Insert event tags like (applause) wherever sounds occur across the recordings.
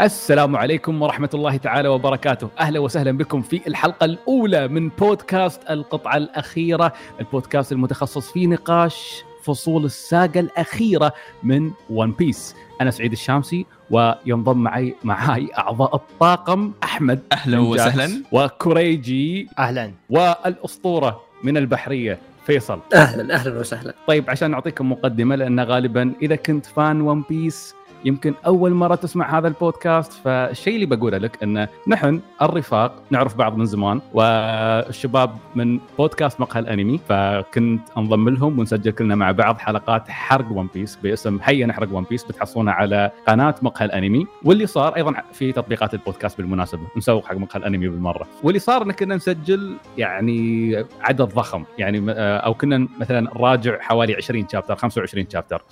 السلام عليكم ورحمة الله تعالى وبركاته. أهلا وسهلا بكم في الحلقة الأولى من بودكاست القطعة الأخيرة البودكاست المتخصص في نقاش فصول الساجا الأخيرة من ون بيس أنا سعيد الشامسي وينضم معي معاي أعضاء الطاقم أحمد جاكس وسهلا. وكريجي أهلا. والأسطورة من البحرية فيصل. أهلا أهلا وسهلا. طيب عشان نعطيكم مقدمة لأن غالبا إذا كنت fan ون بيس يمكن أول مرة تسمع هذا البودكاست فالشيء اللي بقوله لك إنه نحن الرفاق نعرف بعض من زمان والشباب من بودكاست مقهى الأنمي فكنت أنضم لهم ونسجل كلنا مع بعض حلقات حرق ون بيس باسم هيا نحرق ون بيس بتحصلونها على قناة مقهى الأنمي. واللي صار أيضا في تطبيقات البودكاست بالمناسبة نسوق حق مقهى الأنمي بالمرة. واللي صار ان كنا نسجل يعني عدد ضخم يعني أو كنا مثلا نراجع حوالي 20 chapter 25 chapter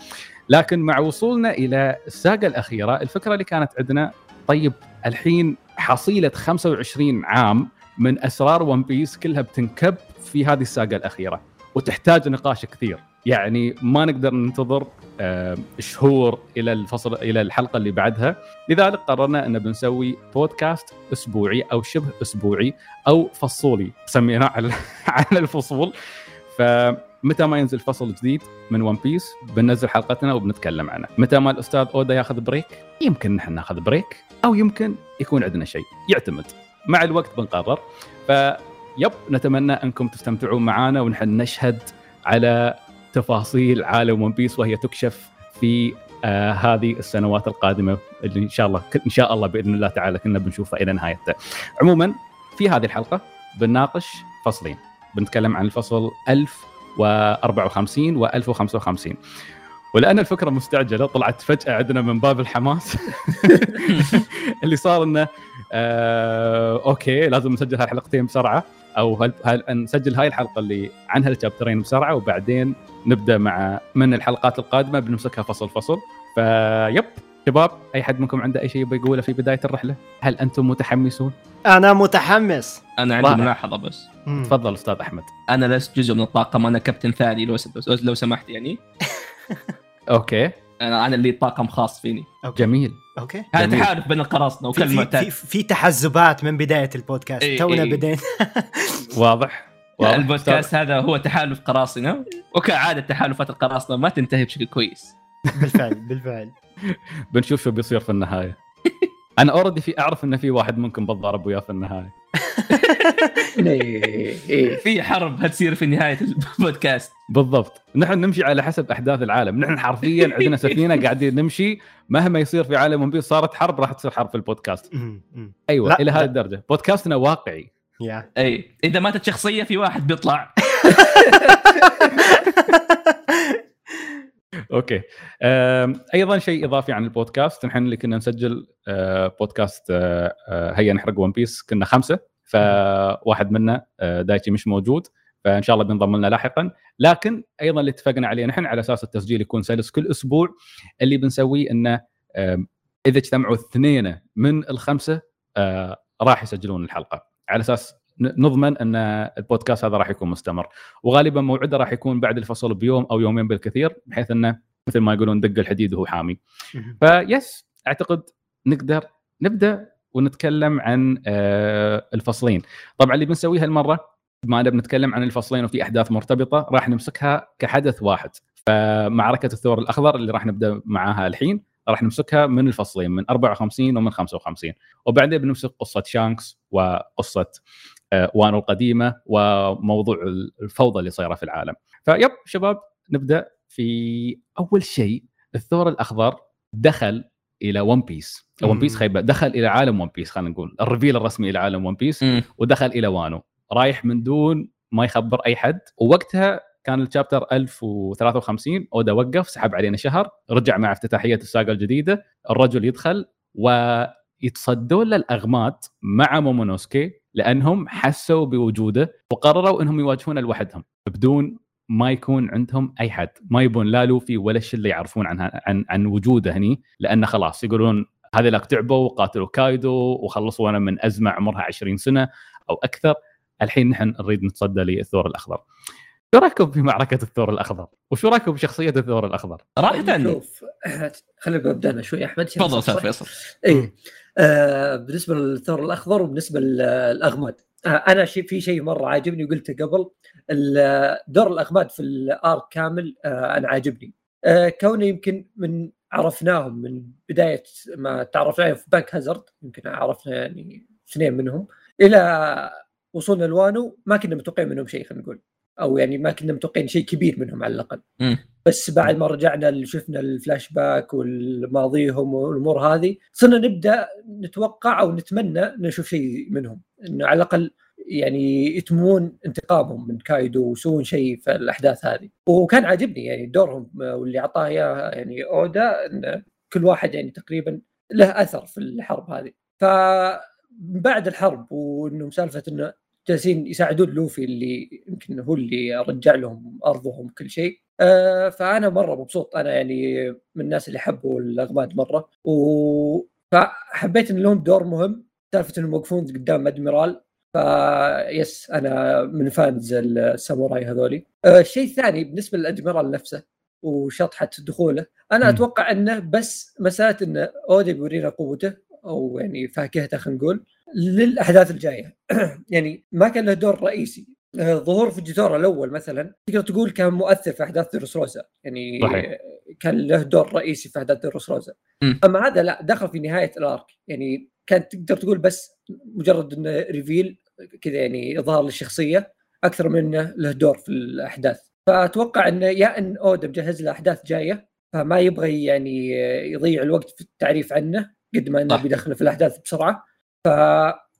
لكن مع وصولنا إلى الساقة الأخيرة الفكرة اللي كانت عندنا طيب الحين حصيلة 25 عام من أسرار ون بيس كلها بتنكب في هذه الساقة الأخيرة وتحتاج نقاش كثير. يعني ما نقدر ننتظر آه، شهور إلى الفصل إلى الحلقة اللي بعدها. لذلك قررنا إن بنسوي بودكاست أسبوعي أو شبه أسبوعي أو فصولي سميناه على (laughs) الفصول. متى ما ينزل فصل جديد من ون بيس بننزل حلقتنا وبنتكلم عنه. متى ما الأستاذ أودا ياخذ break يمكن نحن ناخذ break أو يمكن يكون عندنا شيء يعتمد. مع الوقت بنقرر. ف yep نتمنى أنكم تستمتعون معنا ونحن نشهد على تفاصيل عالم ون بيس وهي تكشف في آه هذه السنوات القادمة اللي إن شاء الله إن شاء الله بإذن الله تعالى كنا بنشوفها إلى نهايته. عموما في هذه الحلقة بنناقش فصلين. بنتكلم عن الفصل 1000 و54 و1055 ولأن الفكرة مستعجلة طلعت فجأة عندنا من باب الحماس. (laughs) اللي صار إنه آه أوكي لازم نسجل هالحلقتين بسرعة أو هل, هل نسجل هاي الحلقة اللي عن هالشابترين بسرعة وبعدين نبدأ مع من الحلقات القادمة بنمسكها فصل فصل. فيب. شباب أي حد منكم عنده أي شيء يبغى يقوله في بداية الرحلة؟ هل أنتم متحمسون؟ أنا متحمس أنا عندي. ملاحظة بس مم. تفضل أستاذ أحمد. أنا لست جزء من الطاقم أنا كابتن ثاني لو لو- سمحت يعني (laughs) أوكي أنا أنا اللي طاقم خاص فيني أوكي. جميل okay هذا. تحالف بين القراصنة في وكل في, في, معتاد في تحزبات من بداية البودكاست إيه، تونا إيه. بدينا (laughs) واضح واضح البودكاست هذا هو تحالف قراصنة وكعادة تحالفات القراصنة ما تنتهي بشكل كويس بالفعل بالفعل (laughs) بنشوف شو بيصير في النهاية. (laughs) أنا already في أعرف إن في واحد ممكن بتضارب وياه في النهاية. (laughs) إيه، إيه. في حرب هتصير في نهاية البودكاست. بالضبط. نحن نمشي على حسب أحداث العالم. نحن حرفيا عندنا سفينة قاعدين نمشي. مهما يصير في عالم ون بيس صارت حرب راح تصير حرب في البودكاست. أيوه لا، إلى. هذه الدرجة. بودكاستنا واقعي. يا. أي إذا ماتت شخصية في واحد بيطلع. okay. أيضا شيء إضافي عن البودكاست نحن اللي كنا نسجل أه، بودكاست أه، أه، هيا نحرق ون بيس كنا خمسة فواحد منا دايتشي مش موجود فإن شاء الله بينضم لنا لاحقا. لكن أيضا اللي اتفقنا عليه نحن على أساس التسجيل يكون سلس كل أسبوع اللي بنسويه إنه إذا اجتمعوا اثنين من الخمسة راح يسجلون الحلقة. على أساس نضمن أن البودكاست هذا راح يكون مستمر. وغالبا موعده راح يكون بعد الفصل بيوم أو يومين بالكثير بحيث أنه مثل ما يقولون دق الحديد وهو حامي. ف yes أعتقد نقدر نبدأ ونتكلم عن آه، الفصلين. طبعا اللي بنسويها المره ما أنا بنتكلم عن الفصلين وفي أحداث مرتبطة راح نمسكها كحدث واحد. فمعركة الثور الأخضر اللي راح نبدأ معاها الحين راح نمسكها من الفصلين من 54 ومن 55 وبعدين بنمسك قصة شانكس وقصة وانو القديمة وموضوع الفوضى اللي صايرة في العالم. فيب شباب نبدأ في أول شيء الثور الأخضر دخل إلى ون بيس ون. بيس خيبة. دخل إلى عالم ون بيس خلينا نقول. ال reveal الرسمي إلى عالم ون بيس مم. ودخل إلى وانو. رايح من دون ما يخبر أي حد. ووقتها كان ال chapter 1053 أودا وقف سحب علينا شهر رجع مع افتتاحية الساقا الجديدة. الرجل يدخل ويتصدون للاغماد مع مومونوسكي. لأنهم حسوا بوجوده وقرروا إنهم يواجهونه لوحدهم بدون ما يكون عندهم أي حد. ما يبون لا لوفي ولا الشله يعرفون عن عن عن وجوده هني. لأنه خلاص يقولون هذيلاك تعبوا وقاتلوا كايدو وخلصونا من أزمة عمرها 20 سنة أو أكثر. الحين نحن نريد نتصدى للثور الأخضر. شو رأيكم في معركة الثور الأخضر؟ وشو رأيكم بشخصيه الثور الأخضر؟ صراحة شوف خلينا نبدا أنا شوي أحمد تفضل أستاذ فيصل. اي آه بالنسبة للثور الأخضر وبالنسبة للأغماد. آه أنا شيء في شيء مرة عاجبني وقلته قبل دور الأغماد في ال arc كامل آه أنا عاجبني. آه كونه يمكن من عرفناهم من بداية ما تعرفنا عليهم في بانك هازارد يمكن عرفنا يعني اثنين منهم إلى وصولنا لوانو ما كنا متوقعين منهم شيء خلينا نقول. أو يعني ما كنا متوقعين شيء كبير منهم على الأقل. بس بعد ما رجعنا شفنا الفلاش باك والماضيهم والأمور هذه صرنا نبدأ نتوقع أو نتمنى نشوف شيء منهم. إنه على الأقل يعني يتمون انتقامهم من كايدو ويسوون شيء في الأحداث هذه. وكان عاجبني يعني دورهم واللي أعطاه إياه يعني أودا إن كل واحد يعني تقريبا له أثر في الحرب هذه. ف بعد الحرب وإنه سالفه إنه جالسين يساعدون لوفي اللي يمكن هو اللي رجع لهم أرضهم كل شيء. آه، فأنا مرة مبسوط. أنا يعني من الناس اللي حبوا الأغماد مرة. و فحبيت إن لهم دور مهم. سالفة إنهم يوقفون قدام أدميرال. فيس أنا من fans الساموراي هذولي. آه، الشيء الثاني بالنسبة للأدميرال نفسه وشطحة دخوله أنا مم. أتوقع إنه بس مسألة انه اودا بيورينا قوته أو يعني فاكهته خلينا نقول. للأحداث الجاية. (clears throat) يعني ما كان له دور رئيسي. ظهور فوجيتورا الأول مثلا. تقدر تقول كان مؤثر في أحداث دريس روزا. يعني صحيح. كان له دور رئيسي في أحداث ديروس روزا. مم. أما هذا لا دخل في نهاية الأرك. يعني كان تقدر تقول بس مجرد إنه ريفيل كذا يعني إظهار للشخصية أكثر من إنه له دور في الأحداث. فأتوقع انه يا إن اودا مجهز له أحداث جاية فما يبغى يعني يضيع الوقت في التعريف عنه قد ما إنه. بيدخله في الأحداث بسرعة. ف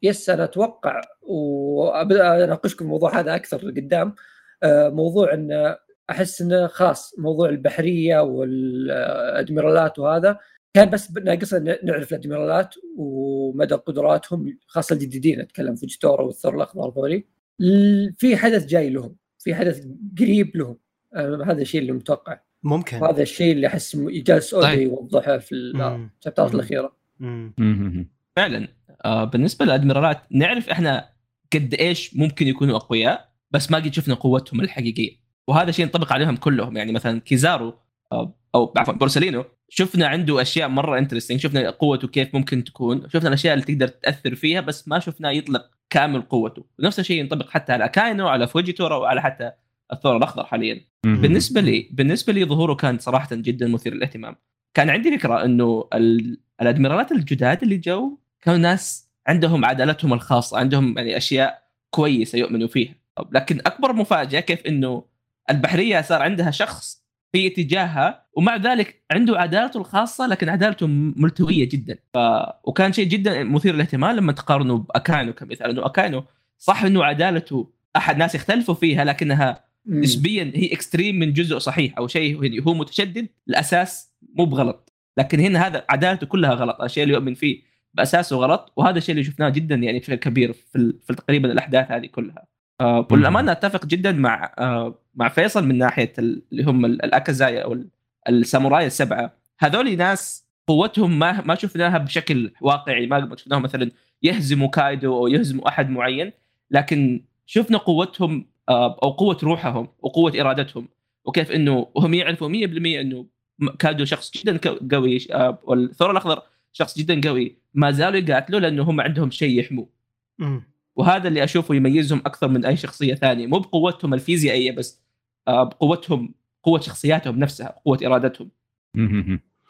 يس أنا أتوقع واناقشكم الموضوع هذا أكثر قدام آه، موضوع انه أحس انه خلاص موضوع البحرية والأدميرالات وهذا كان بس ناقصنا نعرف الأدميرالات ومدى قدراتهم خاصة الجديدين أتكلم فوجيتورا والثور الأخضر ذولي في حدث جاي لهم في حدث قريب لهم آه، هذا الشيء اللي متوقع ممكن وهذا الشيء اللي أحس جالس اودا طيب. يوضحه في مم. الشابترات. الأخيرة مم. مم. فعلا آه بالنسبة للأدميرالات نعرف إحنا قد إيش ممكن يكونوا أقوياء بس ما قد شفنا قوتهم الحقيقية. وهذا شيء ينطبق عليهم كلهم. يعني مثلا كيزارو آه أو عفوا بورسلينو شفنا عنده أشياء مرة interesting شفنا قوته كيف ممكن تكون. شفنا الأشياء اللي تقدر تأثر فيها بس ما شفناه يطلق كامل قوته. نفس الشيء ينطبق حتى على اكاينو على فوجيتورا وعلى حتى الثور الأخضر حاليا. بالنسبة لي بالنسبة لي ظهوره كان صراحة جدا مثير للاهتمام. كان عندي فكرة إنه ال- الأدميرالات الجداد اللي جو كانوا ناس عندهم عدالتهم الخاصة عندهم يعني أشياء كويسة يؤمنوا فيها. لكن أكبر مفاجأة كيف إنه البحرية صار عندها شخص في اتجاهها ومع ذلك عنده عدالته الخاصة لكن عدالته ملتوية جدا. ف... وكان شيء جدا مثير للاهتمام لما تقارنه باكاينو كمثال إنه اكاينو صح إنه عدالته أحد ناس يختلفوا فيها لكنها. نسبيا هي extreme من جزء صحيح أو شيء هو متشدد الاساس مو بغلط. لكن هنا هذا عدالته كلها غلط الشيء اللي يؤمن فيه. باساسه غلط وهذا الشيء اللي شفناه جدا يعني بشكل كبير في, في تقريبا الأحداث هذه كلها. آه والامانه أتفق جدا مع آه مع فيصل من ناحية ال- اللي هم ال- الاكازاي أو ال- الساموراي السبعة. هذول ناس قوتهم ما ما شفناها بشكل واقعي. ما شفناهم مثلا يهزموا كايدو أو يهزموا أحد معين لكن شفنا قوتهم آه، أو قوة روحهم وقوة إرادتهم. وكيف إنه وهم يعرفوا 100% إنه كايدو شخص جدا قوي آه، والثور الأخضر شخص جدا قوي. ما زالوا يقاتلوا لأنه هم عندهم شيء يحموه. وهذا اللي أشوفه يميزهم أكثر من أي شخصية ثانية مو بقوتهم الفيزيائية بس آه، بقوتهم قوة شخصياتهم نفسها قوة إرادتهم.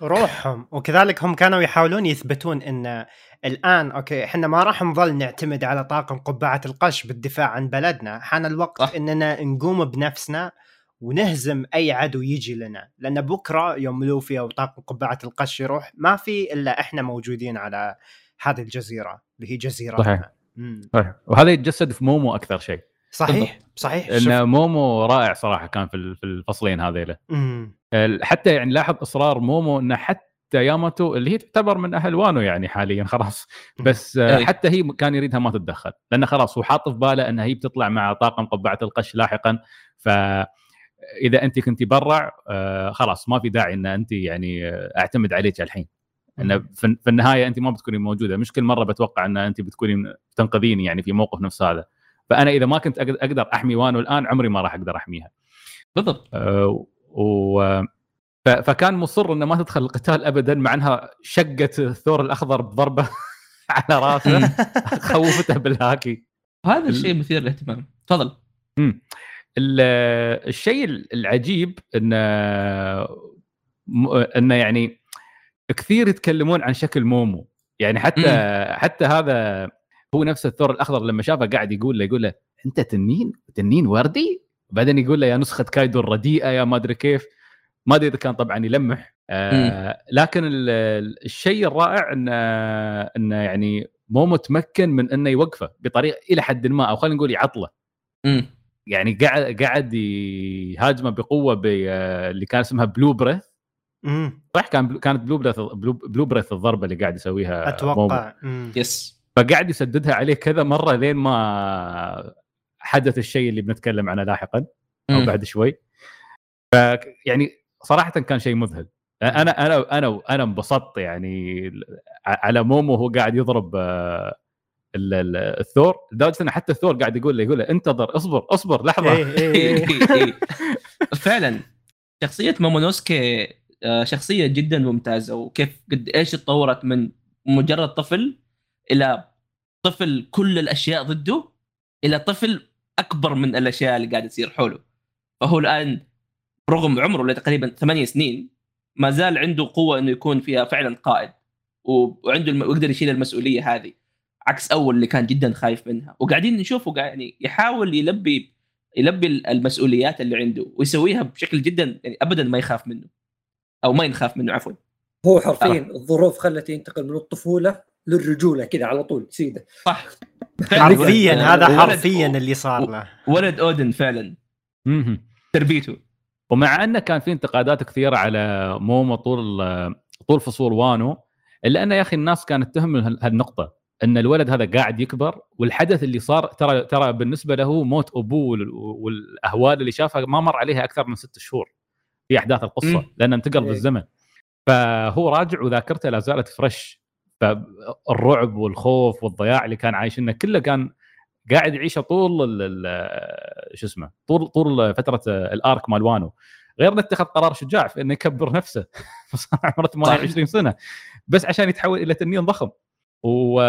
روحهم وكذلك هم كانوا يحاولون يثبتون إن الآن okay إحنا ما راح نظل نعتمد على طاقم قبعة القش بالدفاع عن بلدنا حان الوقت صح. إننا نقوم بنفسنا ونهزم أي عدو يجي لنا لأن بكرة يوم لوفي أو طاقم قبعه القش يروح ما في إلا إحنا موجودين على هذه الجزيرة اللي هي جزيرتنا. صحيح. صحيح. وهذا يتجسد في مومو أكثر شيء. صحيح صحيح. إن شوف. مومو رائع صراحة كان في ال- في الفصلين. ال- حتى يعني لاحظ إصرار مومو إنه حتى ياماتو اللي هي تعتبر من أهل وانو يعني حاليا خلاص. بس آه، أي. حتى هي كان يريدها ما تتدخل. لأنه خلاص هو حاط في باله انها هي بتطلع مع طاقم قبعة القش لاحقا. ف إذا انت كنت برع آه، خلاص ما في داعي إن انت يعني آه، أعتمد عليك الحين. انه في النهاية انت ما بتكوني موجودة. مش كل مرة بتوقع إن انت بتكوني تنقذيني يعني في موقف نفس هذا. فأنا إذا ما كنت أقدر- أقدر أحمي وانو الآن عمري ما راح أقدر أحميها. بالضبط. أه، و فكان مصر إنه ما تدخل القتال ابدا مع إنها شقت الثور الأخضر بضربة (laughs) على رأسه (laughs) خوفته بالهاكي. هذا ال- الشيء مثير للاهتمام. تفضل. الشيء العجيب انه انه يعني كثير يتكلمون عن شكل مومو. يعني حتى حتى هذا هو نفس الثور الأخضر لما شافه قاعد يقول له يقول له أنت تنين تنين وردي؟ بعدين يقول له يا نسخة كايدو الرديئة يا ما أدري كيف. ما أدري إذا كان طبعا يلمح. آه لكن ال- ال- الشيء الرائع انه انه يعني مومو تمكن من إنه يوقفه بطريقة إلى حد ما أو خلينا نقول يعطله. يعني قاعد قاعد يهاجمه بقوة ب- اللي كان اسمها blow breath. صح كان blow كانت blow breath blow, blow breath الضربة اللي قاعد يسويها مومو. أتوقع مم. yes فقاعد يسددها عليه كذا مرة لين ما حدث الشيء اللي بنتكلم عنه لاحقا أو مم. بعد شوي ف يعني صراحة كان شيء مذهل أنا أنا أنا أنا انبسطت يعني على مومو وهو قاعد يضرب آه، الثور لدرجة إن حتى الثور قاعد يقول له يقول له انتظر اصبر اصبر لحظة إيه، إيه، إيه. (laughs) إيه. فعلا شخصية مومونوسكي آه، شخصية جدا ممتازة وكيف قد إيش تطورت من مجرد طفل إلى طفل كل الأشياء ضده إلى طفل أكبر من الأشياء اللي قاعدة تصير حوله فهو الآن رغم عمره اللي تقريبا ثمانية سنين ما زال عنده قوة إنه يكون فيها فعلا قائد وعنده الم... ويقدر يشيل المسؤولية هذه عكس أول اللي كان جدا خايف منها. وقاعدين نشوفه قاعد يعني يحاول يلبي يلبي المسؤوليات اللي عنده ويسويها بشكل جدا يعني ابدا ما يخاف منه. أو ما ينخاف منه عفوا. هو حرفيا الظروف خلته ينتقل من الطفولة للرجولة كذا على طول سيدة. صح. حرفيا. هذا حرفيا اللي صار له. ولد أودن فعلا. تربيته. ومع أنه كان في انتقادات كثيرة على مومو طول طول فصول وانو إلا انه يا أخي الناس كانت تهم هال- هالنقطة. إن الولد هذا قاعد يكبر والحدث اللي صار ترى ترى بالنسبة له موت أبوه وال- والأهوال اللي شافها ما مر عليها أكثر من ست شهور في أحداث القصة. لأنه انتقل إيه. بالزمن. فهو راجع وذاكرته لا زالت فريش فالرعب والخوف والضياع اللي كان عايشينه كله كان قاعد يعيشه طول شو اسمه طول طول فترة الارك مال وانو. غير إنه اتخذ قرار شجاع في إنه يكبر نفسه. (laughs) صار عمره 28 سنة. بس عشان يتحول إلى تنين ضخم. و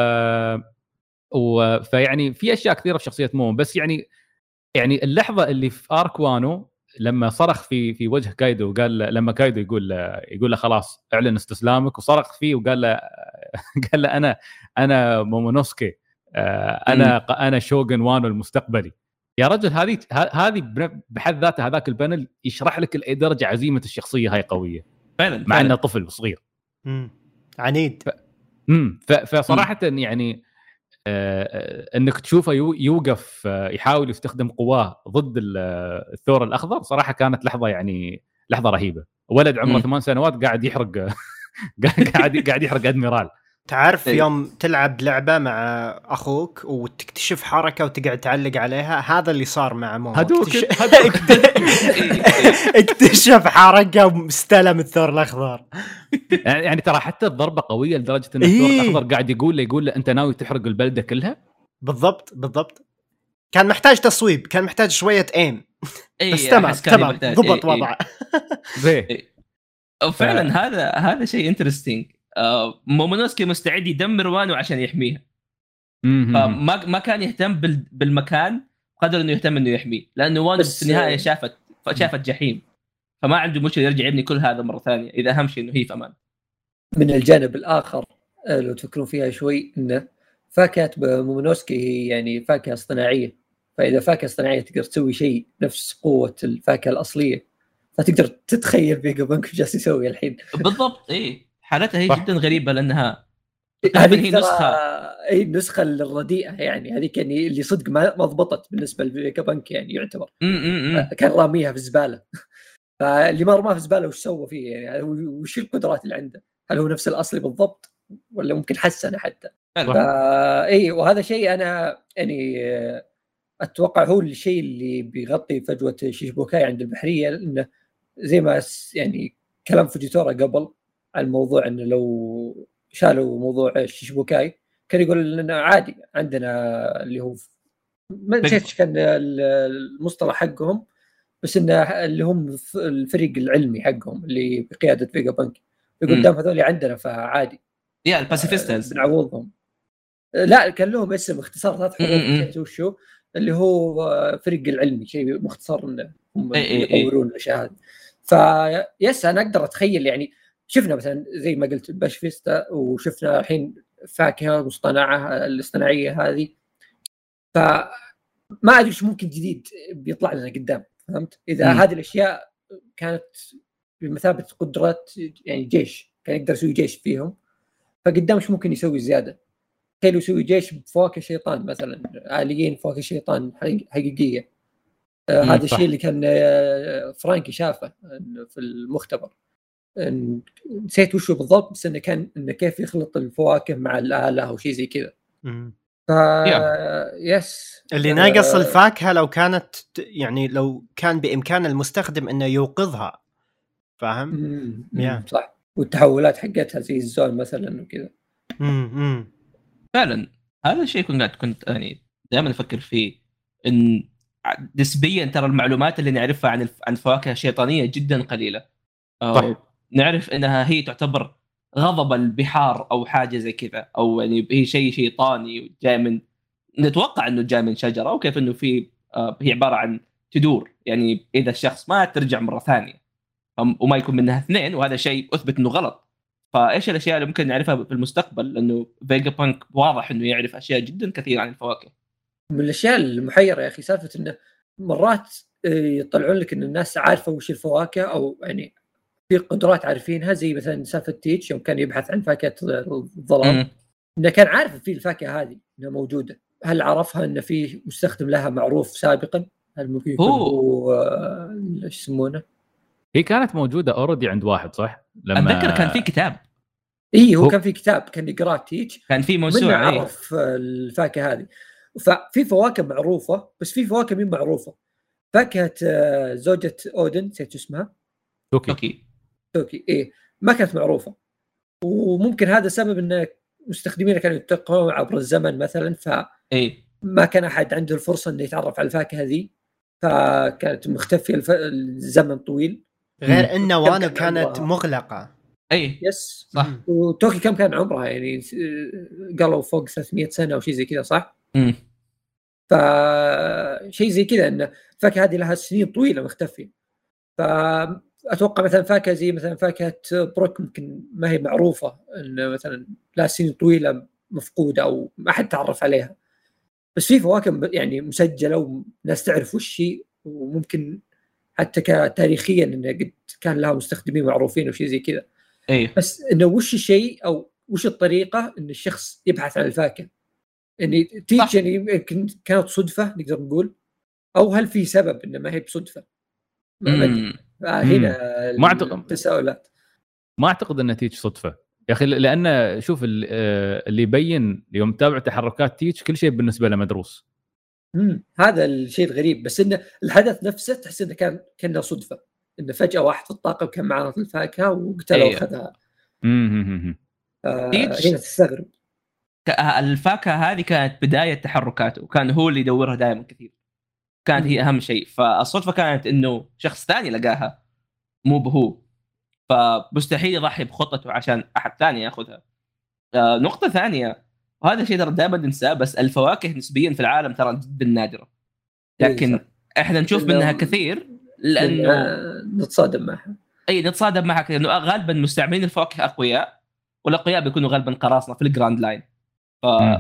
و فيعني في أشياء كثيرة في شخصية مومو بس يعني يعني اللحظة اللي في ارك وانو لما صرخ في في وجه كايدو وقال لما كايدو يقول له يقول له خلاص أعلن استسلامك وصرخ فيه وقال له (laughs) قال له أنا أنا مومونوسكي آه، أنا أنا شوغن وانو المستقبلي. يا رجل هذه هذه بحد ذاتها هذاك ال panel يشرح لك لاي درجة عزيمة الشخصية هاي قوية. فعلا مع. إنه طفل صغير. مم. عنيد. امم فصراحة يعني آه، آه، إنك تشوفه يو- يوقف آه، يحاول يستخدم قواه ضد ال- الثور الأخضر صراحة كانت لحظة يعني لحظة رهيبة. ولد عمره. ثمان سنوات قاعد يحرق (laughs) قاعد قاعد يحرق أدميرال. تعرف إيه. يوم تلعب لعبة مع أخوك وتكتشف حركة وتقعد تعلق عليها هذا اللي صار مع مومو هدوك اكتش- هدوك (laughs) اكتشف حركة واستلم الثور الأخضر. يعني يعني ترى حتى الضربة قوية لدرجة إن الثور إيه. الأخضر قاعد يقول له يقول له أنت ناوي تحرق البلدة كلها؟ بالضبط بالضبط. كان محتاج تصويب كان محتاج شوية aim إيه، بس تمام كان تمام. محتاج. ضبط إيه، إيه. وضعه. زي فعلا هذا هذا شيء interesting مومونوسكي مستعد يدمر وانو عشان يحميها. فما ما كان يهتم بال- بالمكان قدر إنه يهتم إنه يحميه لأنه وانو في النهاية شافت شافت جحيم. فما عنده مشكلة يرجع يبني كل هذا مرة ثانية إذا أهم شيء إنه هي في أمان. من الجانب الآخر آه، لو تفكرون فيها شوي انه فاكهة مومونوسكي هي يعني فاكهة اصطناعية. فإذا فاكهة اصطناعية تقدر تسوي شيء نفس قوة الفاكهة الأصلية فتقدر تتخيل فيجا بانك إيش جالس يسوي الحين. بالضبط إيه. حالتها هي صح. جدا غريبة لأنها تقريباً هذه هي ترى- نسخة. اي النسخة الرديئة يعني هذيك يعني اللي صدق ما ما ضبطت بالنسبة لفيجا بانك يعني يعتبر م. كان راميها في الزباله (laughs) فاللي ما رماها في الزباله وش سوى فيه يعني وش القدرات اللي عنده؟ هل هو نفس الاصلي بالضبط ولا ممكن حسنة حتى؟ فا اي وهذا شيء أنا يعني آه، أتوقع هو الشيء اللي بيغطي فجوة شيشبوكاي عند البحرية لأنه زي ما يعني كلام فوجيتورا قبل عن موضوع إنه لو شالوا موضوع شيشبوكاي كان يقول لنا عادي عندنا اللي هو ما نسيت كان ال- المصطلح حقهم بس إنه اللي هم الف- الفريق العلمي حقهم اللي بقيادة فيجا بانك يقول. دام هذول عندنا فعادي يا الباسيفيستاز بنعوضهم لا كان لهم اسم اختصار. نسيت وشو اللي هو فريق العلمي شيء مختصر إنه هم إي إي إي. يطورون الأشياء هذه ف yes أنا أقدر أتخيل يعني شفنا مثلا زي ما قلت باسيفيستا وشفنا الحين فاكهة مصطنعة الاصطناعية هذه فما أدري إيش ممكن جديد بيطلع لنا قدام فهمت؟ إذا مم. هذه الأشياء كانت بمثابة قدرات يعني جيش كان يقدر يسوي جيش فيهم فقدام إيش ممكن يسوي زيادة؟ تخيل يسوي جيش بفواكه شيطان مثلا آليين فواكه شيطان حقيق- حقيقية آه هذا. الشيء اللي كان آه، فرانكي شافه في المختبر نسيت وشو بالضبط بس إنه كان إنه كيف يخلط الفواكه مع الآلة أو شيء زي كذا. ف yes اللي آه، ناقص الفاكهة لو كانت يعني لو كان بإمكان المستخدم إنه يوقظها. فاهم؟ مم، صح. والتحولات حقتها زي الزون مثلا وكذا. فعلا. هذا الشيء كنت قاعد كنت يعني دائما أفكر فيه. إن نسبيا ترى المعلومات اللي نعرفها عن الف... عن الفواكه الشيطانيه جدا قليلة. صح. نعرف إنها هي تعتبر غضب البحار أو حاجة زي كذا أو يعني هي شيء شيطاني جاي من نتوقع إنه جاي من شجرة وكيف إنه في آه، هي عبارة عن تدور. يعني إذا الشخص مات ترجع مرة ثانية وما يكون منها اثنين وهذا شيء أثبت إنه غلط. فإيش الأشياء اللي ممكن نعرفها في المستقبل؟ لأنه فيجا بانك واضح إنه يعرف أشياء جدا كثيرة عن الفواكه. من الأشياء المحيرة يا أخي سالفة إنه مرات آه، يطلعون لك إن الناس عارفة وش الفواكه أو يعني في قدرات عارفينها زي مثلا سالفة تيتش يوم كان يبحث عن فاكهة الظلام. إنه كان عارف في الفاكهة هذه إنها موجودة. هل عرفها إن في مستخدم لها معروف سابقا؟ هل ممكن يكون هو- هو آه، إيش يسمونه؟ هي كانت موجودة already عند واحد صح؟ لما أتذكر كان في كتاب. إي هو هو- كان في كتاب كان يقرأه تيتش. كان في موسوعة. عرف الفاكهة هذه. ففي فواكه معروفة بس في فواكه مهي معروفة؟ فاكهة آه، زوجة أودن نسيت اسمها؟ توكي. توكي إيه ما كانت معروفة. وممكن هذا سبب إن مستخدمينها كانوا ينتقلون عبر الزمن مثلا فما اي كان أحد عنده الفرصة إنه يتعرف على الفاكهة ذي. فكانت مختفية الف... الزمن طويل. غير إن وانو كان كانت. مغلقة. اي yes. صح. وتوكي كم كان عمرها؟ يعني قالوا فوق 300 سنة أو شيء زي كذا صح؟ مم. فشيء زي كذا إن الفاكهة هذه لها سنين طويلة مختفية. فاتوقع مثلا فاكهة زي مثلا فاكهة بروك ممكن ما هي معروفة إن مثلا لها سنين طويلة مفقودة أو ما حد تعرف عليها بس في فواكه يعني مسجلة وناس تعرف وش هي وممكن حتى كتاريخيا انه قد كان لها مستخدمين معروفين وشيء زي كذا اي بس إنه وش الشيء أو وش الطريقة إن الشخص يبحث عن الفاكهة؟ يعني تيجي. يعني يمكن كانت صدفة نقدر نقول أو هل في سبب انه ما هي بصدفة؟ ما هنا ما أعتقد. التساؤلات ما أعتقد إنها تيتش صدفة يا أخي لأن شوف ال- آه، اللي يبين يوم تتابع تحركات تيتش كل شيء بالنسبة له مدروس مم. هذا الشيء الغريب بس إنه الحدث نفسه تحس إنه كان كأنه صدفة إنه فجأة واحد في الطاقم كان معاه الفاكهه وقتله أيوه. واخذها مم. آه تيتش. هنا تستغرب الفاكهة هذه كانت بداية تحركاته وكان هو اللي يدورها دائما كثير كانت هي أهم شيء. فالصدفة كانت إنه شخص ثاني لقاها. مو بهو. فمستحيل يضحي بخطته عشان أحد ثاني يأخذها. آه، نقطة ثانية. وهذا الشيء ترى دائما ننساه بس الفواكه نسبيا في العالم ترى جدا نادرة. إيه، لكن. إحنا نشوف منها كثير لأنه نتصادم معها. إي نتصادم معها كثير. لأنه غالبا مستعملين الفواكه أقوياء والأقوياء بيكونوا غالبا قراصنة في الجراند لاين.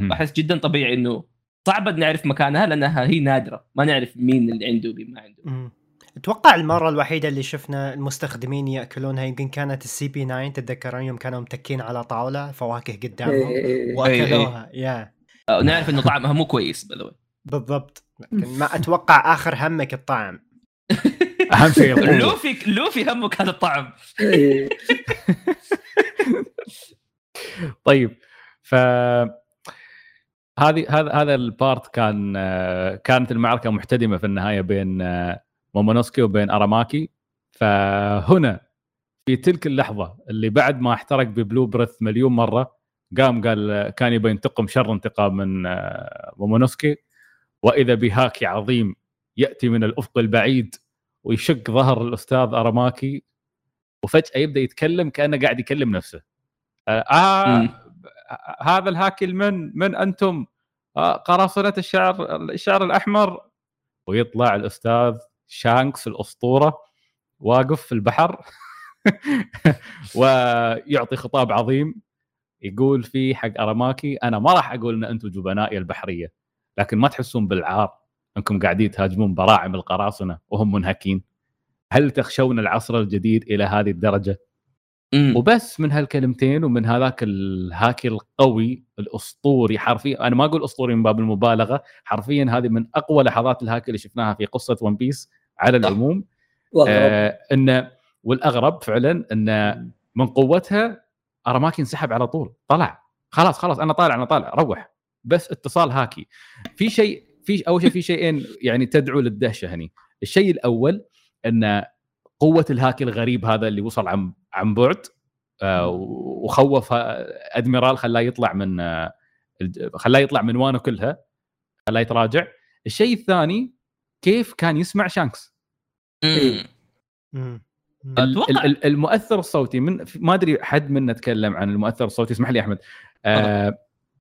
فاحس جدا طبيعي إنه صعب نعرف مكانها لأنها هي نادرة. ما نعرف مين اللي عنده ومين ما عنده. مم. أتوقع المرة الوحيدة اللي شفنا المستخدمين يأكلونها يمكن كانت ال CP 9 تتذكرون يوم كانوا متكين على طاولة فواكه قدامهم. إيه، وأكلوها. يا آه، نعرف إنه طعمها مو كويس بالضبط. لكن (laughs) ما أتوقع آخر همك الطعم. (laughs) أهم شيء لوفي لوفي همك هذا الطعم. إيه. (laughs) طيب ف هذه هذا هذا البارت كان آه، كانت المعركة محتدمة في النهاية بين آه، مومونوسكي وبين أراماكي. فهنا في تلك اللحظة اللي بعد ما احترق ب Bolo Breath مليون مرة قام قال آه، كان يبي ينتقم شر انتقام من مومونوسكي. وإذا بهاكي عظيم يأتي من الأفق البعيد ويشق ظهر الأستاذ أراماكي وفجأة يبدأ يتكلم كأنه قاعد يكلم نفسه. آه. هذا الهاكي من من أنتم؟ آه قراصنه الشعر الشعر الأحمر. ويطلع الأستاذ شانكس الأسطورة واقف في البحر (laughs) ويعطي خطاب عظيم يقول فيه حق أراماكي أنا ما راح أقول إن أنتم جبنائي البحرية لكن ما تحسون بالعار أنكم قاعدين تهاجمون براعم القراصنة وهم منهكين. هل تخشون العصر الجديد إلى هذه الدرجة؟ مم. وبس من هالكلمتين ومن هذاك الهاكي القوي الأسطوري حرفيا. أنا ما أقول أسطوري من باب المبالغة حرفيا هذه من أقوى لحظات الهاكي اللي شفناها في قصة ون بيس على. العموم. آه إنه والأغرب فعلا إنه من قوتها اراماكي انسحب على طول. طلع. خلاص خلاص أنا طالع أنا طالع. روح. بس اتصال هاكي. في شيء في أول شيء في شيئين يعني تدعو للدهشة هني. الشيء الأول إن قوة الهاكي الغريب هذا اللي وصل عن عن بعد آه، وخوف أدميرال خلاه يطلع من آه، خلاه يطلع من وانه كلها خلاه يتراجع. الشيء الثاني كيف كان يسمع شانكس؟ ال- المؤثر الصوتي من ما أدري حد منا تكلم عن المؤثر الصوتي اسمح لي أحمد. آه.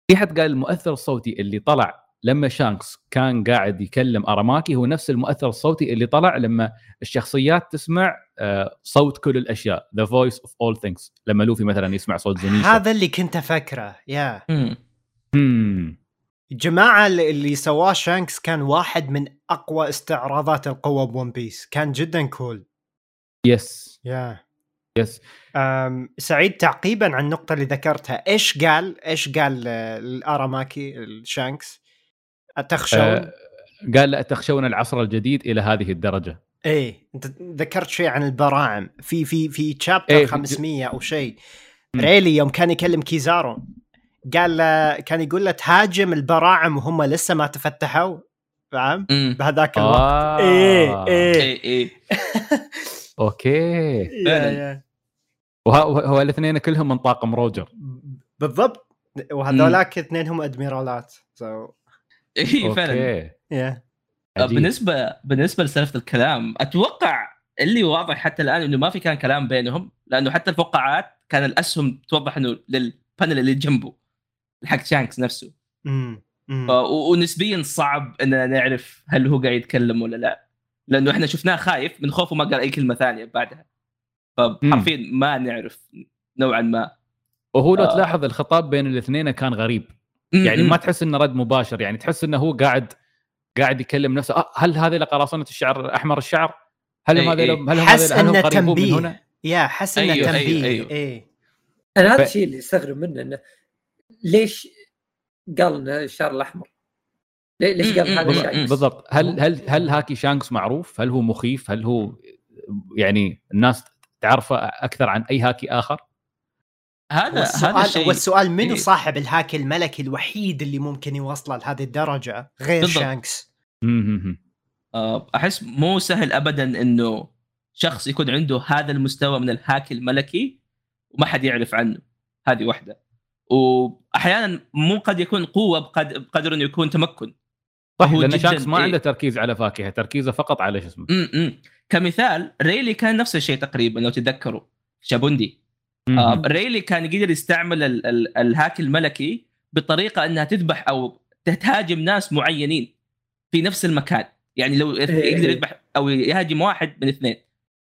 في حد قال المؤثر الصوتي اللي طلع لما شانكس كان قاعد يكلم أراماكي هو نفس المؤثر الصوتي اللي طلع لما الشخصيات تسمع آه صوت كل الأشياء the voice of all things لما لوفي مثلا يسمع صوت زونيشا هذا اللي كنت أفكره يا مم. مم. الجماعة اللي اللي سواه شانكس كان واحد من أقوى استعراضات القوة ب One Piece كان جدا cool yes yeah yes سعيد تعقيبا على النقطة اللي ذكرتها، إيش قال؟ إيش قال آه، الأراماكي الشانكس؟ أتخشون؟ آه قال لا تخشون العصر الجديد إلى هذه الدرجة. إيه أنت ذكرت شيء عن البراعم. في في في chapter إيه، في- 500 أو شيء. ريلي يوم كان يكلم كيزارو قال له كان يقول له تهاجم البراعم وهم لسه ما تفتحوا؟ فاهم؟ بهذاك الوقت. آه. إيه إيه. اي اي okay. (laughs) فعلاً. وهو هو الاثنين كلهم من طاقم روجر. بالضبط. وهذولاك اثنين هم أدميرالات. so اي فعلا. okay. يا عجيب. بالنسبة بالنسبة لسالفه الكلام أتوقع اللي واضح حتى الآن إنه ما في كان كلام بينهم لأنه حتى الفقاعات كان الأسهم توضح إنه لل panel اللي جنبه حق شانكس نفسه. امم ونسبيا صعب إننا نعرف هل هو قاعد يتكلم ولا لا. لأنه إحنا شفناه خايف من خوفه ما قال أي كلمة ثانية بعدها. فحرفيا ما نعرف نوعا ما. وهو لو آه. تلاحظ الخطاب بين الاثنين كان غريب. يعني ما. تحس إنه رد مباشر يعني تحس إنه هو قاعد قاعد يكلم نفسه آه هل هذه قراصنه الشعر أحمر الشعر؟ هل هم إي هذول إي. هل هم حس إنه قريبون من تنبيه هنا؟ يا حس إنه أيوه، أيوه، تنبيه أيوه. إيه أنا هذا ف- الشيء اللي أستغرب منه إنه ليش قال إنه الشعر الأحمر؟ ليش قال هذا شانكس؟ بالضبط هل هل هل هاكي شانكس معروف؟ هل هو مخيف؟ هل هو يعني الناس تعرفه أكثر عن أي هاكي آخر؟ هذا هذا الشيء والسؤال منو. صاحب الهاكي الملكي الوحيد اللي ممكن يوصله لهذه الدرجة غير بالضبط. شانكس. آه، أحس مو سهل ابدا إنه شخص يكون عنده هذا المستوى من الهاكي الملكي وما حد يعرف عنه هذه واحدة واحيانا مو قد يكون قوة بقدر, بقدر إنه يكون تمكن صح لأن شانكس ما إيه. عنده تركيز على فاكهة تركيزه فقط على شو اسمه كمثال ريلي كان نفس الشيء تقريبا لو تتذكروا شابوندي آه. ريلي كان يقدر يستعمل ال- ال- الهاكي الملكي بطريقة إنها تذبح أو تهاجم ناس معينين في نفس المكان يعني لو يقدر إيه. يذبح أو يهاجم واحد من اثنين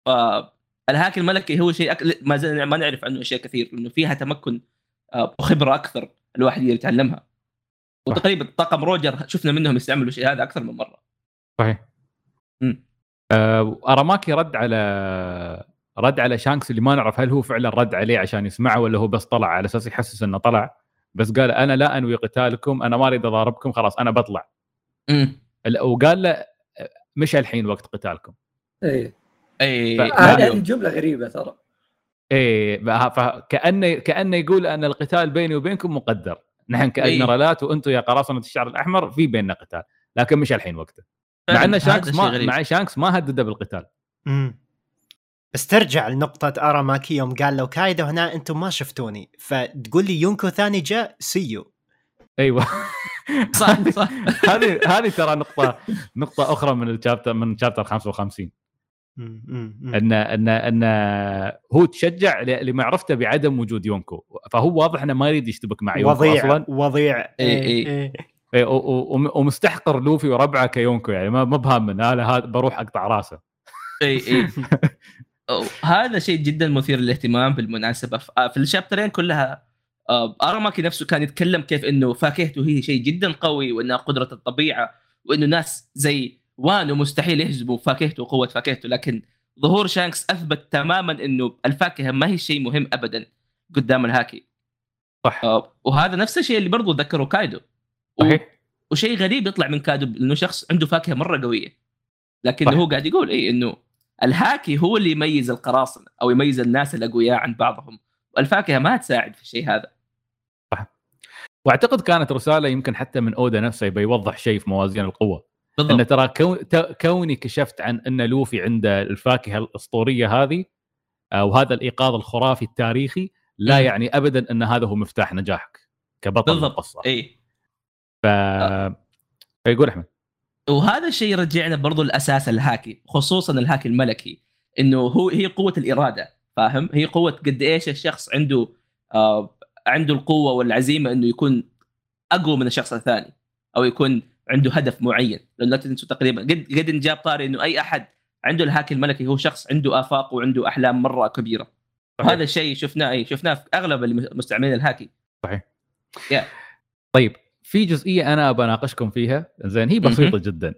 فالهاكي الملكي هو شيء أك... ما زال ما نعرف عنه أشياء كثير لأنه فيها تمكن آه، وخبرة أكثر الواحد يقدر يتعلمها وتقريبا طاقم روجر شفنا منهم يستعملوا الشيء هذا أكثر من مرة صحيح. آه أراماكي رد على رد على شانكس اللي ما نعرف هل هو فعلا رد عليه عشان يسمعه ولا هو بس طلع على أساس يحسس إنه طلع بس قال أنا لا أنوي قتالكم أنا ما أريد أضاربكم خلاص أنا بطلع. امم ال- وقال له مش الحين وقت قتالكم. اي ف- هذه لا. هذه جملة غريبة ترى. إيه بها- فكانه كأنه يقول أن القتال بيني وبينكم مقدر. نحن كادميرالات وأنتم يا قراصنة الشعر الأحمر في بيننا قتال لكن مش الحين وقته. مع إن شانكس ما مع شانكس ما هدده بالقتال. امم بس ترجع لنقطة أراماكي يوم قال لو كايدو هنا أنتم ما شفتوني فتقول لي يونكو ثاني جاء سيو أيوه. (laughs) صح صح. (laughs) هذه هذه ترى نقطة نقطة أخرى من ال chapter من chapter 55 مم، مم، مم. أن أن أن هو تشجع ل- لمعرفته بعدم وجود يونكو فهو واضح إنه ما يريد يشتبك مع يونكو وضيع أصلا. وضيع. إيه، إيه. إيه. إيه، و- و- وم- ومستحقر لوفي وربعه كيونكو يعني ما ما بهام أنا هذا بروح أقطع راسه. اي اي (laughs) هذا شيء جدا مثير للاهتمام بالمناسبة. آه، في الشابترين كلها آه، اراماكي نفسه كان يتكلم كيف إنه فاكهته هي شيء جدا قوي وإنها قدرة الطبيعة وإنه ناس زي وانو مستحيل يهزموا فاكهته وقوه فاكهته. لكن ظهور شانكس أثبت تماما إنه الفاكهة ما هي شيء مهم ابدا قدام الهاكي. صح. آه، وهذا نفس الشيء اللي برضو ذكره كايدو. و- صحيح. وشيء غريب يطلع من كايدو إنه شخص عنده فاكهة مرة قوية. لكن صح. هو قاعد يقول اي إنه الهاكي هو اللي يميز القراصنة أو يميز الناس الاقوياء عن بعضهم. والفاكهه ما تساعد في الشيء هذا. وأعتقد كانت رسالة يمكن حتى من أودا نفسه يبي يوضح شيء في موازين القوة. إن بالضبط ترى كون ت- كوني كشفت عن إن لوفي عنده الفاكهة الأسطورية هذه آه، وهذا الإيقاظ الخرافي التاريخي لا مم. يعني ابدا إن هذا هو مفتاح نجاحك كبطل بالضبط. القصة اي ف يقول أحمد. وهذا الشيء يرجعنا برضو لاساس الهاكي خصوصا الهاكي الملكي إنه هو هي قوة الإرادة فاهم؟ هي قوة قد إيش الشخص عنده آه عنده القوة والعزيمة إنه يكون أقوى من الشخص الثاني أو يكون عنده هدف معين. لأنه لا تنسوا تقريبا قد قد انجاب طاري إنه أي أحد عنده الهاكي الملكي هو شخص عنده آفاق وعنده أحلام مرة كبيرة. صحيح. وهذا الشيء شفناه اي شفناه في أغلب المستعملين الهاكي. طيب في جزئية أنا بناقشكم فيها. زين هي بسيطة. جدا.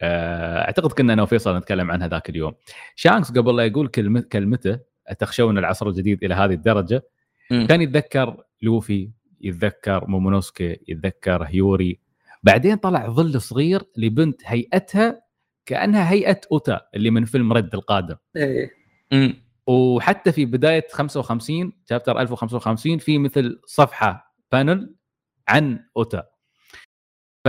آه، أعتقد كنا أنا وفيصل نتكلم عنها ذاك اليوم. شانكس قبل لا يقول كلمه كلمته تخشون العصر الجديد إلى هذه الدرجة. مم. كان يتذكر لوفي يتذكر مومونوسكي يتذكر هيوري. بعدين طلع ظل صغير لبنت هيئتها كأنها هيئة أوتا اللي من فيلم Red القادم. إيه. وحتى في بداية 55 chapter 1055 في مثل صفحة panel عن أوتا. ف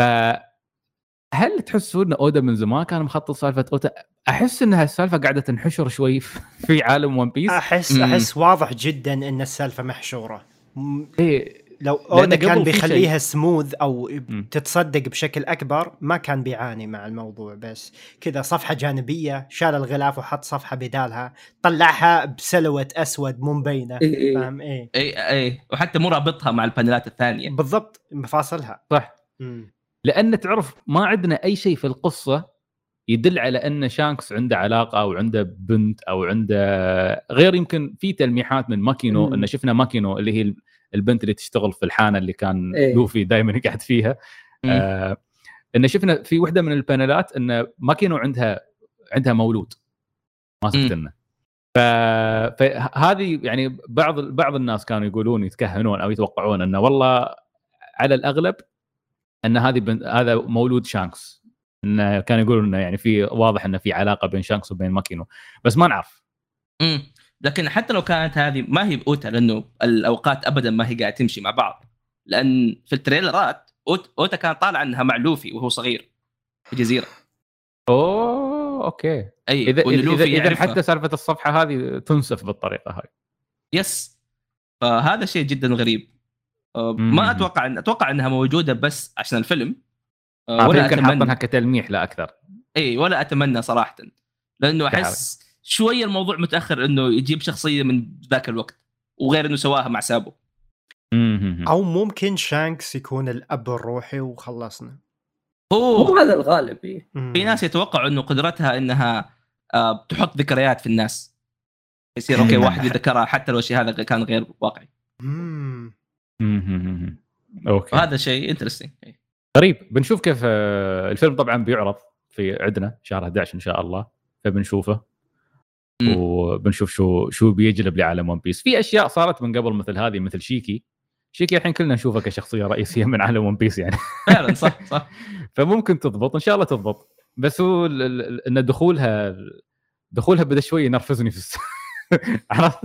هل تحسون إن أودا من زمان كان مخطط سالفة أوتا؟ أحس انها السالفه قاعدة تنحشر شوي (laughs) في عالم ون بيس احس مم. أحس واضح جدا إن السالفة محشورة. م- إيه. لو أودا كان بيخليها سموث أو مم. تتصدق بشكل أكبر ما كان بيعاني مع الموضوع بس كذا صفحة جانبية شال الغلاف وحط صفحة بدالها طلعها بسلوت أسود مو مبينه إيه إيه. فاهم؟ إيه. اي اي وحتى مو رابطها مع البانلات الثانية. بالضبط مفاصلها. صح. مم. لأن تعرف ما عندنا أي شيء في القصة يدل على أن شانكس عنده علاقة أو عنده بنت أو عنده غير يمكن في تلميحات من ماكينو. إن شفنا ماكينو اللي هي البنت اللي تشتغل في الحانة اللي كان إيه. لوفي دائما يقعد فيها مم. آه إن شفنا في واحدة من البانلات إن ماكينو عندها عندها مولود. تنه ف... فهذه يعني بعض بعض الناس كانوا يقولون يتكهنون أو يتوقعون انه والله على الأغلب أن هذه بن... هذا مولود شانكس. إنه كانوا يقولون إنه يعني في واضح إنه في علاقة بين شانكس وبين ماكينو. بس ما نعرف. امم لكن حتى لو كانت هذه ما هي بأوتا لأنه الأوقات ابدا ما هي قاعدة تمشي مع بعض. لأن في التريلرات أوت- أوتا كان طالع إنها مع لوفي وهو صغير في جزيرة. أوه okay. أي اذا اذا, إذا. حتى سالفة الصفحة هذه تنسف بالطريقة هاي. yes. فهذا شيء جدا غريب. ما أتوقع ان أتوقع إنها موجودة بس عشان الفيلم. أه، آه ولا يمكن حاطينها كتلميح لا أكثر. إي ولا أتمنى صراحة. لأنه. أحس شوية الموضوع متأخر إنه يجيب شخصية من ذاك الوقت وغير إنه سواها مع سابو. أو ممكن شانكس يكون الأب الروحي وخلصنا. هو مو هذا الغالب إيه. في ناس يتوقعوا إنه قدرتها إنها آه، تحط ذكريات في الناس. يصير okay واحد يذكرها حتى لو الشيء هذا كان غير واقعي. مم. okay. وهذا شيء interesting غريب. بنشوف كيف آه، الفيلم طبعا بيعرض في عندنا شهر 11 إن شاء الله فبنشوفه. مم. وبنشوف شو شو بيجلب لعالم One Piece في أشياء صارت من قبل مثل هذه مثل شيكي. شيكي الحين كلنا نشوفه كشخصية رئيسية من عالم One Piece يعني. فعلا صح صح. (laughs) فممكن تضبط إن شاء الله تضبط. بس هو إن دخولها دخولها بدأ شوي ينرفزني في الس... (laughs) عرفت؟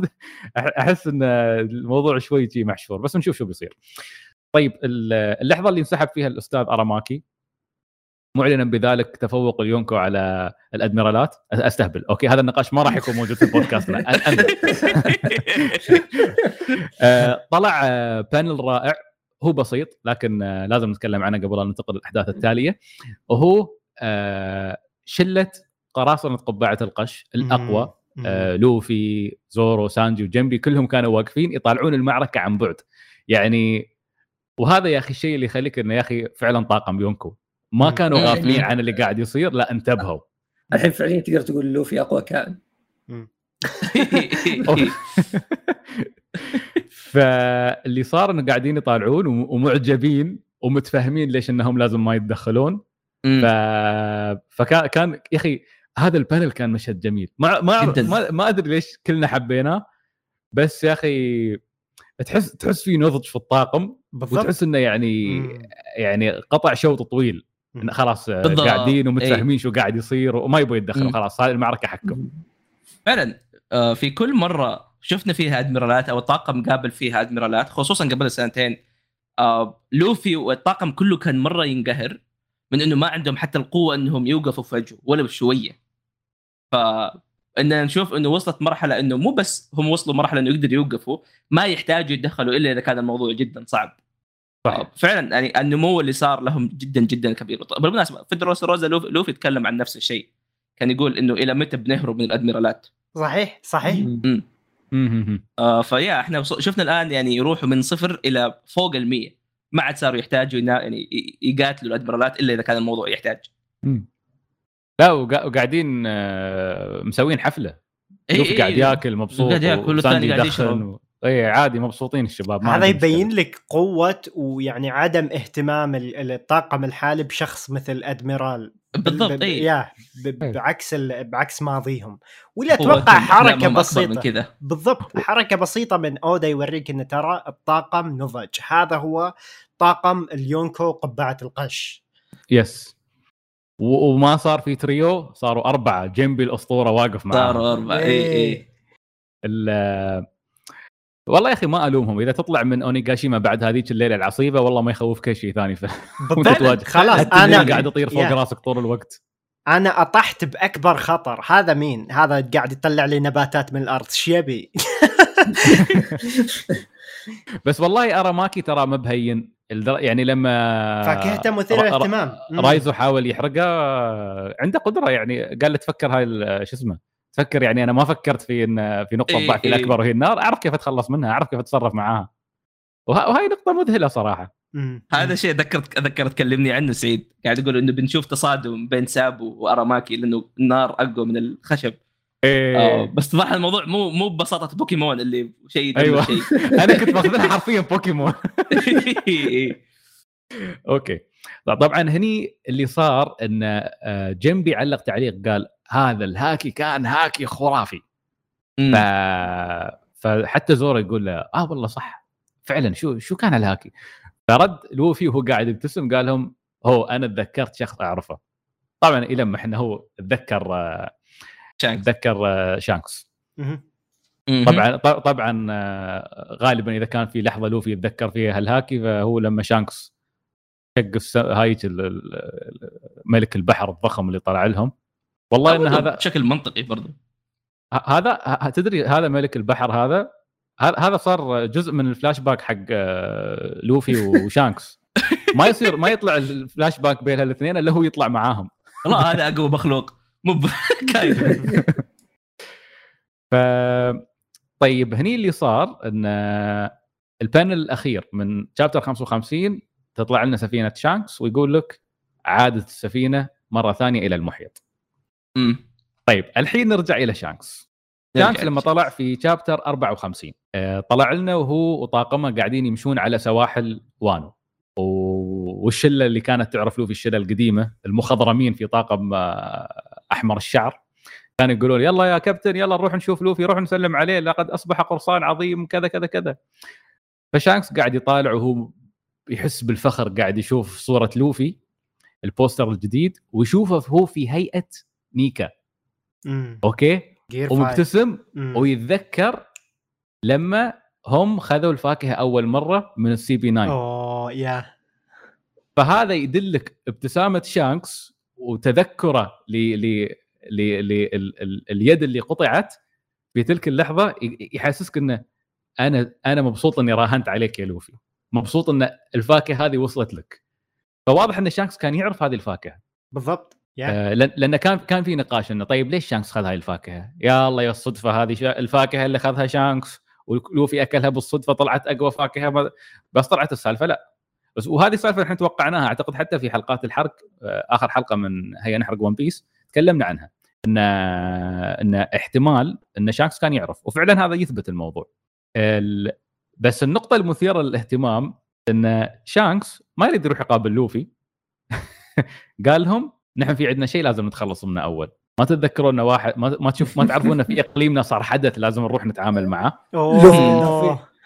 أحس إن الموضوع شوي شي محشور بس نشوف شو بيصير. طيب ال- اللحظة اللي انسحب فيها الأستاذ أراماكي. معلنا بذلك تفوق اليونكو على الأدميرالات. أستهبل. okay هذا النقاش ما راح يكون موجود في البودكاست (laughs) آه، طلع آه، panel رائع. هو بسيط لكن آه، لازم نتكلم عنه قبل أن ننتقل للأحداث التالية. وهو شلة قراصنة قبعة القش الأقوى. آه، لوفي زورو سانجي وجنبي كلهم كانوا واقفين يطالعون المعركة عن بعد يعني وهذا يا أخي الشيء اللي يخليك إنه يا أخي فعلا طاقم يونكو ما. كانوا. غافلين عن اللي قاعد يصير لا انتبهوا الحين فعليا تقدر تقول لوفي أقوى كائن. (laughs) فاللي صار إنه قاعدين يطالعون وم- ومعجبين ومتفاهمين ليش إنهم لازم ما يتدخلون ف... فكان كان يا أخي هذا البانل كان مشهد جميل ما ما جداً. ما, ما أدري ليش كلنا حبيناه بس يا أخي تحس تحس في نضج في الطاقم بالضبط وتحس إنه يعني مم. يعني قطع شوط طويل. إنه خلاص بالضبط. قاعدين ومتفاهمين شو قاعد يصير وما يبغوا يتدخلوا. خلاص هذه المعركة حقهم فعلا آه، في كل مرة شفنا فيها أدميرالات أو الطاقم قابل فيها أدميرالات خصوصا قبل سنتين آه، لوفي والطاقم كله كان مرة ينقهر من إنه ما عندهم حتى القوة إنهم يوقفوا في وجهه ولا بشوية ف اننا نشوف إنه وصلت مرحلة إنه مو بس هم وصلوا مرحلة إنه يقدروا يوقفوا ما يحتاجوا يتدخلوا إلا إذا كان الموضوع جدا صعب صح. فعلا يعني النمو اللي صار لهم جدا جدا كبير بالمناسبة في دروس روزا لوفي, لوفي تكلم عن نفس الشيء كان يقول إنه إلى متى بنهرب من الأدميرالات صحيح صحيح. مم. آه ف yeah إحنا شفنا الآن يعني يروحوا من صفر إلى فوق ال 100 ما عاد صاروا يحتاجوا يعني يقاتلوا الأدميرالات إلا إذا كان الموضوع يحتاج مم. لا وقا- وقاعدين آه، مسوين حفلة إي لوفي إي قاعد إي. ياكل مبسوط قاعد ياكل والثاني قاعد يشرب. و... اي عادي مبسوطين الشباب هذا يبين مشكلة. لك قوة ويعني عدم اهتمام ال- الطاقم الحالي بشخص مثل أدميرال بالضبط ب- اي yeah ب- إيه. بعكس ال... بعكس ماضيهم ولا أتوقع أكبر بسيطة من كذا بالضبط (laughs) حركة بسيطة من أودا يوريك إن ترى الطاقم نضج هذا هو طاقم اليونكو قبعة القش yes. وما صار في تريو صاروا أربعة. جنبي الاسطوره واقف معاهم. صاروا أربعة. اي اي ال... والله يا أخي ما ألومهم. إذا تطلع من أونيغاشيما بعد هذيك الليلة العصيبة والله ما يخوفك شيء ثاني. ف... خلاص أنا قاعد يطير فوق يا. راسك طول الوقت. أنا أطحت بأكبر خطر. هذا مين؟ هذا قاعد يطلع لي نباتات من الأرض. إيش يبي (laughs) (laughs) بس والله أرى ماكي ترى ما بهين الدر... يعني لما فاكهته مثيرة للاهتمام. رايزو حاول يحرقه عنده قدرة يعني قال له تفكر هاي ال- شو اسمه تفكر يعني أنا ما فكرت في إن في نقطة إيه، ضعفي إيه. الاكبر وهي النار أعرف كيف أتخلص منها أعرف كيف أتصرف معاها وه... وهاي نقطة مذهلة صراحة مم. هذا شيء ذكرت ذكر تكلمني عنه سعيد قاعد يقول إنه بنشوف تصادم بين سابو وأراماكي لأنه النار أقوى من الخشب آه إيه. بس طبعا الموضوع مو مو ببساطة بوكيمون اللي شيء أيوة. شيء. (laughs) أنا كنت باخذها حرفيا بوكيمون. (laughs) okay. طبعا هني اللي صار إن آه، جنبي علق تعليق قال هذا الهاكي كان هاكي خرافي. ف... فحتى زورو يقول له آه والله صح. فعلا شو شو كان الهاكي؟ فرد لوفي وهو قاعد يبتسم قال لهم هو أنا تذكرت شخص أعرفه. طبعا يلمح انه هو تذكر آه، شانكس. تذكر آه، شانكس. طبعا طبعا آه، غالبا إذا كان في لحظة لوفي يتذكر فيها الهاكي فهو لما شانكس شق هايج ال- ملك البحر الضخم اللي طلع لهم. والله إن هذا بشكل منطقي برضو. ه- هذا تدري هذا ملك البحر هذا؟ هذا صار جزء من الفلاش باك حق آه، لوفي وشانكس. ما يصير ما يطلع الفلاش باك بين الاثنين إلا هو يطلع معاهم. والله هذا أقوى مخلوق. مو (laughs) ف طيب هني اللي صار إن ال panel الأخير من chapter 55 تطلع لنا سفينة شانكس ويقول لك عادت السفينة مرة ثانية إلى المحيط. أمم. طيب الحين نرجع إلى شانكس. شانكس لما طلع في chapter 54 آه، طلع لنا وهو وطاقمه قاعدين يمشون على سواحل وانو. والشلة اللي كانت تعرف له في الشلة القديمة المخضرمين في طاقم آه، أحمر الشعر كانوا يقولون يلا يا كابتن يلا نروح نشوف لوفي روح نسلم عليه لقد أصبح قرصان عظيم كذا كذا كذا فشانكس قاعد يطالع وهو يحس بالفخر قاعد يشوف صورة لوفي ال poster الجديد ويشوفه هو في هيئة نيكا مم. okay. ومبتسم مم. ويتذكر لما هم خذوا الفاكهة أول مرة من ال CP 9 oh yeah فهذا يدلك ابتسامة شانكس وتذكره ل ل ل ل ال- ال- اليد اللي قطعت في تلك اللحظة يحسسك إنه أنا أنا مبسوط إني راهنت عليك يا لوفي. مبسوط إن الفاكهة هذه وصلت لك. فواضح إن شانكس كان يعرف هذه الفاكهة. بالضبط. yeah آه، لأن- لأن كان كان في نقاش إنه طيب ليش شانكس خذ هاي الفاكهة؟ يا الله يا الصدفة هذه شا... الفاكهة اللي خذها شانكس ولوفي أكلها بالصدفة طلعت أقوى فاكهة. بس طلعت السالفة لا. بس وهذه السالفة إحنا توقعناها. أعتقد حتى في حلقات الحرق آه، آخر حلقة من هيا نحرق ون بيس تكلمنا عنها. إن إن احتمال إن شانكس كان يعرف. وفعلا هذا يثبت الموضوع. ال... بس النقطة المثيرة للاهتمام إن شانكس ما يريد يروح يقابل لوفي. (laughs) قال لهم نحن في عندنا شيء لازم نتخلص منه أول. ما تتذكرون واحد ما, ما تشوف ما تعرفون انه في إقليمنا صار حدث لازم نروح نتعامل معه.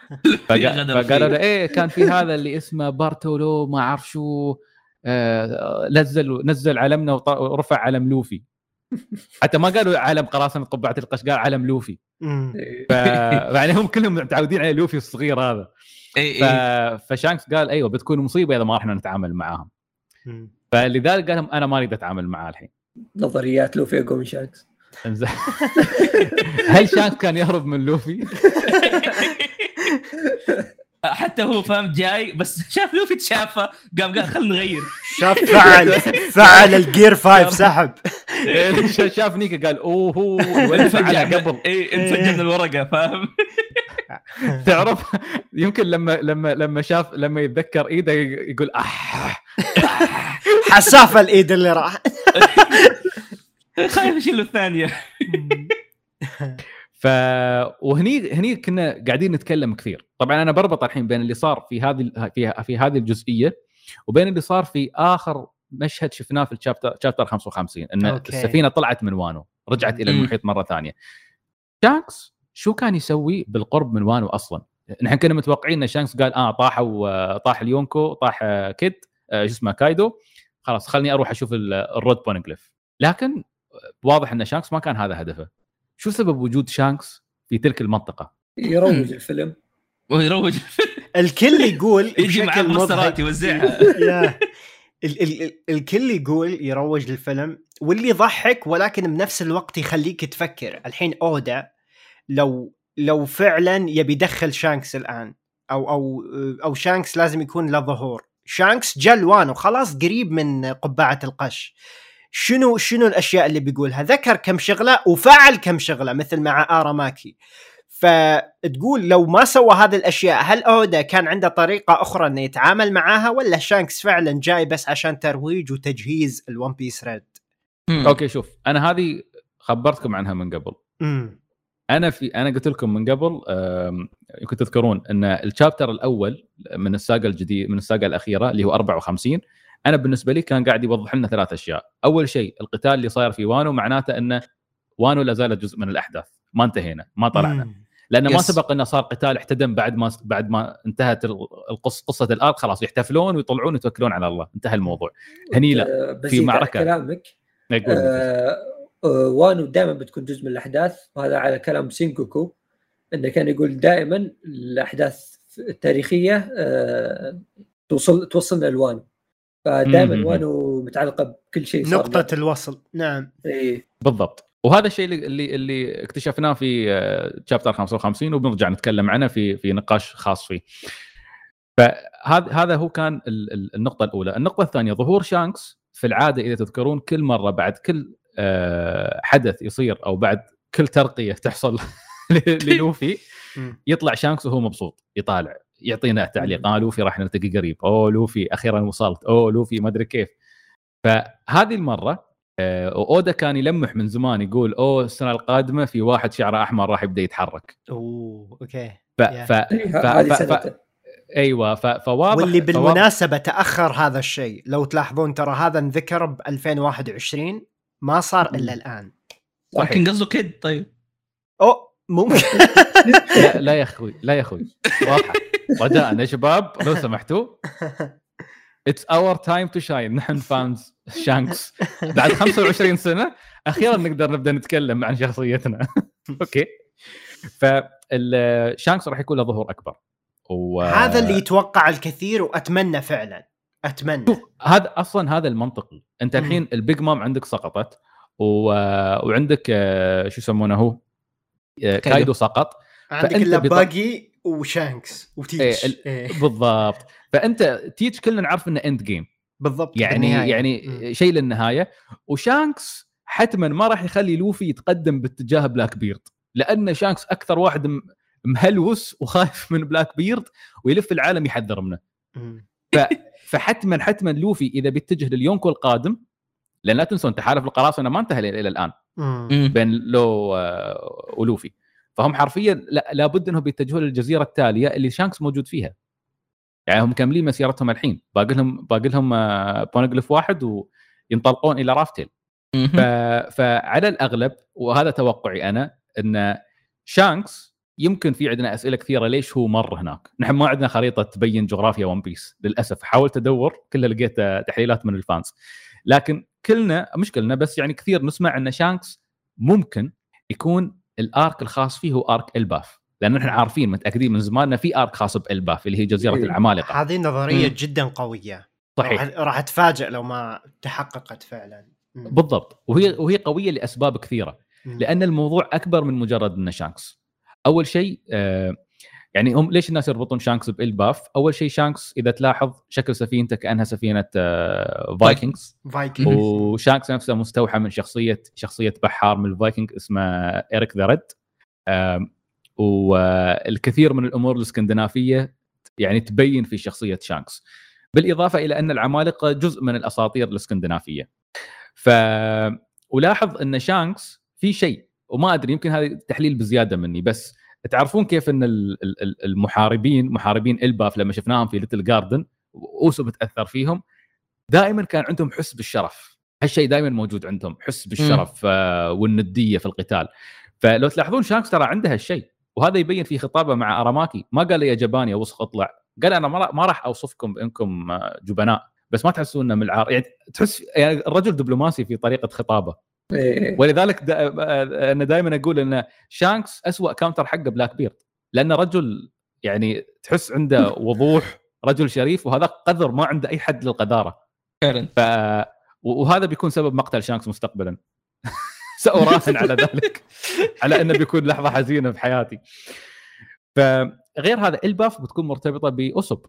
(laughs) فقالوا له. إيه كان في هذا اللي اسمه بارتولو ما أعرف شو آه، نزل نزل علمنا ورفع علم لوفي (laughs) حتى ما قالوا علم قراصنة قبعة القش قال علم لوفي. إيه. ف... يعني هم كلهم متعودين على لوفي الصغير هذا ف... اي فشانكس قال أيوه بتكون مصيبة إذا ما رحنا نتعامل معاهم. فلذلك قال لهم أنا ما أريد أتعامل معاه الحين نظريات لوفي أقوى من شانكس (laughs) هل شانكس كان يهرب من لوفي؟ (laughs) حتى هو فاهم جاي بس (laughs) شاف لوفي تشافى قام قال خلينا نغير. شاف فعل فعل الجير 5 سحب. (laughs) شاف نيكا قال اوه هو فعلها قبل. اي انفجر من الورقة فاهم؟ تعرف يمكن لما لما لما شاف لما يتذكر إيده يقول أح حسافه الإيد اللي راح. خايف اشيل الثانية. ف وهني هني كنا قاعدين نتكلم كثير. طبعا أنا بربط الحين بين اللي صار في هذه في في هذه الجزئية وبين اللي صار في آخر مشهد شفناه في ال chapter chapter 55 إن okay. السفينة طلعت من وانو رجعت إلى. المحيط مرة ثانية. شانكس شو كان يسوي بالقرب من وانو أصلا؟ نحن كنا متوقعين إن شانكس قال آه طاحوا طاح اليونكو طاح كيد آه، شو اسمه كايدو. خلاص خلني أروح أشوف ال- ال road poneglyph لكن واضح إن شانكس ما كان هذا هدفه. شو سبب وجود شانكس في تلك المنطقة؟ يروج (laughs) (laughs) الفيلم. ويروج (laughs) الكل يقول يجي معاه بوسترات يوزعها يا. ال- ال- ال- الكل يقول يروج للفيلم واللي يضحك ولكن بنفس الوقت يخليك تفكر. الحين أودا لو لو فعلا يبي يدخل شانكس الآن أو أو أو شانكس لازم يكون له ظهور. شانكس جا لوانو وخلاص قريب من قبعة القش. شنو شنو الأشياء اللي بيقولها؟ ذكر كم شغلة وفعل كم شغلة مثل مع أراماكي فتقول لو ما سوى هذه الأشياء هل أودا كان عنده طريقة أخرى إنه يتعامل معاها ولا شانكس فعلا جاي بس عشان ترويج وتجهيز ال One Piece Red أوكي شوف أنا هذه خبرتكم عنها من قبل. أنا في أنا قلت لكم من قبل يمكن تذكرون إن ال chapter الأول من الساقا الجديد من الساقا الأخيرة اللي هو 54 أنا بالنسبة لي كان قاعد يوضح لنا ثلاث أشياء. أول شيء القتال اللي صاير في وانو معناته انه وانو لا زالت جزء من الأحداث. ما انتهينا ما طلعنا. لأنه ما. سبق إنه صار قتال احتدم بعد ما بعد ما انتهت القصة قصة ال arc خلاص يحتفلون ويطلعون ويتوكلون على الله. انتهى الموضوع. هني لا بزيد على معركة. كلامك يقول آه، آه، وانو دائما بتكون جزء من الأحداث. وهذا على كلام سينغوكو إنه كان يقول دائما الأحداث التاريخية آه، توصل توصلنا لوانو. فدائما وانو متعلقة بكل شيء صار نقطة الوصل. نعم. إيه. بالضبط. وهذا الشيء اللي اللي, اللي اكتشفناه في chapter 55 وبنرجع نتكلم عنه في في نقاش خاص فيه. فهذا هذا هو كان ال- ال- النقطة الأولى، النقطة الثانية ظهور شانكس في العادة إذا تذكرون كل مرة بعد كل آه، حدث يصير أو بعد كل ترقية تحصل (laughs) للوفي. يطلع شانكس وهو مبسوط يطالع. يعطينا تعليق. آه لوفي راح نلتقي قريب. اوه لوفي أخيرا وصلت. اوه لوفي ما أدري كيف. فهذه المرة آه، أودا كان يلمح من زمان يقول اوه السنة القادمة في واحد شعره أحمر راح يبدأ يتحرك. أوه أوكي. ف... ف... إيه، ف... أيوه ف... فواضح واللي فواضح- بالمناسبة تأخر هذا الشيء. لو تلاحظون ترى هذا انذكر ب 2021 ما صار إلا الآن. يمكن قصده كيد طيب. أو ممكن (laughs) لا, لا يا أخوي لا يا أخوي. واضحه (laughs) رجاء يا شباب لو (laughs) سمحتوا. it's our time to shine نحن fans شانكس بعد 25 سنة أخيرا نقدر نبدأ نتكلم عن شخصيتنا. (laughs) أوكي. فالشانكس راح يكون له ظهور أكبر. و... هذا اللي يتوقع الكثير وأتمنى فعلا. أتمنى. هذا أصلا هذا المنطقي أنت. الحين البيغ مام عندك سقطت و... وعندك آه، شو يسمونه هو؟ آه، كايدو. سقط. عندك إلا باقي وشانكس وتيتش إيه، ال- إيه. (laughs) بالضبط فأنت تيتش كلنا نعرف إنه end game بالضبط يعني بالنهاية. يعني. شيء للنهاية وشانكس حتما ما راح يخلي لوفي يتقدم باتجاه بلاك بيرد لأن شانكس أكثر واحد م- مهلوس وخايف من بلاك بيرد ويلف العالم يحذر منه. (laughs) فحتما حتما لوفي إذا بيتجه لليونكو القادم لأن لا تنسوا ان تحالف القراصنة ما انتهى إلى الآن. بين لو آه، ولوفي فهم حرفيا لا- لابد إنهم بيتجهوا للجزيرة التالية اللي شانكس موجود فيها. يعني هم مكملين مسيرتهم الحين. باقي لهم باقي لهم آه، بونيغليف واحد وينطلقون إلى رافتيل. ف... فعلى الأغلب وهذا توقعي أنا إن شانكس يمكن في عندنا أسئلة كثيرة ليش هو مر هناك؟ نحن ما عندنا خريطة تبين جغرافيا ون بيس للأسف. حاولت أدور كلها لقيت آه، تحليلات من ال fans. لكن كلنا مش كلنا بس يعني كثير نسمع إن شانكس ممكن يكون ال arc الخاص فيه هو arc إلباف لأن نحن عارفين متأكدين من زمان في arc خاص بإلباف اللي هي جزيرة إيه. العمالقة هذه نظرية مم. جدا قوية صحيح راح, اتفاجئ لو ما تحققت فعلا مم. بالضبط وهي وهي قوية لأسباب كثيرة مم. لأن الموضوع أكبر من مجرد انه شانكس أول شيء آه يعني هم ليش الناس يربطون شانكس بإلباف أول شيء شانكس إذا تلاحظ شكل سفينته كأنها سفينة آه Vikings. Viking وشانكس نفسه مستوحى من شخصية شخصية بحار من الفايكنج اسمه Erik the Red. والكثير من الأمور الإسكندنافية يعني تبين في شخصية شانكس. بالإضافة إلى أن العمالقة جزء من الأساطير الإسكندنافية. ف ولاحظ أن شانكس في شيء وما أدري يمكن هذا تحليل بزيادة مني بس تعرفون كيف إن ال- ال- ال- المحاربين محاربين إلباف لما شفناهم في ليتل جاردن وأوسوب تأثر فيهم دائما كان عندهم حس بالشرف. هالشيء دائما موجود عندهم حس بالشرف آه، والندية في القتال. فلو تلاحظون شانكس ترى عنده هالشيء وهذا يبين في خطابه مع أراماكي. ما قال يا جبان يا وسخ اطلع قال أنا ما راح- أوصفكم بإنكم آه، جبناء. بس ما تحسون إنه من العار يعني تحس يعني الرجل دبلوماسي في طريقة خطابه. إيه. ولذلك دا أنا دائما أقول إن شانكس أسوأ counter حقه بلاك بيرد لأنه رجل يعني تحس عنده وضوح رجل شريف وهذا قذر ما عنده أي حد للقذارة. فعلا. ف وهذا بيكون سبب مقتل شانكس مستقبلا. (laughs) سأراهن على (laughs) ذلك على إنه بيكون لحظة حزينة في حياتي. فغير هذا إلباف بتكون مرتبطة بأوسب.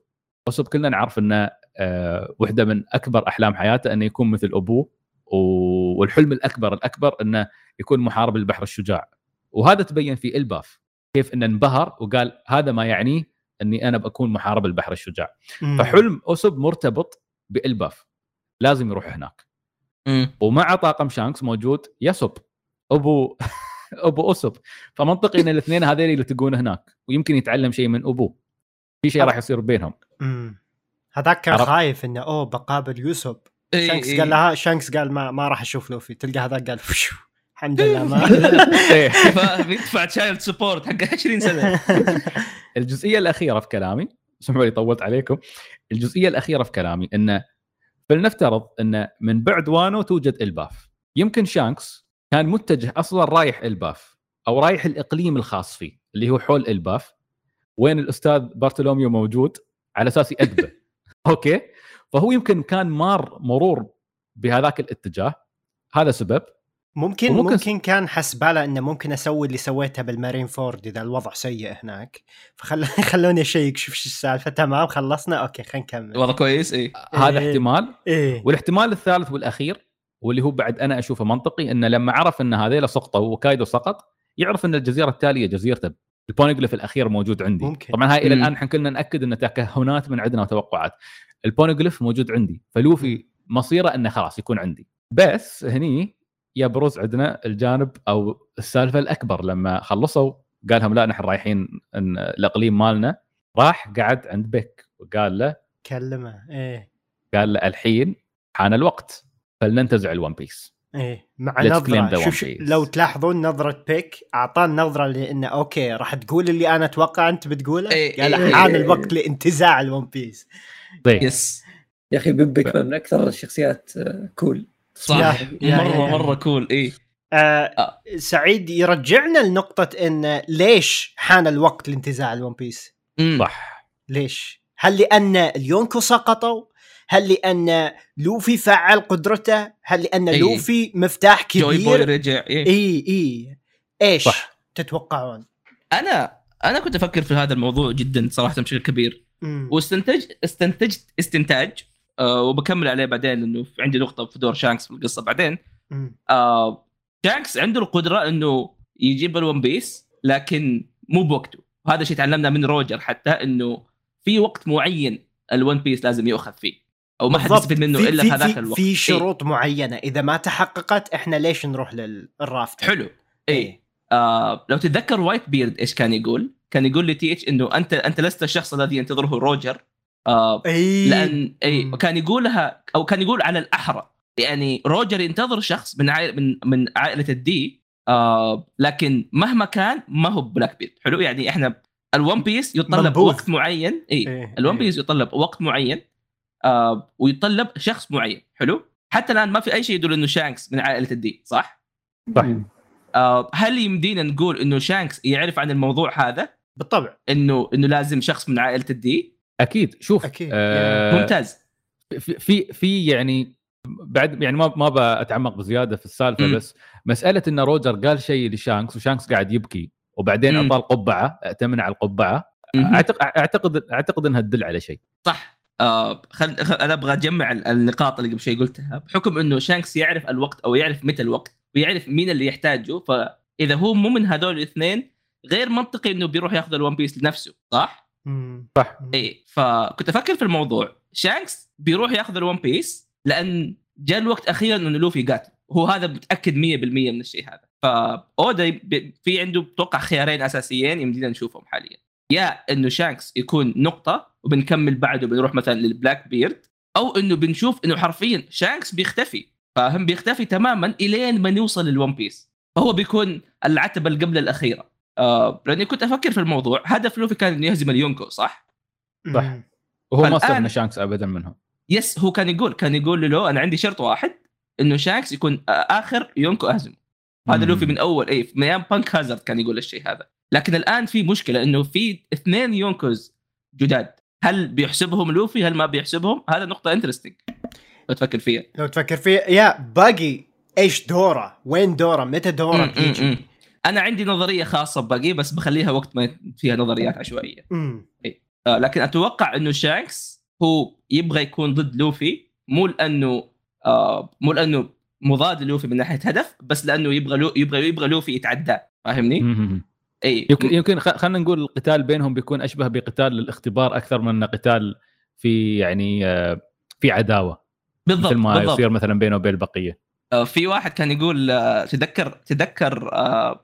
أوسب كلنا نعرف إنه آه، واحدة من أكبر أحلام حياته انه يكون مثل أبوه و- والحلم الأكبر الأكبر أنه يكون محارب البحر الشجاع وهذا تبين في إلباف كيف أنه انبهر وقال هذا ما يعنيه أني أنا بكون محارب البحر الشجاع مم. فحلم اوسوب مرتبط بإلباف لازم يروح هناك مم. ومع طاقم شانكس موجود ياسوب أبو (laughs) أبو اوسوب فمنطقي ان الاثنين هذول يلتقون هناك ويمكن يتعلم شيء من ابوه في شيء راح يصير بينهم. هذاك كان؟ خايف إنه أوه بقابل اوسوب إيه، شانكس إيه. قال لها شانكس قال ما ما راح أشوف لوفي. تلقى هذاك قال فشو الحمد لله ما (laughs) (laughs) إيه. فبيدفع child support حق 20 سنة. (laughs) الجزئية الأخيرة في كلامي اسمحوا لي طولت عليكم. الجزئية الأخيرة في كلامي إنه فلنفترض إن من بعد وانو توجد إلباف. يمكن شانكس كان متجه أصلا رايح إلباف أو رايح الإقليم الخاص فيه اللي هو حول إلباف وين الأستاذ بارتولوميو موجود على أساس يأدبه. أوكي؟ فهو يمكن كان مار مرور بهذاك الاتجاه. هذا سبب. ممكن وممكن- ممكن كان حس باله إنه ممكن أسوي اللي سويته بالمارين فورد إذا الوضع سيء هناك. فخل (laughs) خلوني أ check شوف شو السالفة. تمام خلصنا؟ أوكي خلينا نكمل. وضع كويس إي. هذا إيه. احتمال. إيه. والاحتمال الثالث والأخير واللي هو بعد أنا أشوفه منطقي إنه لما عرف إن هذيلا سقطوا وكايدو سقط يعرف إن الجزيرة التالية جزيرته البونيجليف الأخير موجود عندي. ممكن. طبعا هاي إلى. الآن إحنا كلنا نأكد إن تكهنات من عندنا وتوقعات البونيجليف موجود عندي. فلوفي مصيره إنه خلاص يكون عندي. بس هني يبرز عندنا الجانب أو السالفة الأكبر. لما خلصوا قال لهم لا نحن رايحين إن الإقليم مالنا راح قعد عند بيك. وقال له كلمه. إيه. قال له الحين حان الوقت. فلننتزع الون بيس إيه. مع نظرة. شوف. لو تلاحظون نظرة بيك اعطانا نظره لأنه أوكي راح تقول اللي أنا أتوقع أنت بتقوله؟ إيه، قال إيه، حان إيه. الوقت لانتزاع الون بيس طيب. yes يا أخي بيبك من أكثر الشخصيات آه، cool صح. يا- يا- مره يا- مرة cool اي آه آه. سعيد يرجعنا لنقطة إن ليش حان الوقت لانتزاع الون بيس صح. ليش؟ هل لأن اليونكو سقطوا؟ هل لأن لوفي فعل قدرته؟ هل لأن إيه. لوفي مفتاح جوي بوي كبير؟ رجع إيه. اي اي إيش صح. تتوقعون؟ أنا أنا كنت أفكر في هذا الموضوع جدا صراحة بشكل كبير مم. واستنتج استنتجت استنتاج آه وبكمل عليه بعدين إنه عندي نقطة في دور شانكس في القصة بعدين مم. آه شانكس عنده القدرة إنه يجيب الون بيس لكن مو بوقته وهذا شيء تعلمنا من روجر حتى إنه في وقت معين الون بيس لازم يؤخذ فيه أو ما حد. يستفيد منه في- إلا في- هذاك الوقت. في إيه. شروط معينة. إذا ما تحققت إحنا ليش نروح للافتيل حلو. اي آه لو تتذكر وايت بيرد إيش كان يقول؟ كان يقول لتيتش إنه أنت أنت لست الشخص الذي ينتظره روجر. آه اي لأن اي مم. وكان يقولها أو كان يقول على الأحرى. يعني روجر ينتظر شخص من عائلة من من عائلة الدي آه لكن مهما كان ما هو بلاك بيرد. حلو؟ يعني إحنا الون بيس يتطلب منبوذ. وقت معين. اي إيه، الون إيه. بيس يتطلب وقت معين. آه ويتطلب شخص معين. حلو؟ حتى الآن ما في أي شيء يدل إنه شانكس من عائلة الدي صح؟ صح. آه هل يمدينا نقول إنه شانكس يعرف عن الموضوع هذا؟ بالطبع. إنه إنه لازم شخص من عائلة الدي أكيد. شوف أكيد. آه ممتاز. في في يعني بعد يعني ما ما بتعمق بزيادة في السالفة مم. بس مسألة إن روجر قال شيء لشانكس وشانكس قاعد يبكي وبعدين. اعطاه القبعه ائتمن على القبعة. اعتقد أعتقد أعتقد إنها تدل على شيء. صح. آه خل... خل... أنا أبغى أجمع ال- النقاط اللي قبل شوي قلتها بحكم إنه شانكس يعرف الوقت أو يعرف متى الوقت ويعرف مين اللي يحتاجه فإذا هو مو من هذول الاثنين غير منطقي إنه بيروح ياخذ الون بيس لنفسه صح؟ مم. صح. اي فكنت أفكر في الموضوع. شانكس بيروح ياخذ الون بيس لأن جاء الوقت أخيرا إنه لوفي قاتل. هو هذا متأكد 100% من الشيء هذا. فاودا في عنده أتوقع خيارين أساسيين يمدينا نشوفهم حاليا. يا إنه شانكس يكون نقطة وبنكمل بعده بنروح مثلا للبلاك بيرد أو إنه بنشوف إنه حرفيا شانكس بيختفي فاهم بيختفي تماما إلين ما نوصل للون بيس فهو بيكون العتبة اللي قبل الأخيرة آه لأني كنت أفكر في الموضوع هدف لوفي كان إنه يهزم اليونكو صح؟ صح. وهو ما استغنى شانكس ابدا منهم yes هو كان يقول كان يقول له أنا عندي شرط واحد إنه شانكس يكون آخر يونكو أهزمه هذا. لوفي من أول اي من أيام بانك هازارد كان يقول الشيء هذا لكن الآن في مشكلة إنه في اثنين يونكوز جداد. هل بيحسبهم لوفي؟ هل ما بيحسبهم؟ هذا نقطة interesting لو تفكر فيها. لو تفكر فيه يا باغي إيش دوره؟ وين دوره؟ متى دوره بيجي؟ أنا عندي نظرية خاصة بباغي بس بخليها وقت ما فيها نظريات عشوائية. مم. آه، لكن أتوقع إنه شانكس هو يبغى يكون ضد لوفي مو لأنه آه مو لأنه مضاد لوفي من ناحية هدف بس لأنه يبغى لو يبغى يبغى لوفي يتعداه. فاهمني؟ إي يمكن يمكن خ- خلينا نقول القتال بينهم بيكون أشبه بقتال الاختبار أكثر من قتال في يعني آه، في عداوة. بالضبط مثل ما بالضبط. يصير مثلا بينه وبين البقية. آه في واحد كان يقول آه تذكر تذكر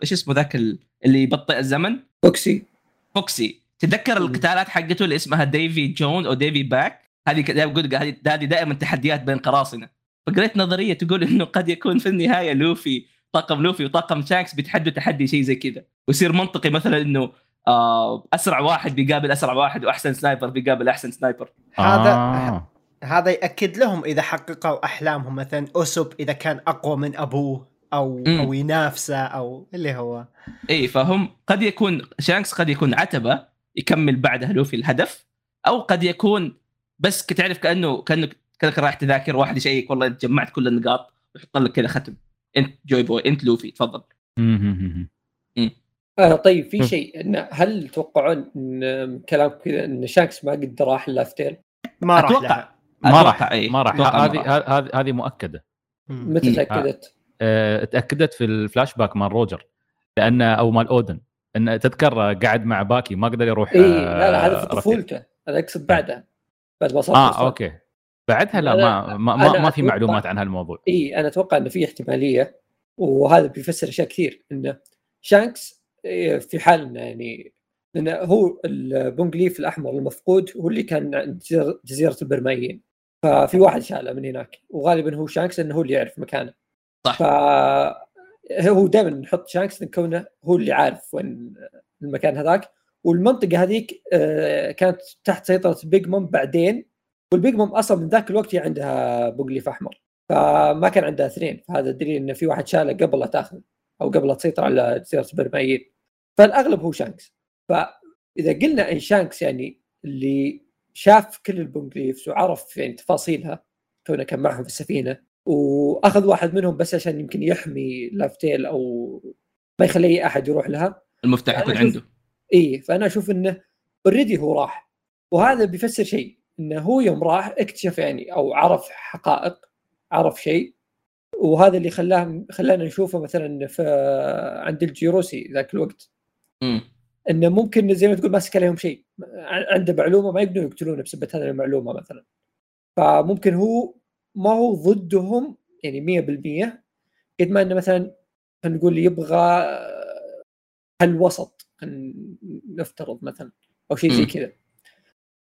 إيش اسمه ذاك ال- اللي يبطئ الزمن؟ فوكسي. فوكسي. تذكر. القتالات حقته اللي اسمها ديفي جونز أو ديفي باك؟ هذه هذه دائما تحديات بين قراصنة. فقريت نظرية تقول إنه قد يكون في النهاية لوفي طاقم لوفي وطاقم شانكس بيتحدوا تحدي شيء زي كذا. ويصير منطقي مثلا إنه آه أسرع واحد بيقابل أسرع واحد وأحسن sniper بيقابل أحسن sniper. هذا- آه. هذا يأكد لهم إذا حققوا أحلامهم. مثلا اوسوب إذا كان أقوى من أبوه أو مم. أو ينافسه أو اللي هو. إي فهم قد يكون شانكس قد يكون عتبة يكمل بعدها لوفي الهدف أو قد يكون بس تعرف كأنه كانه كأنك رايح تذاكر واحد ي check والله جمعت كل النقاط ويحط لك كذا ختم. انت جوي بوي انت لوفي تفضل. آه طيب في. شيء إن هل تتوقعون إن كلام كذا إن شانكس ما قد راح لافتيل ما راح ما راح إيه. ما راح ما هذه راح. هذه هذه مؤكدة. متى مم. تأكدت؟ آه، تأكدت في الفلاش باك مال روجر لأن أو مال أودن إن تذكر قاعد مع باغي ما قدر يروح اي لا لا هذا آه، في. طفولته أنا أقصد بعدها بعد ما صار آه. أوكي بعدها لا ما ما, ما, ما في معلومات عن هالموضوع إي أنا أتوقع إنه في احتمالية وهذا بيفسر أشياء كثير إنه شانكس في حال إنه يعني لأنه هو البونيغليف الأحمر المفقود هو اللي كان عند جزيرة البرمائيين. ففي واحد شاله من هناك وغالبا هو شانكس انه هو اللي يعرف مكانه. صح. ف هو دائما نحط شانكس من كونه هو اللي عارف وين المكان هذاك والمنطقة هذيك كانت تحت سيطرة بيج موم بعدين والبيج موم أصلا من ذاك الوقت هي عندها بونيغليف أحمر فما كان عندها اثنين فهذا دليل انه في واحد شاله قبل لا تأخذ أو قبل لا تسيطر على جزيره البرمائيين فالأغلب هو شانكس. فإذا قلنا إن شانكس يعني اللي شاف كل البونيغليفز وعرف يعني تفاصيلها كونه كان معهم في السفينة وأخذ واحد منهم بس عشان يمكن يحمي لافتيل أو ما يخلي أحد يروح لها. المفتاح يكون عنده. اي فأنا أشوف إنه already هو راح. وهذا بيفسر شيء. إنه هو يوم راح اكتشف يعني أو عرف حقائق عرف شيء. وهذا اللي خلاه خلانا نشوفه مثلا في عند الجيروسي ذاك الوقت. مم. إنه ممكن زي ما تقول ماسك عليهم شيء. عنده معلومة ما يقدرون يقتلونه بسبب هذه المعلومة مثلا. فممكن هو ما هو ضدهم يعني 100% قد ما إنه مثلا خلينا نقول يبغى حل وسط خلينا نفترض مثلا أو شيء زي. كذا.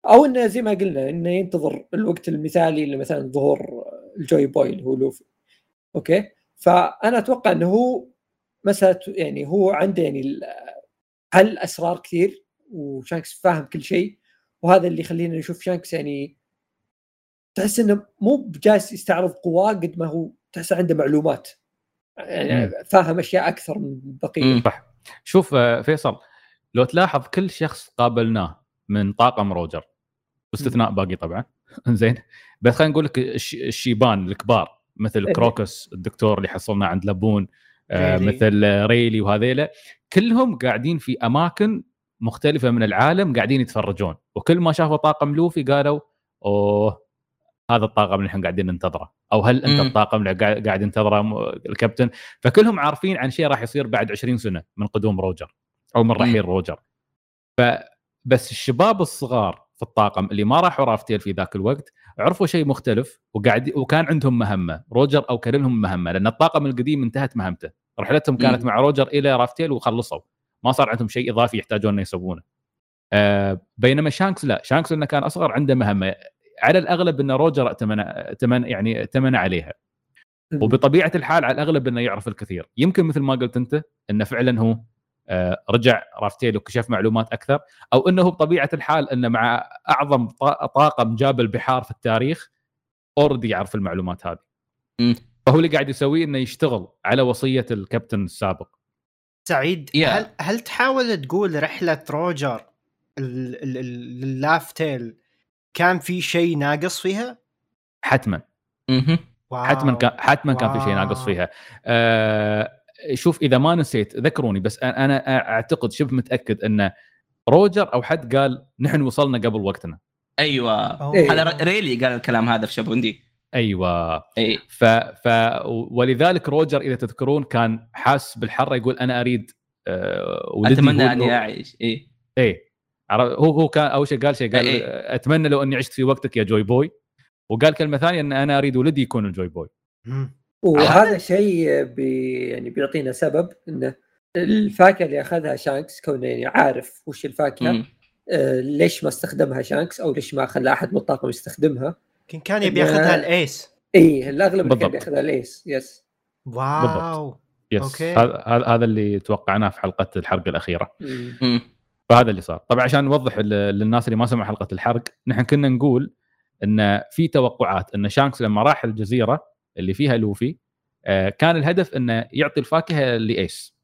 أو انه زي ما قلنا إنه ينتظر الوقت المثالي اللي مثلا ظهور الجوي بوي اللي هو لوفي. okay؟ فأنا أتوقع إنه هو مسألة يعني هو عنده يعني حل أسرار كثير وشانكس فاهم كل شيء وهذا اللي يخلينا نشوف شانكس يعني تحس إنه مو بجالس يستعرض قواه قد ما هو تحس عنده معلومات. يعني فاهم أشياء أكثر من البقيه مم. شوف آه، فيصل لو تلاحظ كل شخص قابلناه من طاقم روجر. باستثناء باقي طبعا. (laughs) زين. بس خلينا نقول لك الش- الشيبان الكبار مثل إيه. كروكس الدكتور اللي حصلناه عند لابون آه،. مثل ريلي وهذيلا. كلهم قاعدين في أماكن مختلفة من العالم قاعدين يتفرجون. وكل ما شافوا طاقم لوفي قالوا أوه هذا الطاقم اللي إحنا قاعدين ننتظره. أو هل أنت. الطاقم اللي قاعد ينتظره الكابتن؟ فكلهم عارفين عن شيء راح يصير بعد 20 سنة من قدوم روجر أو من رحيل روجر. فبس الشباب الصغار في الطاقم اللي ما راحوا رافتيل في ذاك الوقت عرفوا شيء مختلف وقاعد وكان عندهم مهمة. روجر اوكل لهم مهمة لأن الطاقم القديم انتهت مهمته. رحلتهم كانت. مع روجر إلى رافتيل وخلصوا. ما صار عندهم شيء إضافي يحتاجون إنه يسوونه. آه بينما شانكس لا. شانكس إنه كان أصغر عنده مهمة. على الأغلب إن روجر اتمنى اتمنى يعني اتمنى عليها. وبطبيعة الحال على الأغلب إنه يعرف الكثير. يمكن مثل ما قلت أنت إنه فعلا هو رجع رافتيل وكشف معلومات أكثر أو إنه بطبيعة الحال إنه مع أعظم طا- طاقم جاب البحار في التاريخ already يعرف المعلومات هذه. فهو اللي قاعد يسويه إنه يشتغل على وصية الكابتن السابق سعيد يا. هل هل تحاول تقول رحلة روجر ال- ال- ال- اللافتيل كان في شيء ناقص فيها؟ حتما. حتما كان حتما كان في شيء. ناقص فيها آه شوف إذا ما نسيت ذكروني بس أنا أنا أعتقد شبه متأكد إن روجر أو حد قال نحن وصلنا قبل وقتنا. أيوه. هذا ريلي قال الكلام هذا في شابوندي أيوه. إي. ف, ف ولذلك روجر إذا تذكرون كان حاس بالحرة يقول أنا أريد ولدي أتمنى أني أعيش. إي. عرف- هو هو كان أول شيء قال شيء قال إيه. أتمنى لو أني عشت في وقتك يا جوي بوي. وقال كلمة ثانية إن أنا أريد ولدي يكون الجوي بوي. مم. وهذا شيء بي يعني بيعطينا سبب إنه الفاكهة اللي أخذها شانكس كونه يعني عارف وش الفاكهة مم. آه ليش ما استخدمها شانكس أو ليش ما خلى أحد من الطاقم يستخدمها. يمكن كان يبي ياخذها الأيس. إي الأغلب كان بالضبط. بياخذها الأيس yes. wow. yes okay. هذا هذا اللي توقعناه في حلقة الحرق الأخيرة. مم. فهذا اللي صار. طبعا عشان نوضح للناس اللي ما سمعوا حلقة الحرق نحن كنا نقول إن في توقعات إن شانكس لما راح الجزيرة اللي فيها لوفي آه، كان الهدف إنه يعطي الفاكهة لإيس.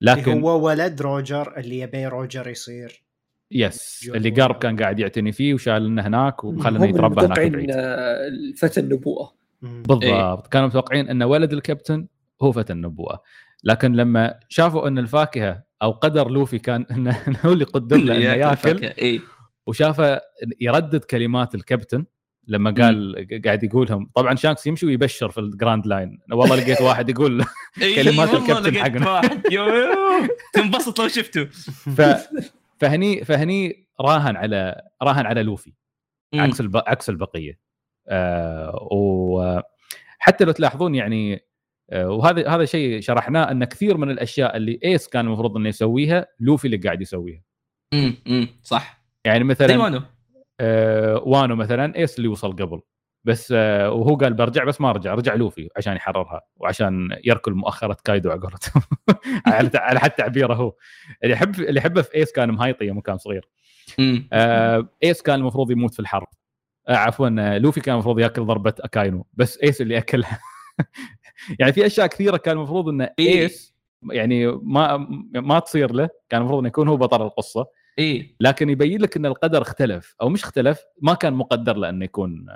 لكن هو ولد روجر اللي يبي روجر يصير. yes اللي قارب كان قاعد يعتني فيه وشالنه هناك وخلنا يتربى هناك متوقعين بعيد. فتى النبوه مم. بالضبط. كانوا متوقعين إن ولد الكابتن هو فتى النبوءة. لكن لما شافوا إن الفاكهة أو قدر لوفي كان إنه (laughs) إنه هو اللي قدر له إنه ياكل اي وشافه يردد كلمات الكابتن لما قال قاعد يقولهم طبعا شانكس يمشي ويبشر في الجراند لاين والله لقيت واحد يقول (laughs) كلمات الكابتن حقنا. (laughs) تنبسط لو شفته ف فهني فهني راهن على راهن على لوفي. عكس الب... عكس البقية. آه وحتى لو تلاحظون يعني آه وهذا هذا شيء شرحناه أن كثير من الأشياء اللي إيس كان المفروض إنه يسويها لوفي اللي قاعد يسويها. امم صح. يعني مثلا آه وانو مثلا إيس اللي وصل قبل. بس آه وهو قال برجع بس ما رجع رجع لوفي عشان يحررها وعشان يركل مؤخره كايدو على قولتهم. (laughs) على حد تعبيره هو. اللي يحب اللي يحبه في إيس كان مهايطي يوم كان صغير. آه إيس كان المفروض يموت في الحرب. آه عفوا آه، لوفي كان المفروض يأكل ضربة أكاينو. بس إيس اللي أكلها. (laughs) يعني في أشياء كثيرة كان المفروض إن إيه. إيس يعني ما ما تصير له. كان المفروض إنه يكون هو بطل القصة. اي لكن يبين لك إن القدر اختلف أو مش اختلف ما كان مقدر له انه يكون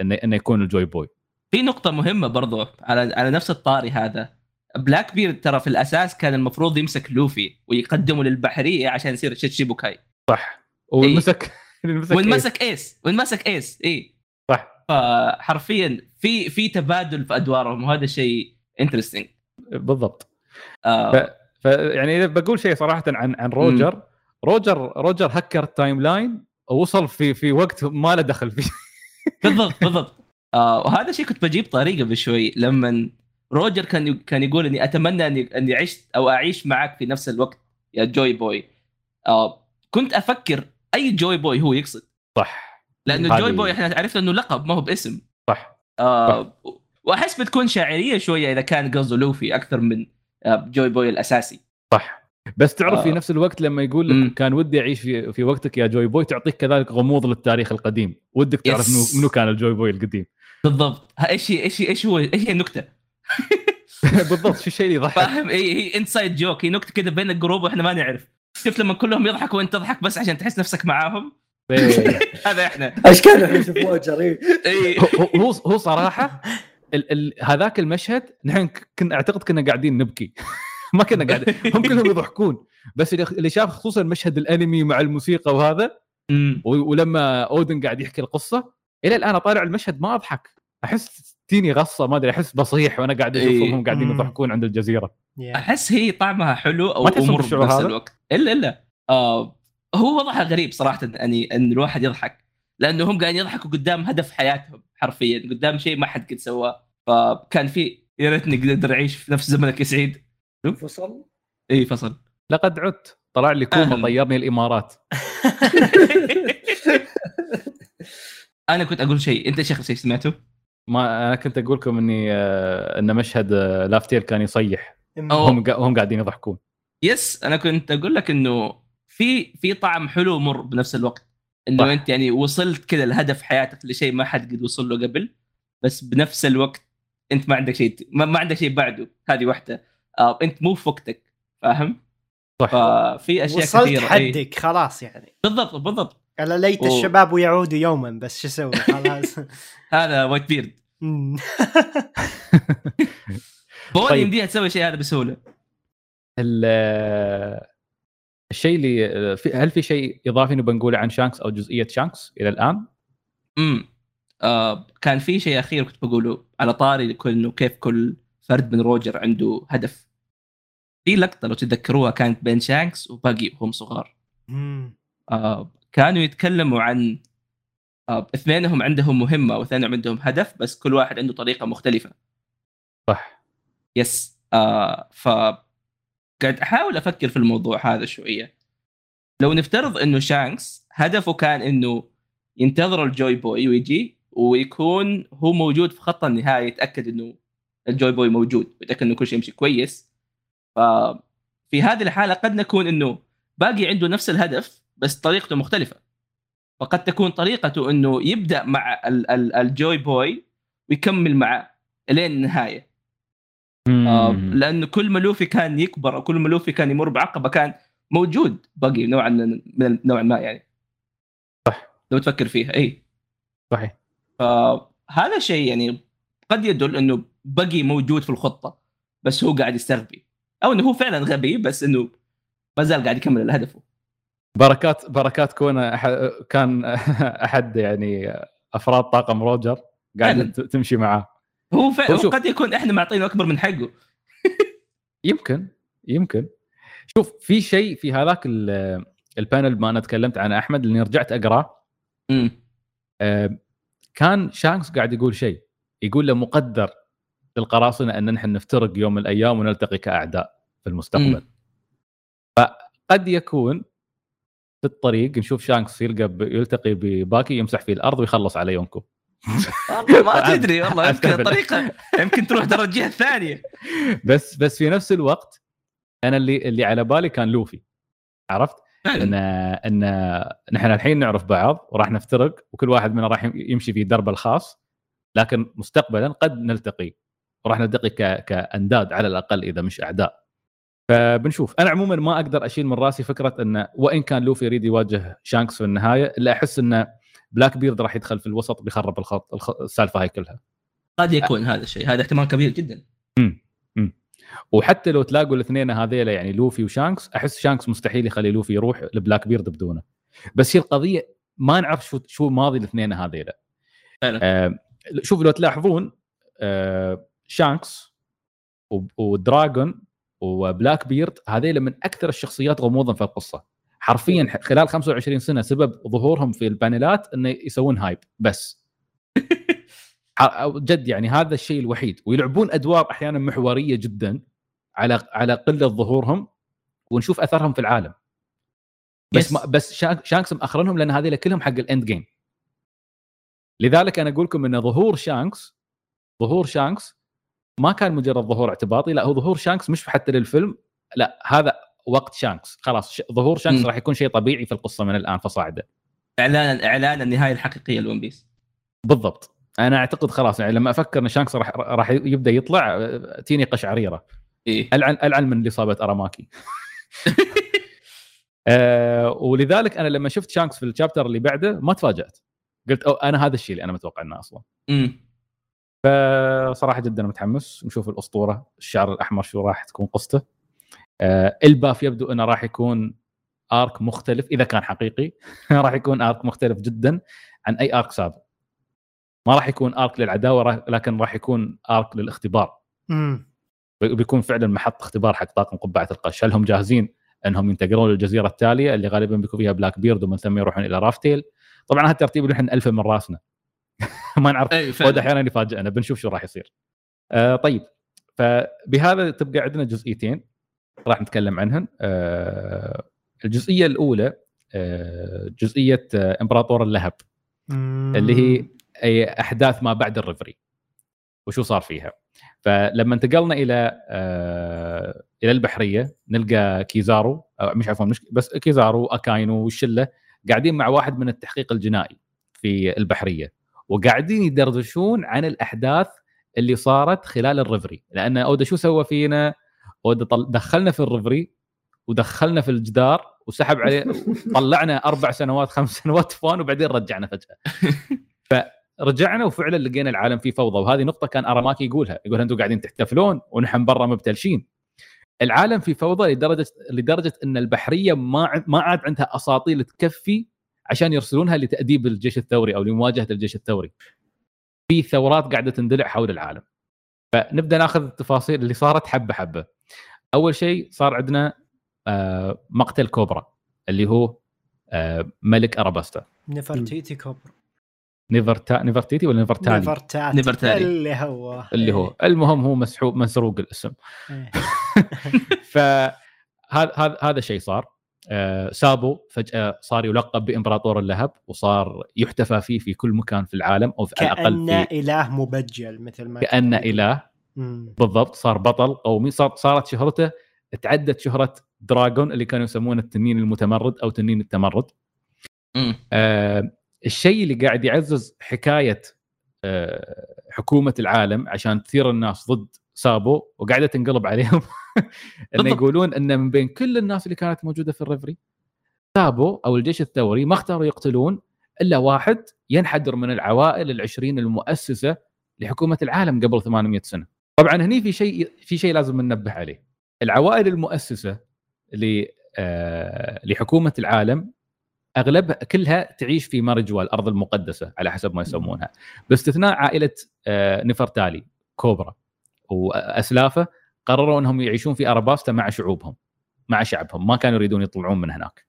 انه إنه يكون الجوي بوي. في نقطة مهمة برضو على على نفس الطاري هذا. بلاك بيرد ترى في الأساس كان المفروض يمسك لوفي ويقدمه للبحرية عشان يصير شيتشيبوكاي صح. ومسك إيه؟ وانمسك (laughs) إيس. وانمسك إيس اي صح. فحرفيا في في تبادل في أدوارهم وهذا شيء interesting بالضبط. آه. ف... ف يعني إذا بقول شيء صراحة عن عن روجر روجر روجر هكر ال timeline ووصل في في وقت ما له دخل فيه. (laughs) بالضبط بالضبط. آه وهذا شيء كنت بجيب طريقة بشوي لما روجر كان كان يقول إني أتمنى إني إني عشت أو أعيش معك في نفس الوقت يا جوي بوي. آه كنت أفكر أي جوي بوي هو يقصد. صح. لأنه هذه- جوي بوي إحنا عرفنا إنه لقب ما هو باسم. صح. آه وأحس بتكون شاعرية شوية إذا كان قصده لوفي أكثر من آه جوي بوي الأساسي. صح. بس تعرف في آه. نفس الوقت لما يقول. لك كان ودي أعيش في في وقتك يا جوي بوي تعطيك كذلك غموض للتاريخ القديم. ودك تعرف. منو منو كان الجوي بوي القديم. بالضبط. ها، إيش إيش إيش هو إيش هي النكتة؟ (laughs) بالضبط شو الشيء اللي يضحك. فاهم؟ هي هي inside joke هي نكتة كذا بين ال group وإحنا ما نعرف. شفت لما كلهم يضحكوا وأنت تضحك بس عشان تحس نفسك معاهم. (laughs) هذا إحنا. اشكال. (laughs) إي. هو هو هو صراحة ال ال هذاك المشهد نحن كنا أعتقد كنا قاعدين نبكي. (laughs) ما كنا قاعدين هم (laughs) كلهم يضحكون بس اللي اللي شاف خصوصا مشهد الأنمي مع الموسيقى وهذا ولما أودن قاعد يحكي القصة إلى الآن اطالع المشهد ما أضحك أحس تيني غصة ما أدري أحس بصيح وأنا قاعد إيه. اشوفهم قاعدين مم. يضحكون عند الجزيرة يا. أحس هي طعمها حلو أو ما بالشعور بنفس هذا؟ الوقت الا إلا آه هو وضعها غريب صراحة اني إن الواحد يضحك لأنه هم قاعدين يضحكوا قدام هدف حياتهم حرفيا قدام شيء ما حد قد سواه فكان في يا ريتني نقدر أعيش في نفس زمنك يا سعيد فصل. إي فصل. لقد عدت. طلع لي كوما أهلاً. طيرني الإمارات. (laughs) أنا كنت أقول شيء. أنت اخر شيء سمعته؟ ما أنا كنت أقول لكم إني آه، إن مشهد آه، لافتير كان يصيح. هم هم قاعدين يضحكون. يس أنا كنت أقول لك إنه في في طعم حلو ومر بنفس الوقت. إنه صح. أنت يعني وصلت كذا لهدف حياتك لشيء ما حد قد وصل له قبل بس بنفس الوقت أنت ما عندك شيء ما, ما عندك شيء بعده. هذه واحدة. آه انت مو في وقتك فاهم؟ صح ففي أشياء وصلت كثيرة إيه. حدك خلاص يعني بالضبط بالضبط الا ليت أوه. الشباب يعودوا يوما بس شو أسوي خلاص (laughs) هذا وايت بيرد. بوني طيب. يمديها تسوي شيء هذا بسهولة ال- آه، الشيء اللي آه، في- هل في شيء إضافي نبغى نقوله عن شانكس أو جزئية شانكس إلى الآن؟ امم آه كان في شيء أخير كنت بقوله على طاري كل إنه كيف كل فرد من روجر عنده هدف في لقطه لو تتذكروها كانت بين شانكس وباجي وهم صغار. آه كانوا يتكلموا عن آه اثنينهم عندهم مهمة واثنينهم عندهم هدف بس كل واحد عنده طريقة مختلفة. صح. yes آه ف قاعد أحاول أفكر في الموضوع هذا شوية. لو نفترض إنه شانكس هدفه كان إنه ينتظر الجوي بوي ويجي ويكون هو موجود في خط النهاية يتأكد إنه الجوي بوي موجود ويتأكد إنه كل شيء يمشي كويس. ففي هذه الحالة قد نكون إنه باجي عنده نفس الهدف بس طريقته مختلفة. فقد تكون طريقته إنه يبدأ مع ال- ال- الجوي بوي ويكمل معاه لين النهاية. آه،. لأنه كل ما لوفي كان يكبر أو كل ما لوفي كان يمر بعقبة كان موجود باجي نوعا من نوعا ما يعني. صح. لو تفكر فيها اي صحيح. فهذا شيء يعني قد يدل إنه بقي موجود في الخطة بس هو قاعد يستغبي. أو إنه هو فعلا غبي بس إنه ما زال قاعد يكمل هدفه بركات بركات كونه أحد كان (laughs) أحد يعني أفراد طاقم روجر قاعد تمشي معاه. هو فعلا هو. قد يكون إحنا معطينه أكبر من حقه. (laughs) يمكن يمكن. شوف في شيء في هذاك ال- ال panel ما أنا تكلمت عنه أحمد اللي رجعت أقرأه. آه، كان شانكس قاعد يقول شيء. يقول له مقدر. للقراصنه أن نحن نفترق يوم من الأيام ونلتقي كأعداء في المستقبل. فقد يكون في الطريق نشوف شانكس يلقى ب- يلتقي بباجي يمسح فيه الأرض ويخلص على يونكو والله ما (laughs) تدري والله يمكن. الطريقة يمكن تروح ترى الجهه الثانية (laughs) بس بس في نفس الوقت أنا اللي اللي على بالي كان لوفي عرفت؟ إن إن نحن الحين نعرف بعض وراح نفترق وكل واحد منا راح يمشي في دربه الخاص لكن مستقبلا قد نلتقي وراح نلتقي. كأنداد على الأقل إذا مش أعداء. فبنشوف. أنا عموما ما أقدر أشيل من رأسي فكرة انه وإن كان لوفي يريد يواجه شانكس في النهاية إلا أحس انه بلاك بيرد راح يدخل في الوسط بيخرب الخط الخ... السالفة هاي كلها. قد يكون هذا الشيء. هذا احتمال كبير جدا. وحتى لو تلاقوا الاثنين هذيلا يعني لوفي وشانكس أحس شانكس مستحيل يخلي لوفي يروح لبلاك بيرد بدونه. بس هي القضية ما نعرف شو شو ماضي الاثنين هذيلا. آه شوف لو تلاحظون آه شانكس ودراجون وبلاك بيرد هذيلا من أكثر الشخصيات غموضا في القصة. حرفيا خلال 25 سنة سبب ظهورهم في ال panelات إنه يسوون hype بس. (laughs) جد يعني هذا الشيء الوحيد. ويلعبون أدوار أحيانا محورية جدا على على قلة ظهورهم ونشوف أثرهم في العالم. بس Yes. ما بس شانك- شانكس مأخرنهم لأن هذول كلهم حق ال end game لذلك أنا أقول لكم إن ظهور شانكس ظهور شانكس ما كان مجرد ظهور اعتباطي لا هو ظهور شانكس مش حتى للفيلم لا هذا وقت شانكس خلاص. ظهور شانكس. راح يكون شيء طبيعي في القصة من الآن فصاعدا إعلان إعلان النهاية الحقيقية لون بيس. بالضبط. أنا أعتقد خلاص يعني لما أفكر إن شانكس راح راح يبدأ يطلع تيني قشعريره إيه. العن العن من اصابه أراماكي. (laughs) آه ولذلك أنا لما شفت شانكس في ال chapter اللي بعده ما تفاجأت. قلت أو أنا هذا الشيء اللي أنا متوقع إنه أصلا. امم فصراحة جدا متحمس. نشوف الأسطورة. الشعر الأحمر شو راح تكون قصته. آه إلباف يبدو إنه راح يكون arc مختلف إذا كان حقيقي. (laughs) راح يكون arc مختلف جدا عن أي arc سابق. ما راح يكون ارك للعداوة لكن راح يكون ارك للاختبار. امم بيكون فعلا محط اختبار حق طاقم قبعة القش. هل هم جاهزين إنهم ينتقلون للجزيرة التالية اللي غالبا بيكون فيها بلاك بيرد ومن ثم يروحون إلى رافتيل طبعا هذا الترتيب اللي إحنا الفه من رأسنا. (laughs) ما نعرف. أي ود فعلا أحيانا يفاجئنا. بنشوف شو راح يصير. آه طيب. فبهذا تبقى عندنا جزئيتين راح نتكلم عنهن. آه الجزئية الأولى آه جزئية آه إمبراطور اللهب. اللي هي أي أحداث ما بعد الريفري. وشو صار فيها. فلما انتقلنا إلى آه إلى البحرية نلقى كيزارو أو مش عفوا مش بس كيزارو أكاينو والشله قاعدين مع واحد من التحقيق الجنائي في البحرية. وقاعدين يدردشون عن الأحداث اللي صارت خلال الريفري. لأن أودا شو سوى فينا؟ أودا طل- دخلنا في الريفري ودخلنا في الجدار وسحب عليه (laughs) طلعنا أربع سنوات خمس سنوات فان وبعدين رجعنا فجأة. (laughs) فرجعنا وفعلا لقينا العالم فيه فوضى. وهذه نقطة كان اراماكي يقولها. يقول أنتم قاعدين تحتفلون ونحن برا مبتلشين. العالم في فوضى لدرجه لدرجة إن البحرية ما ما عاد عندها اساطيل تكفي عشان يرسلونها لتأديب الجيش الثوري أو لمواجهة الجيش الثوري. في ثورات قاعدة تندلع حول العالم. فنبدأ ناخذ التفاصيل اللي صارت حبة حبة. أول شيء صار عندنا آه، مقتل كوبرا اللي هو آه، ملك أراباستا. نفرتيتي كوبرا. نيفرتا نيفرتيتي ولا نيفرتالي نفرتاتي نفرتالي. اللي هو. اللي هو. المهم هو مسحوب مسروق الاسم. إيه. (laughs) فهذا هذا هذا شيء صار. سابو فجأة صار يلقب بإمبراطور اللهب وصار يحتفى فيه في كل مكان في العالم أو في على الأقل كانه في إله مبجل مثل ما كانوا إله. مم. بالضبط صار بطل قومي. صار صارت شهرته تعدت شهرة دراجون اللي كانوا يسمونه التنين المتمرد أو تنين التمرد. آه الشيء اللي قاعد يعزز حكاية آه حكومة العالم عشان تثير الناس ضد سابو وقاعدة تنقلب عليهم (laughs) (laughs) انه. يقولون إن من بين كل الناس اللي كانت موجودة في الريفري سابو أو الجيش الثوري ما اختاروا يقتلون إلا واحد ينحدر من العوائل العشرين المؤسسة لحكومة العالم قبل 800 سنة. طبعا هني في شيء في شيء لازم ننبه عليه. العوائل المؤسسة ل آه، لحكومة العالم اغلبها كلها تعيش في مارجوا الأرض المقدسة على حسب ما يسمونها باستثناء عائلة آه، نفرتالي كوبرا وأسلافة قرروا إنهم يعيشون في اراباستا مع شعوبهم مع شعبهم ما كانوا يريدون يطلعون من هناك.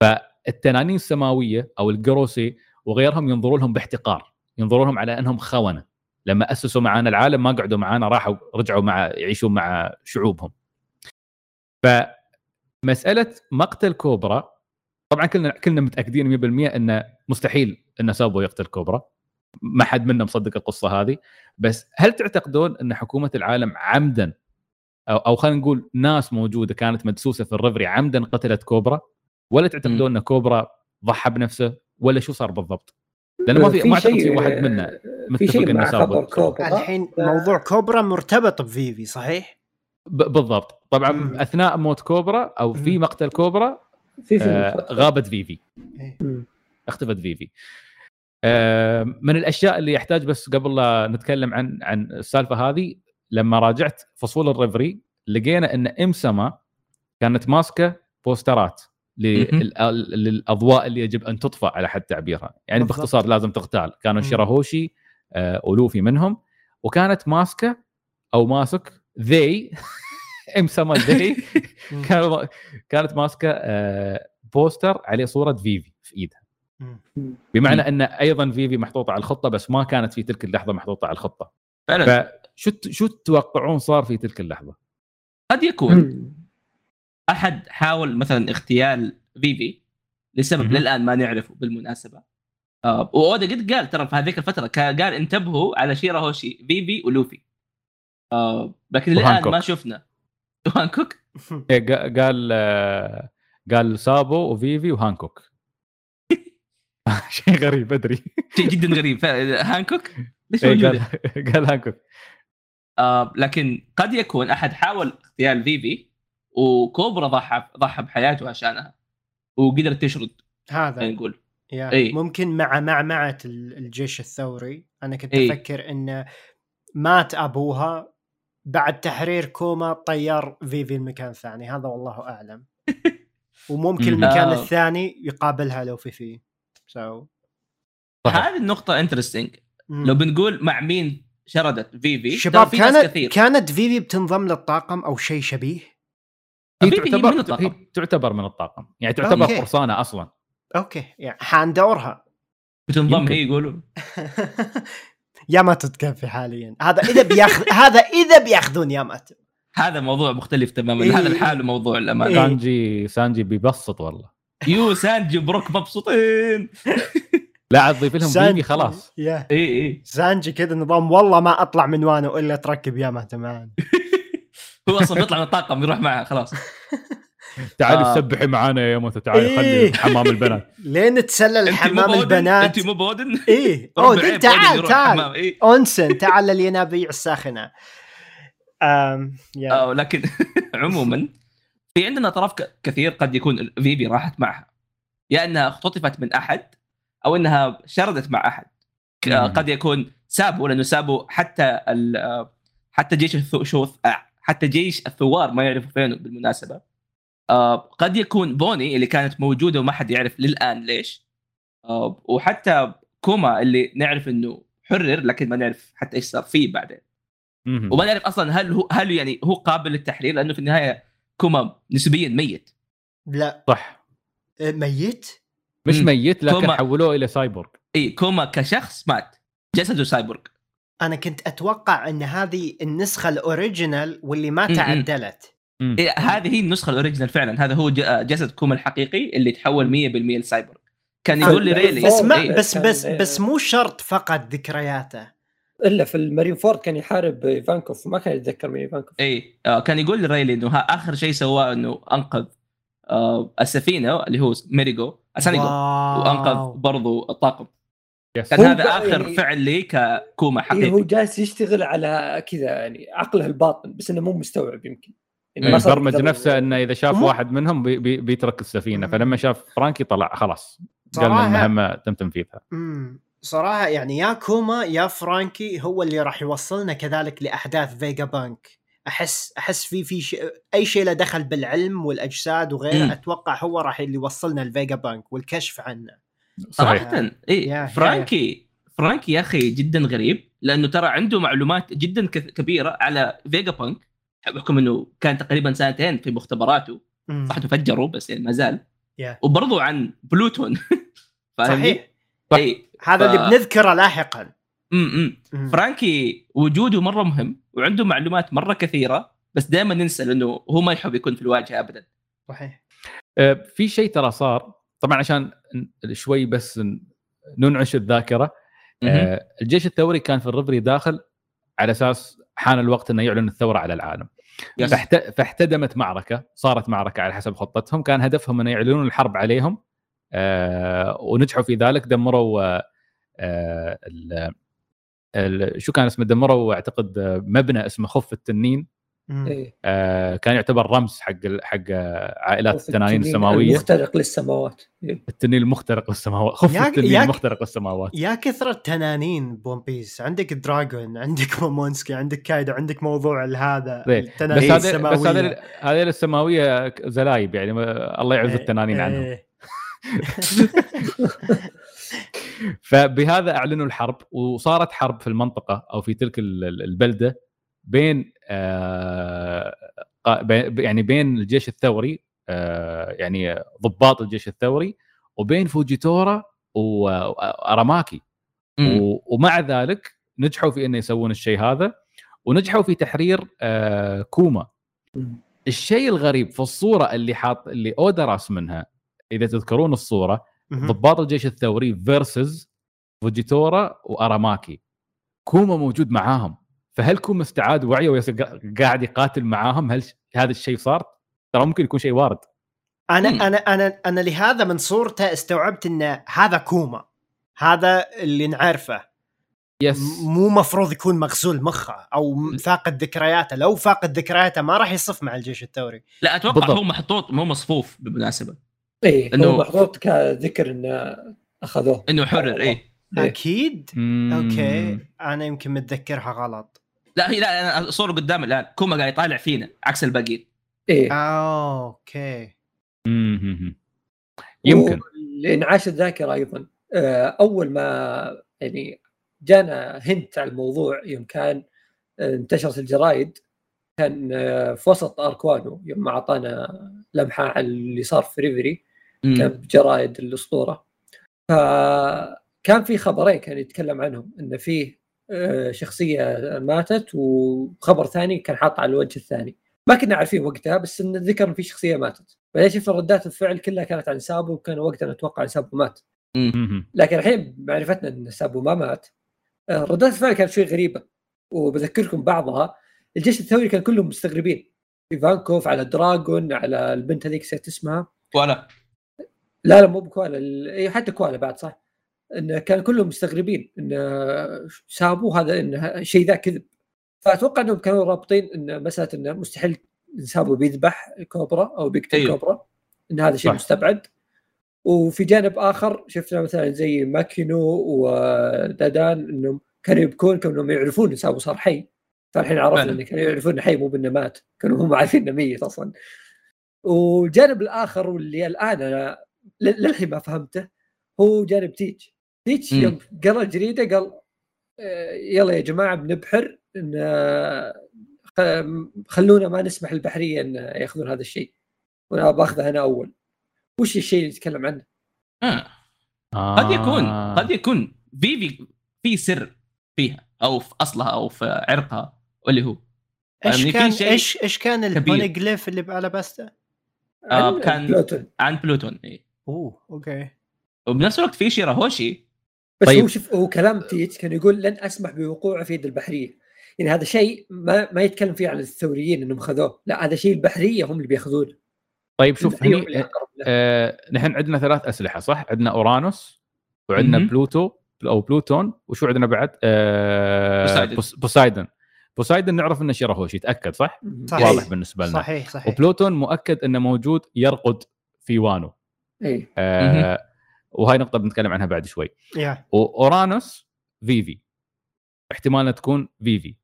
فالتنانين السماوية أو الجروسي وغيرهم ينظروا لهم باحتقار ينظروا لهم على أنهم خونة. لما أسسوا معانا العالم ما قعدوا معانا راحوا رجعوا مع يعيشون مع شعوبهم. فمسألة مقتل كوبرا طبعا كلنا كلنا متأكدين 100% انه مستحيل إن سابو يقتل كوبرا. ما حد منا مصدق القصة هذه. بس هل تعتقدون إن حكومة العالم عمدا أو, أو خلينا نقول ناس موجودة كانت مدسوسة في الريفري عمدا قتلت كوبرا ولا تعتقدون إن كوبرا ضحى بنفسه ولا شو صار بالضبط؟ لأنه ما في ما أعتقد في واحد منا في متفق خبر كوبرا الحين موضوع كوبرا مرتبط بفيفي صحيح؟ ب- بالضبط طبعا مم. أثناء موت كوبرا أو في. مقتل كوبرا في في آه غابت فيفي مم. اختفت فيفي آه، من الأشياء اللي يحتاج بس قبل لا نتكلم عن عن السالفة هذه لما راجعت فصول الريفري لقينا إن ام سما كانت ماسكة بوسترات لل- للأضواء اللي يجب أن تطفى على حد تعبيرها. يعني بالضبط. باختصار لازم تغتال. كانوا. شيراهوشي آه، ولوفي منهم وكانت ماسكة أو ماسك ذي ام سما ذي كانت ماسكة آه، poster عليه صورة فيفي في إيدها. بمعنى إن أيضا فيفي محطوطة على الخطة بس ما كانت في تلك اللحظة محطوطة على الخطة. فعلا. فشو شو تتوقعون صار في تلك اللحظة؟ قد يكون. أحد حاول مثلا اغتيال فيفي لسبب. للآن ما نعرفه بالمناسبة آه وأودا قد قال ترى في هذيك الفترة قال انتبهوا على شيراهوشي فيفي ولوفي آه لكن للآن. ما شفنا وهانكوك (laughs) إيه، قا- قال آه، قال سابو وفيفي وهانكوك (laughs) شيء غريب أدري شيء جدا غريب. هانكوك (laughs) ليش إيه، موجودة؟ قال هانكوك آه لكن قد يكون أحد حاول اغتيال فيفي وكوبرا ضحى ضحى بحياته عشانها وقدرت تشرد هذا نقول يا إي. ممكن مع معمعة ال- الجيش الثوري أنا كنت إي. أفكر انه مات أبوها بعد تحرير كوما طير فيفي المكان الثاني هذا والله أعلم (laughs) وممكن مم. المكان. الثاني يقابلها لو في فيه صحيح. هذه النقطة interesting لو بنقول مع مين شردت. فيفي شباب ترى في ناس كانت كثير. كانت فيفي بتنضم للطاقم أو شيء شبيه؟ هي فيفي هي من تعتبر الطاقم. هي تعتبر من الطاقم. يعني تعتبر okay. قرصانه أصلا. okay. يعني حان دورها. بتنضم. هي يقولوا (laughs) يا ما تتكفي حاليا. هذا إذا بياخذ (laughs) هذا إذا بيأخذون ياماتو هذا موضوع مختلف تماما. إيه. هذا الحال موضوع الامان إيه. سانجي سانجي بيبسط والله. يو سانجي وبروك مبسوطين. (laughs) لا عاد ضيف لهم سانجي- خلاص. إي إي. سانجي كذا نظام والله ما أطلع من وانه إلا تركب يا مات معانا (laughs) هو أصلا بيطلع من الطاقم يروح معها خلاص. (laughs) تعالي آه. سبحي معانا يا موتى تعالي إيه. خلي حمام البنات. (laughs) لين تسلل حمام البنات. انت مو بودن؟ إيه أوه دي بودن تعال تعال. إيه. أونسن تعال للينابيع الساخنة. يا. آه لكن عموما في عندنا اطراف ك- كثير قد يكون فيفي راحت معها. يا إنها اختطفت من أحد أو إنها شردت مع أحد. قد يكون سابو لأنه سابو حتى ال- حتى جيش الثو شو آه، حتى جيش الثوار ما يعرفوا فينه بالمناسبة. آه، قد يكون بوني اللي كانت موجودة وما حد يعرف للآن ليش. آه، وحتى كوما اللي نعرف إنه حرر لكن ما نعرف حتى إيش صار فيه بعدين. وما نعرف أصلا هل هو هل يعني هو قابل للتحرير لأنه في النهاية كوما نسبيا ميت. لا. صح. ميت؟ مش مم. ميت لكن كوما. حولوه إلى سايبورغ. إي كوما كشخص مات. جسده سايبورغ. أنا كنت أتوقع إن هذه النسخة ال original واللي ما م- م. تعدلت. إيه هذه هي النسخة ال original فعلا. هذا هو ج- جسد كوما الحقيقي اللي تحول 100% لسايبورغ. كان آه، يقول لي رايلي. بس ما إيه. بس كان- بس بس مو شرط فقط ذكرياته. إلا في المارين فورد كان يحارب ايفانكوف ما كان يتذكر من ايفانكوف إي آه كان يقول لي ريلي انه آخر شيء سواه إنه أنقذ آه السفينة اللي هو ميري جو او ساني جو وأنقذ برضو الطاقم yes. كان هو هذا آخر يعني- فعل لي ككوما إيه حقيقي هو جالس يشتغل على كذا يعني عقله الباطن بس إنه مو مستوعب يمكن. يعني مم. صار برمج نفسه إنه إذا شاف مو- واحد منهم بي بي بيترك السفينة. مم. فلما شاف فرانكي طلع خلاص. قال المهمه تم تنفيذها. صراحة يعني يا كوما يا فرانكي هو اللي راح يوصلنا كذلك لأحداث فيجا بانك. أحس أحس في في شيء أي شيء له دخل بالعلم والأجساد وغيره. أتوقع هو راح اللي يوصلنا لفيجا بانك والكشف عنه صراحة إي فرانكي فرانكي يا أخي جدا غريب لأنه ترى عنده معلومات جدا كبيرة على فيجا بانك بحكم إنه كان تقريبا سنتين في مختبراته. صح تفجروا بس يعني ما زال yeah. وبرضو عن بلوتون؟ (laughs) صحيح. إي هذا ف- اللي بنذكره لاحقا امم مم. فرانكي وجوده مرة مهم وعنده معلومات مرة كثيرة بس دائما ننسى لأنه هو ما يحب يكون في الواجهة ابدا صحيح آه، في شيء ترى صار طبعا عشان شوي بس ننعش الذاكرة. آه، الجيش الثوري كان في الريفيري داخل على أساس حان الوقت إنه يعلن الثورة على العالم. فاحت... فاحتدمت معركة صارت معركة على حسب خطتهم كان هدفهم ان يعلنون الحرب عليهم آه ونجحوا في ذلك دمروا آه. شو كان اسمه دمروا أعتقد آه، مبنى اسمه خف التنين. إيه. آه كان يعتبر رمز حق حق عائلات التنانين التنين السماوية المخترق للسماوات إيه. التنين المخترق للسماوات خف التنين المخترق للسماوات يا كثرة تنانين بون بيس عندك دراجون عندك (laughs) مومونسكي عندك كايدو عندك موضوع هذا إيه. بس التنانين هذه بس السماوية هذه هذه السماوية زلايب يعني الله يعز إيه، التنانين عنهم. (laughs) فبهذا أعلنوا الحرب وصارت حرب في المنطقة أو في تلك ال- ال- البلدة بين آه يعني بين الجيش الثوري آه يعني ضباط الجيش الثوري وبين فوجيتورا و- واراماكي ومع ذلك نجحوا في انه يسوون الشيء هذا ونجحوا في تحرير آه كوما. الشيء الغريب في الصورة اللي حاط اللي اودا راس منها إذا تذكرون الصورة. ضباط الجيش الثوري versus فوجيتورا وأراماكي. كوما موجود معاهم. فهل كوما استعاد وعيه وقاعد يقاتل معاهم؟ هل هذا الشيء صار؟ ترى ممكن يكون شيء وارد. أنا مم. أنا أنا أنا لهذا من صورته استوعبت إن هذا كوما. هذا اللي نعرفه. بس مو مفروض يكون مغسول مخه أو فاقد ذكرياته. لو فاقد ذكرياته ما راح يصف مع الجيش الثوري. لا أتوقع بالضبط. هو محطوط مو مصفوف بالمناسبة. إيه إنه- هو محطوط كذكر إنه أخذوه. إنه حرر إيه. إيه. أكيد؟ مم. okay. أنا يمكن متذكرها غلط. لا هي لا أنا الصورة قدامي الآن. كوما قاعد يطالع فينا عكس الباقيين. إيه. آه، okay. مم. يمكن. لانعاش الذاكرة أيضا. آه، أول ما يعني جانا هنت على الموضوع يوم كان آه، انتشرت الجرايد كان في وسط أركوانو يوم ما أعطانا لمحة على اللي صار في ريفري. بجرايد الأسطورة. فكان في خبرين كان يتكلم عنهم إن فيه آه، شخصية ماتت وخبر ثاني كان حاط على الوجه الثاني. ما كنا عارفين وقتها بس إن ذكر إن في شخصية ماتت. بعدين شفنا ردات الفعل كلها كانت عن سابو وكان وقتها نتوقع إن سابو مات. لكن الحين معرفتنا إن سابو ما مات. آه، ردات الفعل كانت شوي غريبة وبذكركم بعضها. الجيش الثوري كان كلهم مستغربين. إيفانكوف على دراجون على البنت هذيك نسيت اسمها. ولا لا لا مو بكوالا ال- إيه، حتى كوالا بعد صح إن كان كلهم مستغربين إن سابو هذا إن شيء ذا كذب فأتوقع إنهم كانوا رابطين إن مسألة انه مستحيل سابو بيذبح كوبرا أو بيقتل أيوه. كوبرا إن هذا شيء. مستبعد وفي جانب آخر شفنا مثلا زي ماكينو ودادان إنهم كانوا يبكون كانهم يعرفون إن سابو صار حي فالحين عرفنا. انه كانوا يعرفون انه حي مو بإنه مات كانوا هم عارفين إنه ميت أصلا والجانب الآخر واللي الآن أنا للحين ما فهمته هو جانب تيتش تيتش. يوم قرأ الجريدة قال آه، يلا يا جماعة بنبحر إن آه، خ- خلونا ما نسمح للبحرية إن يأخذون هذا الشيء وأنا باخذه أنا أول وش الشيء اللي يتكلم عنه؟ آه. آه. قد يكون قد يكون فيفي في سر فيها أو في أصلها أو في عرقها واللي هو إيش يعني كان إيش إيش كان. البونيجليف اللي بألاباستا؟ آه، عن كان- بلوتون عن بلوتون إيه. أوه okay وبنفس الوقت في شيراهوشي بس طيب. هو شوف هو كلام تيتش كان يقول لن أسمح بوقوعه في يد البحرية يعني هذا شيء ما ما يتكلم فيه عن الثوريين إنهم خذوه لا هذا شيء البحرية هم اللي بيأخذونه طيب شوف هني. آه نحن عندنا ثلاث أسلحة صح؟ عندنا أورانوس وعندنا مهم. بلوتو أو بلوتون وشو عندنا بعد؟ آه بوسايدن. بوس- بوسايدن بوسايدن نعرف إنه شيراهوشي تاكد صح؟ صحيح. واضح بالنسبة لنا صحيح صحيح وبلوتون مؤكد إنه موجود يرقد في وانو اي آه وهاي نقطة بنتكلم عنها بعد شوي. yeah. وأورانوس فيفي. احتمال انها تكون فيفي.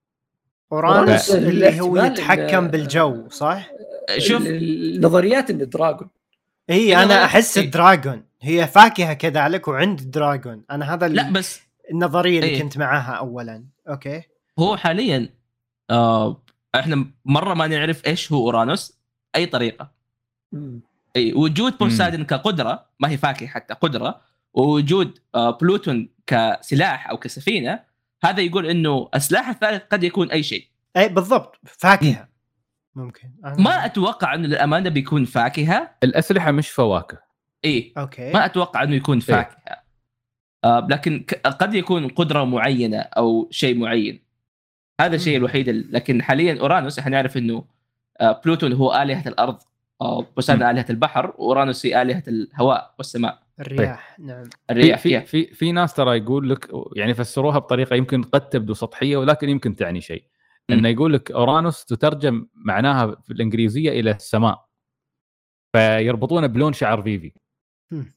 أورانوس ف- اللي هو يتحكم إن- بالجو صح؟ شوف. ال- النظريات إن دراجون إي أنا أحس إيه. الدراجون هي فاكهة كذلك وعند دراجون أنا هذا لا بس النظرية اللي إيه. كنت معاها اولا. okay. هو حاليا آه إحنا مرة ما نعرف إيش هو أورانوس أي طريقة. مم. إي وجود بوسايدن كقدرة ما هي فاكهة حتى قدرة ووجود آه بلوتون كسلاح أو كسفينة هذا يقول إنه السلاح الثالث قد يكون أي شيء. أي بالضبط فاكهة. ممكن. أنا- ما أتوقع إنه للأمانة بيكون فاكهة. الأسلحة مش فواكه. إي. okay. ما أتوقع إنه يكون فاكهة. آه لكن ك- قد يكون قدرة معينة أو شيء معين. هذا الشيء. الوحيد ال- لكن حاليا أورانوس إحنا نعرف إنه آه بلوتون هو آلهة الأرض. بوسايدن آلهة البحر وأورانوس هي آلهة الهواء والسماء. الرياح نعم. في الرياح في فيها. في, في ناس ترى يقول لك يعني فسروها بطريقة يمكن قد تبدو سطحية ولكن يمكن تعني شيء. إنه يقول لك أورانوس تترجم معناها في الإنجليزية إلى السماء فيربطونه بلون شعر فيفي. مم.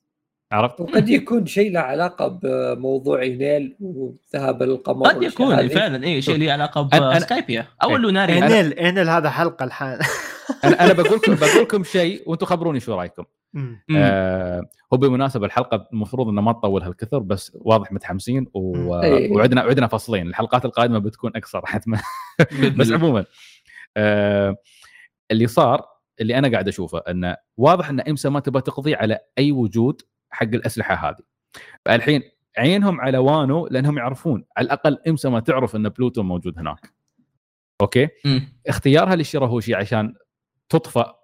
عرفت؟ وقد يكون شيء له علاقة بموضوع ينيل وذهاب القمر قد يكون. فعلا اي شيء له علاقة بسكايبيا أو إيه. اللوناري انيل انيل هذا حلقة الحال (laughs) أنا أنا بقول لكم بقول لكم شيء وأنتم خبروني شو رأيكم. آه هو بالمناسبه الحلقة المفروض انها ما تطول هالكثر بس واضح متحمسين و... إيه. وعندنا وعندنا فصلين الحلقات القادمة بتكون أكثر (laughs) حتما بس. عموما آه اللي صار اللي أنا قاعد أشوفه إنه واضح إن إمسا ما تبغى تقضي على أي وجود حق الأسلحة هذه. فالحين عينهم على وانو لأنهم يعرفون على الأقل إمسا ما تعرف إن بلوتو موجود هناك. okay؟ مم. اختيارها للشيراهوشي عشان تطفأ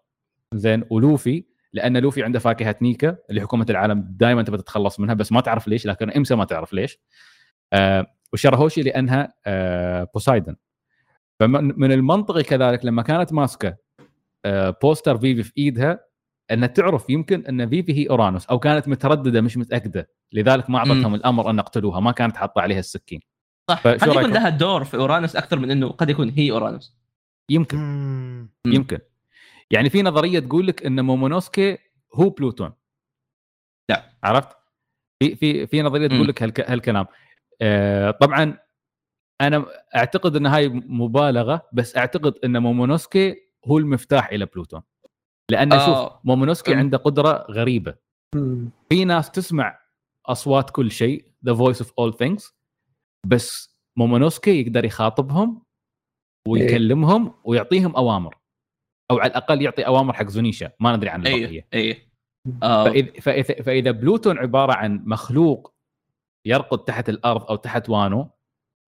زين ولوفي لأن لوفي عنده فاكهة نيكا اللي حكومة العالم دائما تبغى تتخلص منها بس ما تعرف ليش لكن إمسا ما تعرف ليش. آه وشيراهوشي لأنها آه بوسايدن. فمن المنطقي كذلك لما كانت ماسكة آه poster فيفي في إيدها انها تعرف يمكن أن فيفي هي أورانوس أو كانت مترددة مش متأكدة لذلك ما أعطتهم. الأمر أن يقتلوها ما كانت حاطة عليها السكين صح قد يكون؟ لها دور في أورانوس أكثر من إنه قد يكون هي أورانوس يمكن مم. يمكن يعني في نظرية تقول لك أن مومونوسكي هو بلوتون لا. عرفت في في في نظرية تقول. لك هالك هالكلام آه طبعا أنا أعتقد أن هاي مبالغة بس أعتقد أن مومونوسكي هو المفتاح إلى بلوتون لأن شوف آه. مومونوسكي مم. عنده قدرة غريبة مم. في ناس تسمع أصوات كل شيء the voice of all things بس مومونوسكي يقدر يخاطبهم ويكلمهم ويعطيهم أوامر أو على الأقل يعطي أوامر حق زونيشا ما ندري عن البقية اي اي آه فاذا فإذا, فإذا بلوتون عبارة عن مخلوق يرقد تحت الأرض أو تحت وانو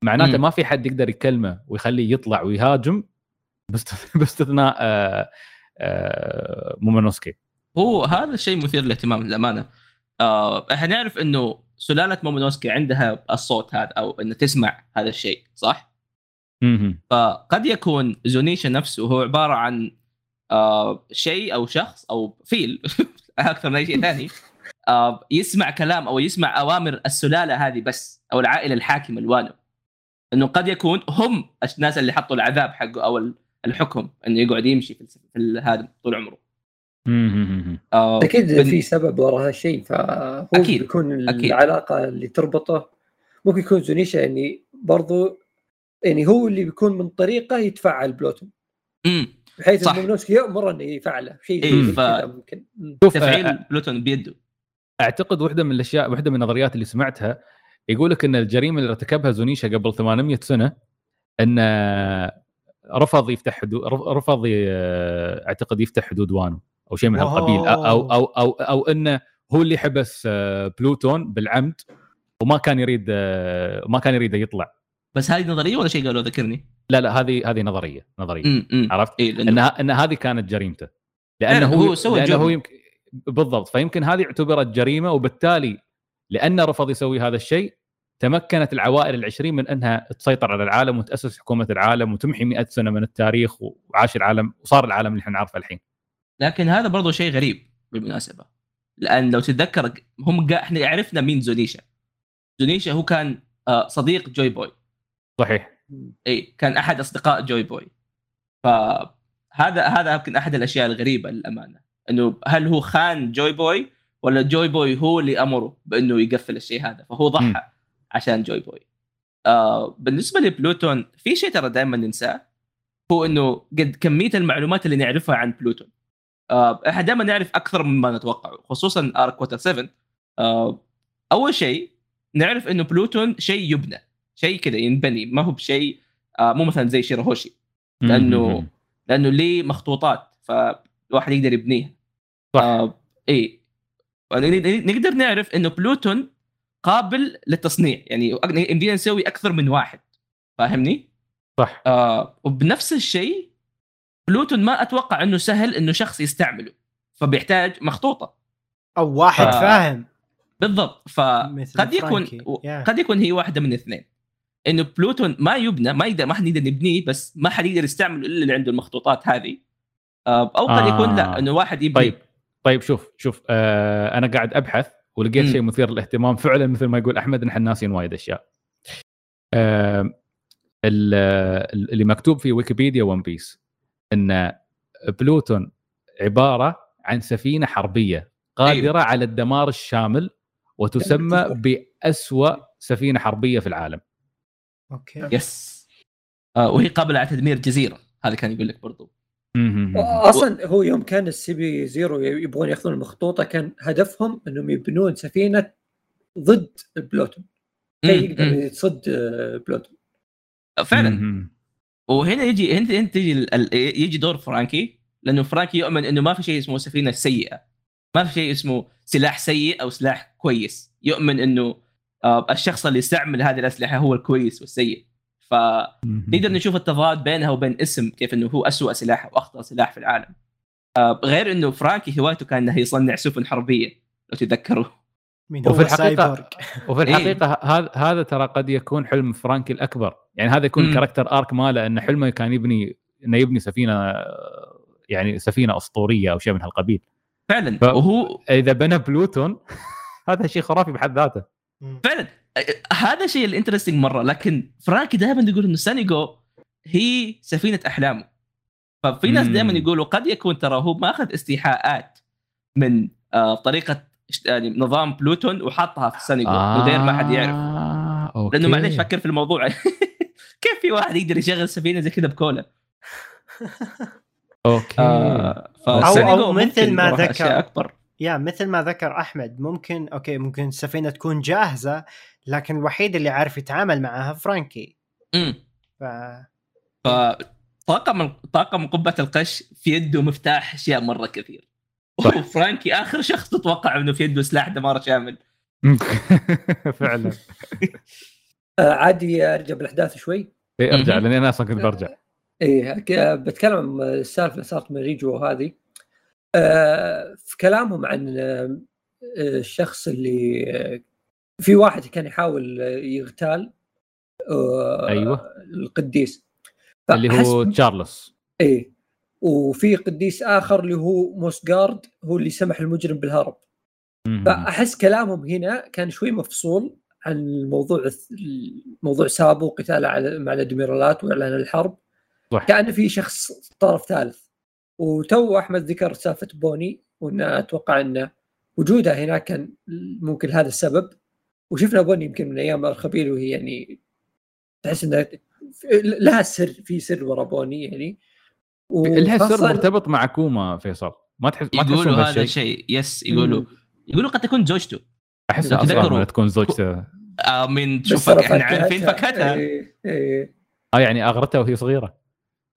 معناته. ما في حد يقدر يكلمه ويخليه يطلع ويهاجم باست- (laughs) باستثناء آه مومونوسكي هو هذا الشيء مثير للاهتمام للأمانة آه إحنا نعرف إنه سلالة مومونوسكي عندها الصوت هذا أو انه تسمع هذا الشيء صح؟ مهم. فقد يكون زونيشا نفسه هو عبارة عن آه شيء أو شخص أو فيل (laughs) أكثر من أي شيء ثاني آه يسمع كلام أو يسمع أوامر السلالة هذه بس أو العائلة الحاكمة الوانو إنه قد يكون هم الناس اللي حطوا العذاب حقه أو الحكم إنه يقعد يمشي في, هذا طول عمره. آه أكيد بن- في سبب وراء هالشيء فهو أكيد، بيكون أكيد. العلاقة اللي تربطه ممكن يكون زونيشا يعني برضو يعني هو اللي بيكون من طريقة يتفعل بلوتون مم. بحيث صح. ان مومونوسكي يأمر إنه يفعله شيء إيه، ف- ممكن مم. شوف تفعيل بلوتون بيده أعتقد واحدة من الأشياء واحدة من النظريات اللي سمعتها يقول لك إن الجريمة اللي ارتكبها زونيشا قبل 800 سنة انه رفض يفتح حدود رفض أعتقد يفتح حدود وانو أو شيء من هالقبيل أو أو أو أو, أو إنه هو اللي حبس آه، بلوتون بالعمد وما كان يريد آه، ما كان يريد يطلع. بس هذه نظرية ولا شيء قالوا ذكرني. لا لا هذه هذه نظرية نظرية. امم امم عرفت؟ لأنه إنها إن هذه كانت جريمته. لأنه هو هو سوى جرم. هو يمكن بالضبط. فيمكن هذه اعتبرت جريمة وبالتالي لأنه رفض يسوي هذا الشيء تمكنت العوائل العشرين من أنها تسيطر على العالم وتأسس حكومة العالم وتمحي 100 سنة من التاريخ وعاش العالم وصار العالم اللي إحنا نعرفه الحين. لكن هذا برضو شيء غريب بالمناسبة. لأن لو تتذكر هم. إحنا عرفنا مين زونيشا. زونيشا هو كان آه، صديق جوي بوي. صحيح. إي كان أحد أصدقاء جوي بوي. فهذا هذا يمكن أحد الأشياء الغريبة للأمانة. إنه هل هو خان جوي بوي ولا جوي بوي هو اللي أمره بإنه يقفل الشيء هذا؟ فهو. ضحى. عشان جوي بوي. آه بالنسبة لبلوتون في شيء ترى دائما ننساه هو إنه قد كمية المعلومات اللي نعرفها عن بلوتون. آه إحنا دائما نعرف أكثر مما نتوقع خصوصا arc Water 7 آه أول شيء نعرف إنه بلوتون شيء يبنى شيء كذا ينبني ما هو بشيء آه مو مثلا زي شيراهوشي لأنه- لأنه ليه مخطوطات فالواحد يقدر يبنيها. صح. آه اي نقدر نعرف إنه بلوتون قابل للتصنيع. يعني يمدينا نسوي أكثر من واحد. فاهمني؟ صح. آه وبنفس الشيء بلوتون ما أتوقع إنه سهل إنه شخص يستعمله فبيحتاج مخطوطة. أو واحد آه. فاهم. بالضبط. فقد يكون Yeah. قد يكون هي واحدة من الاثنين إنه بلوتون ما يبنى ما يقدر ما حد يقدر يبنيه بس ما حد يقدر يستعمله إلا اللي عنده المخطوطات هذه. آه، أو قد آه. يكون لا إنه واحد يبني. طيب. طيب شوف شوف آه أنا قاعد أبحث ولقيت. شيء مثير للاهتمام فعلا مثل ما يقول أحمد نحن ناسين وايد أشياء. آه ال- اللي مكتوب في ويكيبيديا ون بيس إن بلوتون عبارة عن سفينة حربية قادرة أيوه. على الدمار الشامل وتسمى بأسوأ سفينة حربية في العالم okay yes آه وهي قابلة على تدمير جزيره هذا كان يقول لك برضو. أصلا هو يوم كان ال CP Zero يبغون يأخذون المخطوطة كان هدفهم إنهم يبنون سفينة ضد بلوتون. كي يقدر. يصد آه، بلوتون. فعلا. مهم. وهنا يجي هنا تجي ال- ال- يجي دور فرانكي لأنه فرانكي يؤمن إنه ما في شيء اسمه سفينة سيئة. ما في شيء اسمه سلاح سيء أو سلاح كويس. يؤمن إنه آه، الشخص اللي يستعمل هذه الأسلحة هو الكويس والسيء. فنقدر. نشوف التضاد بينها وبين اسم كيف إنه هو أسوأ سلاح واخطر سلاح في العالم. آه، غير إنه فرانكي هوايته كان إنه يصنع سفن حربية لو تتذكروا. مين وفي سايبورغ. وفي الحقيقة هذا هذا ترى قد يكون حلم فرانكي الأكبر. يعني هذا يكون. character arc ماله إن حلمه كان يبني إنه يبني سفينة يعني سفينة أسطورية أو شيء من هالقبيل. فعلا. ف- وهو إذا بنى بلوتون (laughs) هذا شيء خرافي بحد ذاته. فعلا. هذا شيء ال interesting مرة لكن فرانكي دائما يقول إنه سانيجو هي سفينة أحلامه ففي ناس. دائما يقولوا قد يكون ترى هو ماخذ استيحاءات من آه طريقة يعني نظام بلوتون وحطها في سانيجو من غير ما حد يعرف آه، okay. لأنه معليش فكر في الموضوع (laughs) كيف في واحد يقدر يشغل سفينة زي كذا بكولا okay آه فسانيجو أو مثل ما ذكر. أكبر يا مثل ما ذكر أحمد ممكن okay ممكن السفينه تكون جاهزة لكن الوحيد اللي عارف يتعامل معها فرانكي. امم ف فطاقم طاقم قبة القش في يده مفتاح أشياء مرة كثير. صح. وفرانكي آخر شخص تتوقع إنه في يده سلاح دمار شامل. (laughs) فعلا. آه، عادي أرجع بالأحداث شوي. إيه، أرجع. لأني أنا أصلا كنت برجع. إيه ك- بتكلم عن السالفة اللي صارت من ريجو هذه آه، في كلامهم عن آه، الشخص اللي آه، في واحد كان يحاول يغتال آه، أيوة. القديس. اللي هو تشارلز. إيه. وفي قديس آخر اللي هو موسجارد هو اللي سمح المجرم بالهرب. فأحس كلامهم هنا كان شوي مفصول عن الموضوع الموضوع سابو وقتاله على مع الأدميرالات وإعلان الحرب. صح. كأن في شخص طرف ثالث. وتو أحمد ذكر سالفة بوني وان أتوقع أن وجودها هناك كان ممكن هذا السبب. وشفنا بوني يمكن من أيام الخبير وهي يعني تحس إنها لها سر في سر ورا بوني يعني. لها سر مرتبط مع كوما فيصل. ما تحس ما يقولوا هذا الشيء yes يقولوا. يقولوا قد تكون زوجته. أحسها تذكروا- أصلا تكون زوجته. آه من بس شوف ترى إحنا عارفين فاكهتها. فاكهتها إيه إيه. آه يعني أغرتها وهي صغيرة.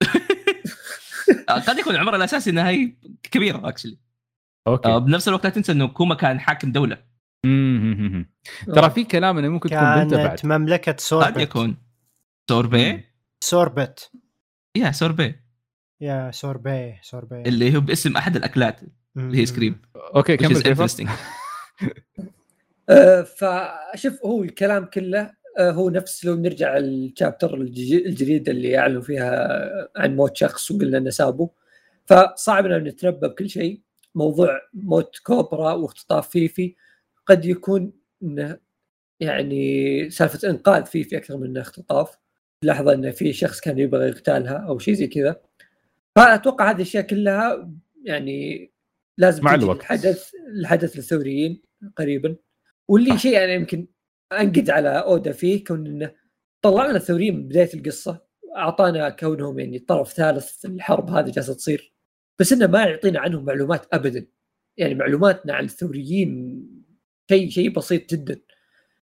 (laughs) آه قد يكون عمرها الاساسي إنها هي كبيرة اكشلي أوكي. آه بنفس الوقت لا تنسى إنه كوما كان حاكم دولة. ترى في كلام إنه ممكن تكون بنته بعد. كانت مملكة سوربت. قد يكون. سوربي؟ سوربت. يا سوربي. يا سوربي سوربي. اللي هو باسم أحد الأكلات اللي هي سكريم أوكي which كمل interesting. (laughs) آه، فشوف هو الكلام كله آه، هو نفس لو نرجع الشابتر الج- الجديد اللي أعلنوا فيها عن موت شخص وقلنا إنه سابه. فصعب ان نتنبا بكل شيء. موضوع موت كوبرا واختطاف فيفي. قد يكون إنه يعني سالفة إنقاذ فيفي أكثر من انه اختطاف لحظة انه في شخص كان يبغى يغتالها أو شيء زي كذا. فأتوقع هذه الأشياء كلها يعني لازم مع الوقت. الحدث الحدث للثوريين قريبا. واللي شيء أنا يمكن انقد على أودا فيه كون إنه طلع لنا الثوريين من بداية القصة أعطانا كونهم يعني طرف ثالث في الحرب هذه جالسة تصير. بس إنه ما يعطينا عنهم معلومات ابدا. يعني معلوماتنا عن الثوريين شيء شيء بسيط جدا.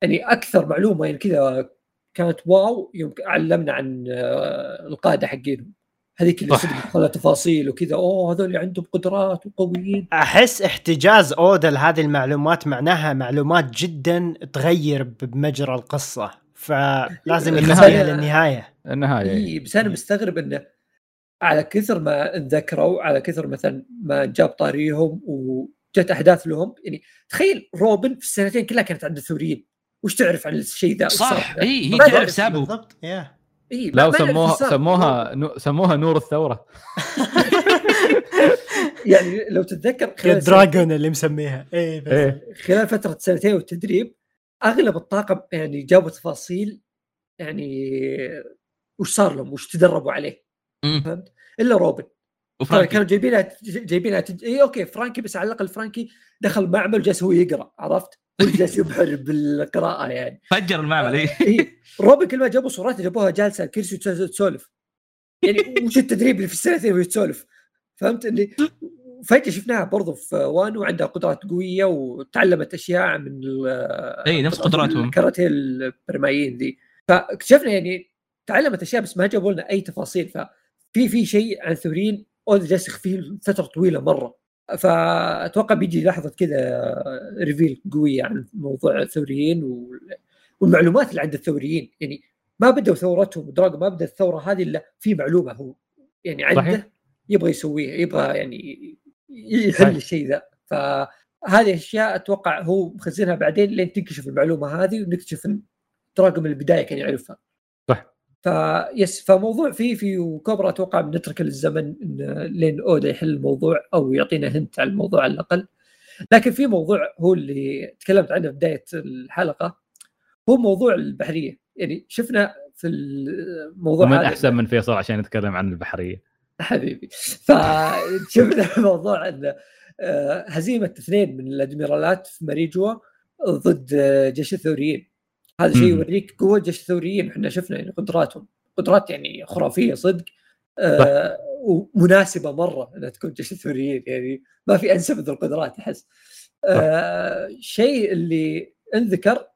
يعني أكثر معلومة يعني كذا كانت واو يوم علمنا عن آه، القادة حقينهم. هذيك اللي. صدق دخلها تفاصيل وكذا. أوه هذول عندهم قدرات وقويين. أحس احتجاز اودا لهذه المعلومات معناها معلومات جدا تغير بمجرى القصة. فلازم النهاية. يخليها للنهاية. النهاية. اي بس أنا مستغرب انه على كثر ما انذكروا على كثر مثلا ما جاب طاريهم وجت أحداث لهم. يعني تخيل روبن في السنتين كلها كانت عند الثوريين. وش تعرف عن الشيء ذا؟ صح إي هي تعرف سابو. بالضبط. يا إيه لا نعرف سموها. سموها نو- سموها نور الثورة. (laughs) يعني لو تتذكر خلال دراجون اللي مسميها. إيه. إيه. خلال فترة سنتين والتدريب أغلب الطاقم يعني جابوا تفاصيل يعني وش صار لهم؟ وش تدربوا عليه. فهمت؟ إلا روبن. وفرانكي. كانوا جايبينها جايبينها تج... اي okay فرانكي بس على الأقل فرانكي دخل معمل جالس هو يقرأ عرفت؟ جالس يبحر بالقراءة يعني. فجر المعمل إيه. (laughs) إيه. روبن كل ما جابوا صورات جابوها جالسة على الكرسي تسولف. يعني وش التدريب اللي في السنتين وهي تسولف؟ فهمت؟ اللي فجأة شفناها برضو في وانو عندها قدرات قوية وتعلمت أشياء من اي نفس قدراتهم. الكاراتيه البرمائيين ذي. فاكتشفنا يعني تعلمت أشياء بس ما جابوا لنا أي تفاصيل. ففي في شيء عن ثوريين اود جالس يخفيه فترة طويلة مرة فأتوقع بيجي لحظة كذا reveal قويه عن موضوع الثوريين وال- والمعلومات اللي عند الثوريين يعني ما بدوا ثورتهم دراجون ما بدا الثورة هذه إلا في معلومة هو يعني عنده صحيح. يبغى يسويها يبغى يعني يحل. الشيء ذا فهذه أشياء أتوقع هو مخزنها بعدين لين تنكشف المعلومة هذه ونكتشف ان دراجون من البداية كان يعرفها. فيس فموضوع فيفي وكوبرا أتوقع بنترك للزمن لين أودا يحل الموضوع أو يعطينا هنت على الموضوع على الأقل. لكن في موضوع هو اللي تكلمت عنه في بداية الحلقة هو موضوع البحرية. يعني شفنا في الموضوع هذا أحسن من فيصل عشان يتكلم عن البحرية. حبيبي. فشفنا (laughs) موضوع إن آه، هزيمة اثنين من الأدميرالات في ماريجوا ضد جيش الثوريين. هذا شيء. يوريك قوة جيش الثوريين إحنا شفنا يعني قدراتهم. قدرات يعني خرافية صدق. آه ومناسبة مرة إنها تكون جيش الثوريين يعني ما في أنسب من القدرات أحس. آه شيء اللي انذكر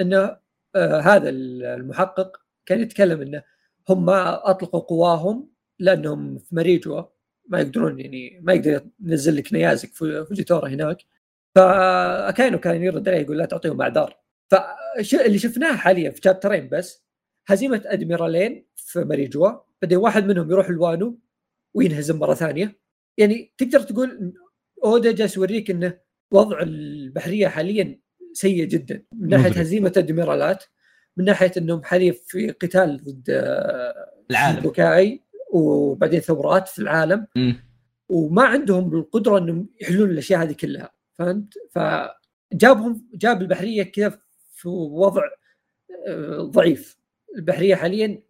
إنه آه هذا المحقق كان يتكلم إنه هم ما أطلقوا قواهم لأنهم في مريجوا ما يقدرون يعني ما يقدر ينزل لك نيازك في فوجيتورا هناك. فاكاينو كان يرد عليه يقول لا تعطيهم أعذار. فاللي شفناه حاليا في شابترين بس هزيمة أدميرالين في مريجوا بعدين واحد منهم يروح الوانو وينهزم مرة ثانية يعني تقدر تقول أودا جالس يوريك إنه وضع البحرية حاليا سيء جدا من ناحية. هزيمة الادميرالات من ناحية إنهم حاليا في قتال ضد العالم بوكاي وبعدين ثورات في العالم مم. وما عندهم القدرة إنهم يحلون الأشياء هذه كلها فهمت؟ فجابهم جاب البحرية كذا في وضع آه، ضعيف. البحرية حاليا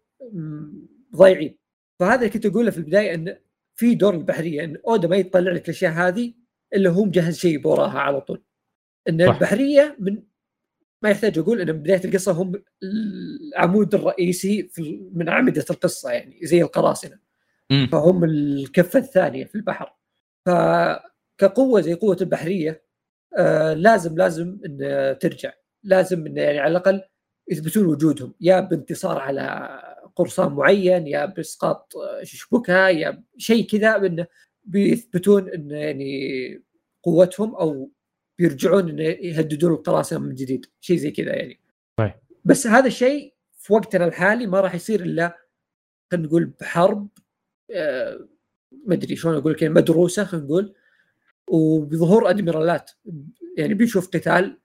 ضايعين. فهذا اللي كنت أقوله في البداية إن في دور البحرية إن اودا ما يطلع لك الأشياء هذه إلا هو مجهز شيء وراها على طول. إن صح. البحرية من ما يحتاج أقول إن من بداية القصة هم العمود الرئيسي في من أعمدة القصة يعني زي القراصنة. فهم الكفة الثانية في البحر. فكقوه زي قوة البحرية آه لازم لازم إن ترجع. لازم يعني على الأقل يثبتون وجودهم. يا بانتصار على قرصان معين يا بإسقاط شبكه يا شيء كذا إنه بيثبتون إن يعني قوتهم أو بيرجعون انه يهددون القراصنة من جديد. شيء زي كذا يعني. طيب. بس هذا الشيء في وقتنا الحالي ما راح يصير إلا خلينا نقول بحرب آه، ما أدري شلون أقول لك مدروسة خلينا نقول وبظهور أدميرالات. يعني بنشوف قتال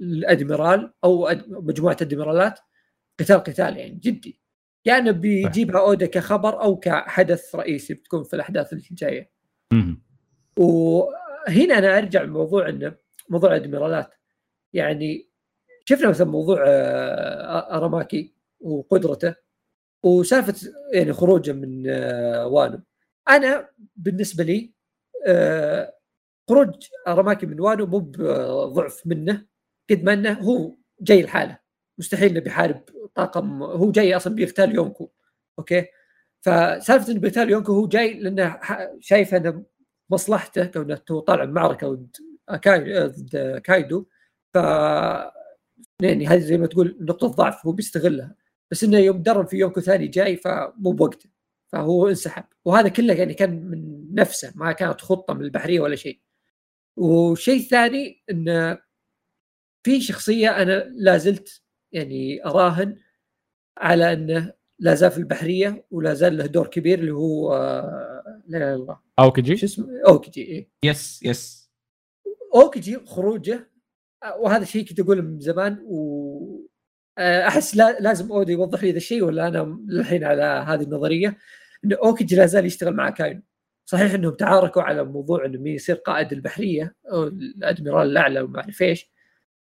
الأدميرال أو مجموعة ادميرالات قتال قتال يعني جدي. يعني بيجيبها اودا كخبر أو كحدث رئيسي بتكون في الأحداث اللي جاية مهم. وهنا أنا أرجع لموضوع إنه موضوع الأدميرالات. يعني شفنا مثلا موضوع آه، أراماكي وقدرته وسالفة يعني خروجه من آه، وانو أنا بالنسبة لي آه، خروج أراماكي من وانو مو بضعف منه. قد ما إنه هو جاي الحاله مستحيل إنه بيحارب طاقم. هو جاي أصلا بيغتال يونكو. okay؟ فسالفة إنه بيغتال يونكو هو جاي لأنه شايف إنه مصلحته كونه هو طالع معركة ضد ضد كايدو. ف يعني هذه زي ما تقول نقطة ضعف هو بيستغلها. بس إنه يوم درب في يونكو ثاني جاي فمو بوقته. فهو انسحب. وهذا كله يعني كان من نفسه. ما كانت خطة من البحرية ولا شيء. وشيء ثاني إنه في شخصية أنا لا زلت يعني أراهن على أنه لا زال في البحرية ولا زال له دور كبير اللي هو آه، لا إله إلا الله. شو اوكيجي اسمه؟ أوكيجي إيه. yes yes. أوكيجي خروجه آه، وهذا الشيء كنت أقوله من زمان و آه، أحس لا لازم أودا يوضح لي ذا الشيء ولا أنا للحين على هذه النظرية انه أوكيجي لا زال يشتغل مع أكاينو صحيح إنهم تعاركوا على موضوع إنه مين يصير قائد البحرية أو الأدميرال الأعلى وما أعرف إيش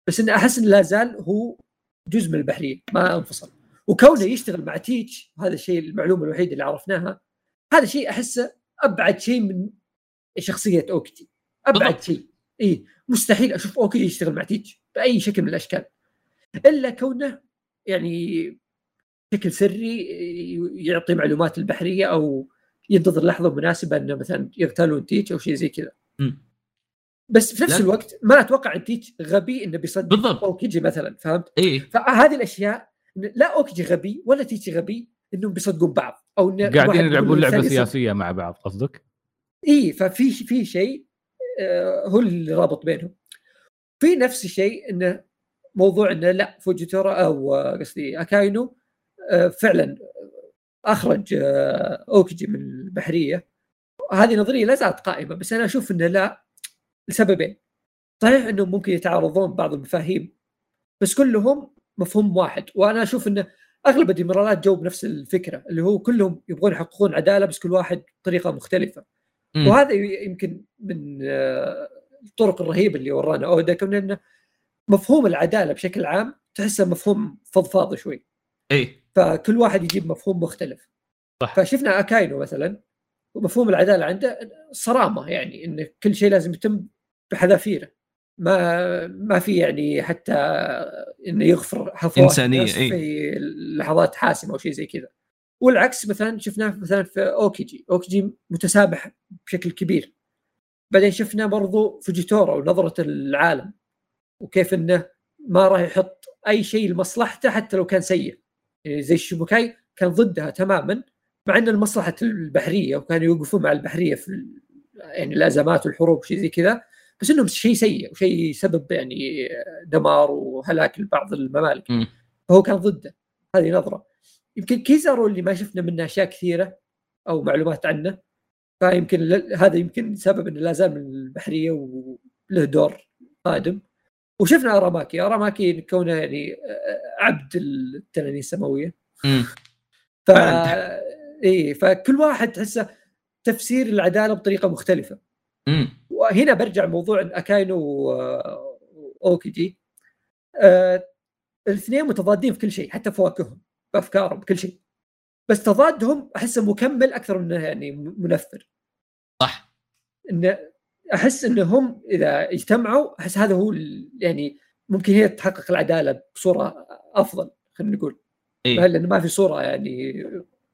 بس انه أحس إنه لا زال هو جزء من البحرية ما انفصل. وكونه يشتغل مع تيتش هذا الشيء المعلومة الوحيدة اللي عرفناها هذا شيء أحسه أبعد شيء من شخصية اوكيجي أبعد. شيء. اي مستحيل أشوف أوكيجي يشتغل مع تيتش بأي شكل من الأشكال. إلا كونه يعني بشكل سري يعطي معلومات البحرية أو ينتظر لحظة مناسبة إنه مثلا يغتالون تيتش أو شيء زي كذا. بس في نفس لا. الوقت ما أتوقع إن تيتش غبي إنه بيصدق بالضبط. اوكيجي مثلا فهمت؟ اي فهذه الأشياء لا أوكيجي غبي ولا تيتشي غبي إنهم بيصدقون بعض أو إن قاعدين يلعبون لعبة. سياسية مع بعض قصدك؟ اي ففي في شيء آه، هو اللي رابط بينهم في نفس الشيء انه موضوع انه لا فوجيتورا أو آه، قصدي أكاينو آه، فعلا أخرج أوكيجي من البحرية هذه نظرية لا زالت قائمة بس أنا أشوف انه لا لسببين. صحيح إنهم ممكن يتعارضون بعض المفاهيم بس كلهم مفهوم واحد وأنا أشوف إنه أغلب الديميرالات جو بنفس الفكرة اللي هو كلهم يبغون يحققون عدالة بس كل واحد بطريقة مختلفة. مم. وهذا يمكن من آه، الطرق الرهيبة اللي ورانا. اودا كمان انه مفهوم العدالة بشكل عام تحسه مفهوم فضفاض شوي. إي. فكل واحد يجيب مفهوم مختلف. صح. فشفنا أكاينو مثلا مفهوم العدالة عنده صرامة يعني إن كل شيء لازم يتم بحذافيره ما ما في يعني حتى إنه يغفر حفوات إنسانية، الناس إي. في لحظات حاسمة أو شيء زي كذا. والعكس مثلا شفناه مثلا في أوكيجي. أوكيجي متسامح بشكل كبير. بعدين شفنا برضو فوجيتورا ونظرة العالم وكيف إنه ما راح يحط أي شيء لمصلحته حتى لو كان سيء. يعني زي الشبكاي كان ضدها تماما مع إن المصلحة البحرية وكانوا يوقفون مع البحرية في يعني الأزمات والحروب شيء زي كذا بس إنهم شيء سيء وشيء يسبب يعني دمار وهلاك لبعض الممالك مم. فهو كان ضده هذه نظرة يمكن كيزارو اللي ما شفنا منه أشياء كثيرة أو معلومات عنه فيمكن ل- هذا يمكن سبب إنه لا زال من البحرية وله دور قادم وشفنا أراماكي أراماكي كونه يعني آه، عبد التنانين السماوية. ف. اي فكل واحد تحسه تفسير العدالة بطريقة مختلفة مم. وهنا برجع موضوع أكاينو وأوكيجي. آه الاثنين متضادين في كل شيء حتى فواكههم بأفكارهم بكل شيء. بس تضادهم احسه مكمل أكثر من يعني منفر صح. إن أحس إنهم إذا اجتمعوا أحس هذا هو يعني ممكن هي تحقق العدالة بصورة أفضل خلينا نقول. اي لأن ما في صورة يعني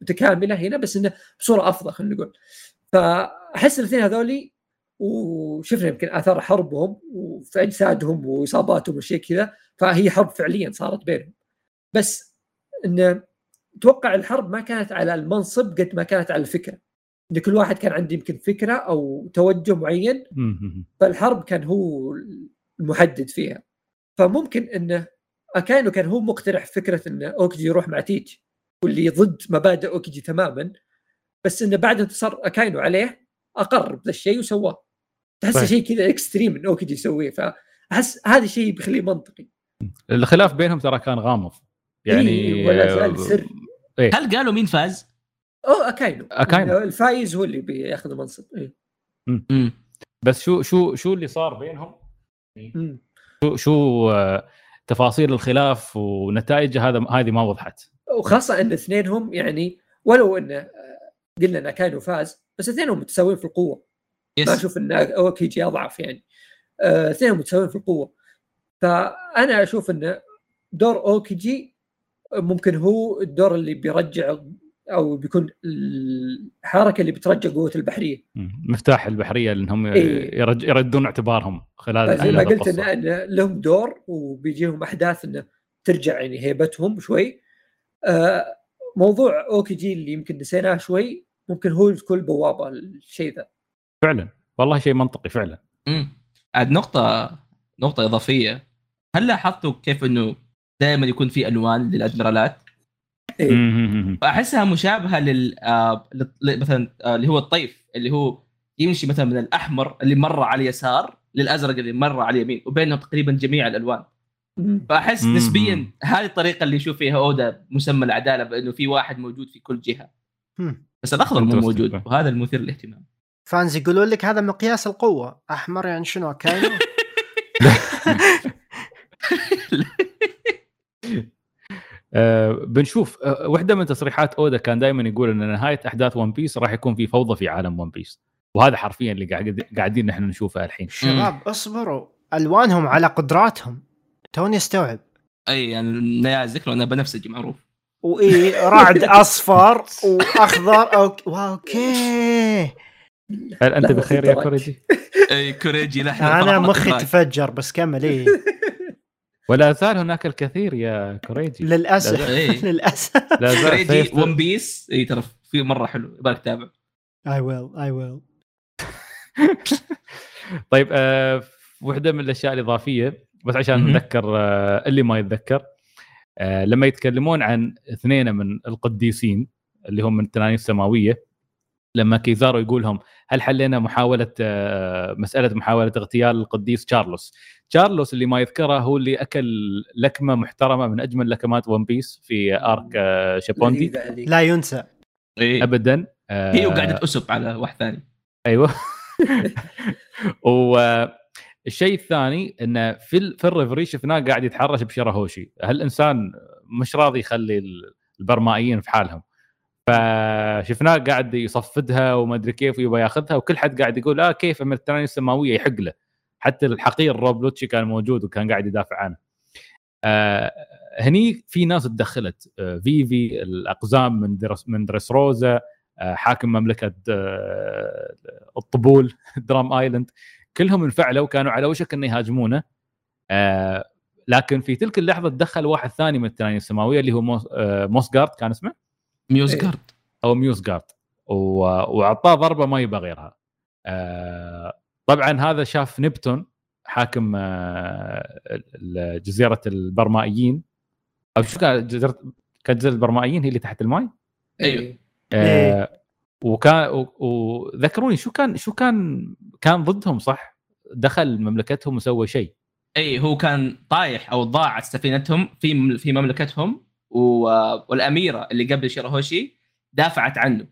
متكاملة هنا بس إنه بصورة أفضل خلينا نقول. فأحس الاثنين هذولي وشفنا يمكن آثار حربهم وفي أجسادهم وإصاباتهم وشيء كذا فهي حرب فعليا صارت بينهم. بس انه أتوقع الحرب ما كانت على المنصب قد ما كانت على الفكرة. إن كل واحد كان عنده يمكن فكرة أو توجه معين. فالحرب كان هو المحدد فيها. فممكن انه أكاينو كان هو مقترح فكرة إن أوكيجي يروح مع تيتش واللي ضد مبادئ أوكيجي تماما. بس انه بعد انتصار اكاينو عليه أقر بذا الشيء وسواه. تحس. شيء كذا extreme ان اوكيجي يسويه. فاحس هذا الشيء بيخليه منطقي. الخلاف بينهم ترى كان غامض. يعني إيه، ولا سر هل قالوا مين فاز؟ أو أكاينو. أكاينو. الفايز هو اللي بياخذ المنصب. إيه. بس شو شو شو اللي صار بينهم؟ مم. شو شو آه، تفاصيل الخلاف ونتائجه هذا هذه ما وضحت. وخاصة إن اثنينهم يعني ولو انه آه، قلنا إن أكاينو فاز بس اثنينهم متساويين في القوة ما yes أشوف إن أوكيجي أضعف يعني آه، اثنينهم متساويين في القوة فأنا أشوف إن دور أوكيجي ممكن هو الدور اللي بيرجع أو بيكون الحركة اللي بترجع قوة البحرية. مفتاح البحرية لأنهم إيه. يردون اعتبارهم خلال زي ما قلت. إن إن لهم دور وبيجيهم أحداث إنه ترجع يعني هيبتهم شوي آه، موضوع أوكيجي اللي يمكن نسيناه شوي ممكن هو تكون بوابة الشيء ذا فعلا والله شيء منطقي فعلا مم. عاد نقطة نقطة إضافية هل لاحظتوا كيف إنه دائما يكون في ألوان للأدميرالات؟ إيه. مم. أحسها مشابهة لل آه، لل- مثلا آه، اللي هو الطيف اللي هو يمشي مثلا من الأحمر اللي مرة على اليسار للأزرق اللي مرة على اليمين وبينهم تقريبا جميع. فأحس مم. نسبيا هذه الطريقة اللي يشوف فيها أودا مسمى العدالة بأنه في واحد موجود في كل جهة هم. بس الأخضر مو. موجود وهذا المثير للاهتمام. fans يقولون لك هذا مقياس القوة. أحمر يعني شنو أكاينو (laughs) (laughs) آه بنشوف واحدة من تصريحات أودا كان دائما يقول إن نهاية أحداث ون بيس راح يكون في فوضى في عالم ون بيس. وهذا حرفيا اللي قاعد قاعدين نحن نشوفه الحين. شباب اصبروا. ألوانهم على قدراتهم. توني استوعب أي يعني نيازك لو أنا بنفسجي معروف. واي رعد (laughs) أصفر وأخضر. okay okay. هل أنت بخير يا. كوريجي؟ (laughs) اي كوريجي لحظه أنا مخي. تفجر بس كمل إيه. (laughs) ولا زال هناك الكثير يا كوريجي. للأسف. إيه. للأسف. لا زال كوريجي ون بيس إي ترى في مرة حلو. يبغاك تتابع I will I will طيب آه واحدة من الأشياء الإضافية بس عشان. نذكر آه اللي ما يتذكر. لما يتكلمون عن اثنين من القديسين اللي هم من التنانين السماوية لما كيزارو يقولهم هل حلينا محاولة آه مسألة محاولة اغتيال القديس تشارلوس؟ تشارلوس اللي ما يذكره هو اللي أكل لكمة محترمة من أجمل لكمات ون بيس في arc آه هذيك. لا ينسى. اي ابدا آه هي وقاعدة اسب على واحد ثاني. أيوه. (laughs) والشيء الثاني إنه في في ال Reverie شفناه قاعد يتحرش بشيراهوشي هالانسان مش راضي يخلي ال- البرمائيين في حالهم؟ فشفناه قاعد يصفدها وما أدري كيف ويبغى ياخذها وكل حد قاعد يقول آه كيف؟ من التنانين السماوية يحق له. حتى الحقير روب لوتشي كان موجود وكان قاعد يدافع عنه. آه هني في ناس تدخلت. آه فيفي الأقزام من درس من دريسروزا آه حاكم مملكة آه الطبول (laughs) Drum Island. كلهم انفعلوا كانوا على وشك إنه يهاجمونه. آه لكن في تلك اللحظة تدخل واحد ثاني من التنانين السماوية اللي هو موس آه موسجارد كان اسمه؟ ميوزجارد أو ميوزجارد و- وأعطاه ضربة ما يبغى غيرها. آه طبعا هذا شاف نبتون حاكم آه ال- جزيرة البرمائيين. أو شو كان جزيره كانت جزيرة البرمائيين هي اللي تحت الماء أيوه. آه وكان وذكروني شو كان شو كان كان ضدهم صح؟ دخل مملكتهم وسوى شيء. أي هو كان طايح أو ضاعت سفينتهم في في مملكتهم. والأميرة اللي قبل شيراهوشي دافعت عنه.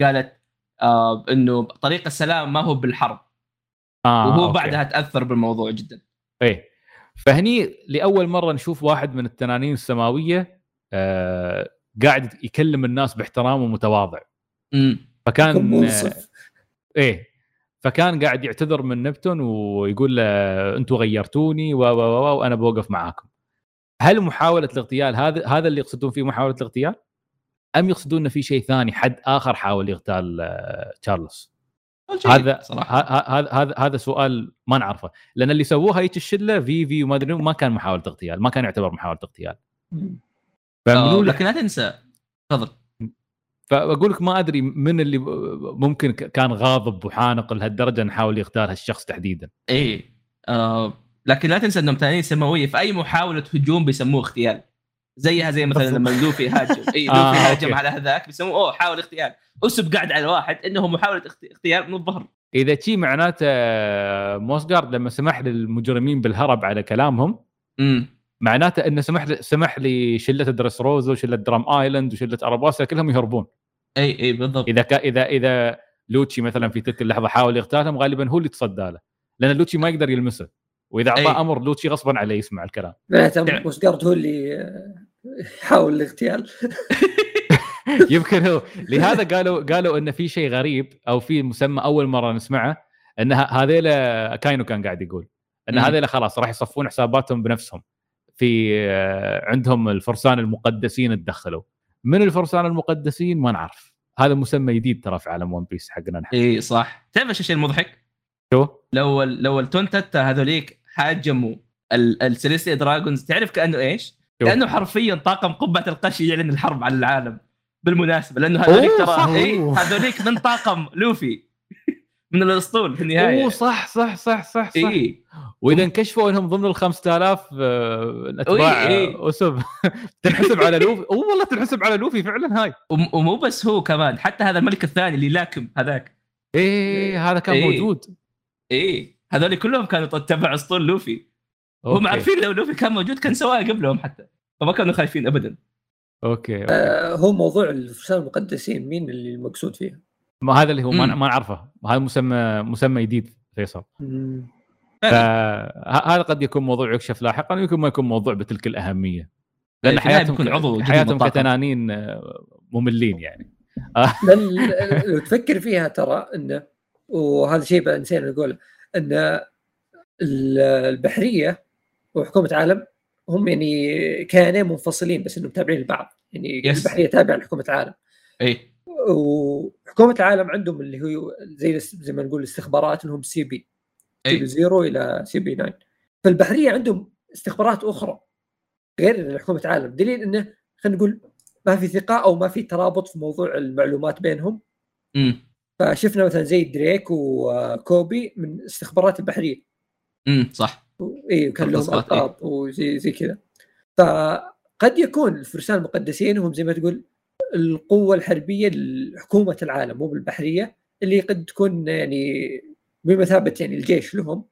قالت آه إنه طريق السلام ما هو بالحرب. آه وهو أوكي. بعدها تأثر بالموضوع جدا. إيه. فهني لأول مرة نشوف واحد من التنانين السماوية آه قاعد يكلم الناس باحترام ومتواضع. امم فكان منصف. إيه. فكان قاعد يعتذر من نبتون ويقول له أنتم غيرتوني و و و وأنا بوقف معاكم. هل محاولة الاغتيال هذا هذا اللي يقصدون فيه محاولة الاغتيال؟ أم يقصدون في شيء ثاني حد آخر حاول يغتال آه، تشارلز؟ هذا هذا هذا هذا سؤال ما نعرفه. لأن اللي سووها هيك الشلة في في وما أدري ما كان محاولة اغتيال ما كان يعتبر محاولة اغتيال. آه لكن لا تنسى تفضل. فاقول لك ما أدري من اللي ممكن كان غاضب وحانق لهالدرجة نحاول يغتال هالشخص تحديدا. إيه. آه لكن لا تنسى إنهم تنانين سماوية. في أي محاولة هجوم بيسموه اغتيال. زيها زي مثلا. لما لوفي هاجم. اي (laughs) آه، لوفي هاجم okay. على هذاك بيسموه أوه حاول اغتيال. أسب قاعد على واحد إنه محاولة اغت- اغتيال من الظهر. إذا شي معناته آه، موسغارد لما سمح للمجرمين بالهرب على كلامهم امم معناته إنه سمح سمح لشلة دريس روزا وشلة Drum Island وشلة أراباستا كلهم يهربون. إي إي بالضبط. إذا كا إذا إذا لوتشي مثلا في تلك اللحظة حاول يغتالهم غالبا هو اللي تصدى له لأن لوتشي ما يقدر يلمسه. وإذا اعطاه أي. أمر لوتشي غصبا عليه يسمع الكلام. معناته هو اللي يحاول الاغتيال. (laughs) يمكن هو. لهذا قالوا قالوا إن في شيء غريب أو في مسمى أول مرة نسمعه إن ه- هذيلا أكاينو كان قاعد يقول إن. هذيلا خلاص راح يصفون حساباتهم بنفسهم. في آه، عندهم الفرسان المقدسين تدخلوا من الفرسان المقدسين ما نعرف هذا مسمى جديد ترى في عالم ون بيس حقنا نحن اي صح تعرف إيش الشيء المضحك؟ شو؟ لو ال- لو التونتتا هذوليك هاجموا ال- ال Celestial Dragons تعرف كأنه إيش؟ شو؟ كأنه حرفيا طاقم قبعه القش يعلن الحرب على العالم بالمناسبة لأنه هذوليك. ترى اي أوه. هذوليك من طاقم لوفي من الأسطول في النهاية أوه صح صح صح صح صح. اي وإذا انكشفوا إنهم ضمن ال 5000 آه، أي. آه، أسب. (laughs) تنحسب على لوفي. أوه والله تنحسب على لوفي فعلا هاي. وم- ومو بس هو كمان حتى هذا الملك الثاني اللي لاكم هذاك. إيه هذا كان إيه. موجود. اي هذول كلهم كانوا تبع أسطول لوفي. هم. عارفين لو لوفي كان موجود كان سواها قبلهم حتى. فما كانوا خايفين ابدا. okay, okay. آه، هو موضوع الفرسان المقدسين مين اللي المقصود فيه؟ ما هذا اللي هو ما, مم. ما نعرفه هذا مسمى مسمى جديد فيصل. فهذا قد يكون موضوع يكشف لاحقا ويمكن ما يكون موضوع بتلك الأهمية لأن حياتهم عضو حياتهم. كتنانين آه، مملين يعني (laughs) لو تفكر فيها ترى انه وهذا شيء نسينا نقوله إن ال- البحرية وحكومة عالم هم يعني كيانين منفصلين بس إنهم تابعين لبعض يعني Yes. البحرية تابعة لحكومة عالم اي وحكومة العالم عندهم اللي هو زي زي ما نقول الاستخبارات اللي هم CP. CP Zero إلى CP 9 فالبحريه عندهم استخبارات أخرى غير حكومه عالم دليل إنه خلينا نقول ما في ثقة أو ما في ترابط في موضوع المعلومات بينهم. امم فشفنا مثلا زي دريك وكوبي من استخبارات البحرية. امم صح. إي وكان لهم. ألقاب وزي زي كذا. فقد يكون الفرسان المقدسين هم زي ما تقول القوة الحربية لحكومة العالم مو بالبحرية اللي قد تكون يعني بمثابة يعني الجيش لهم.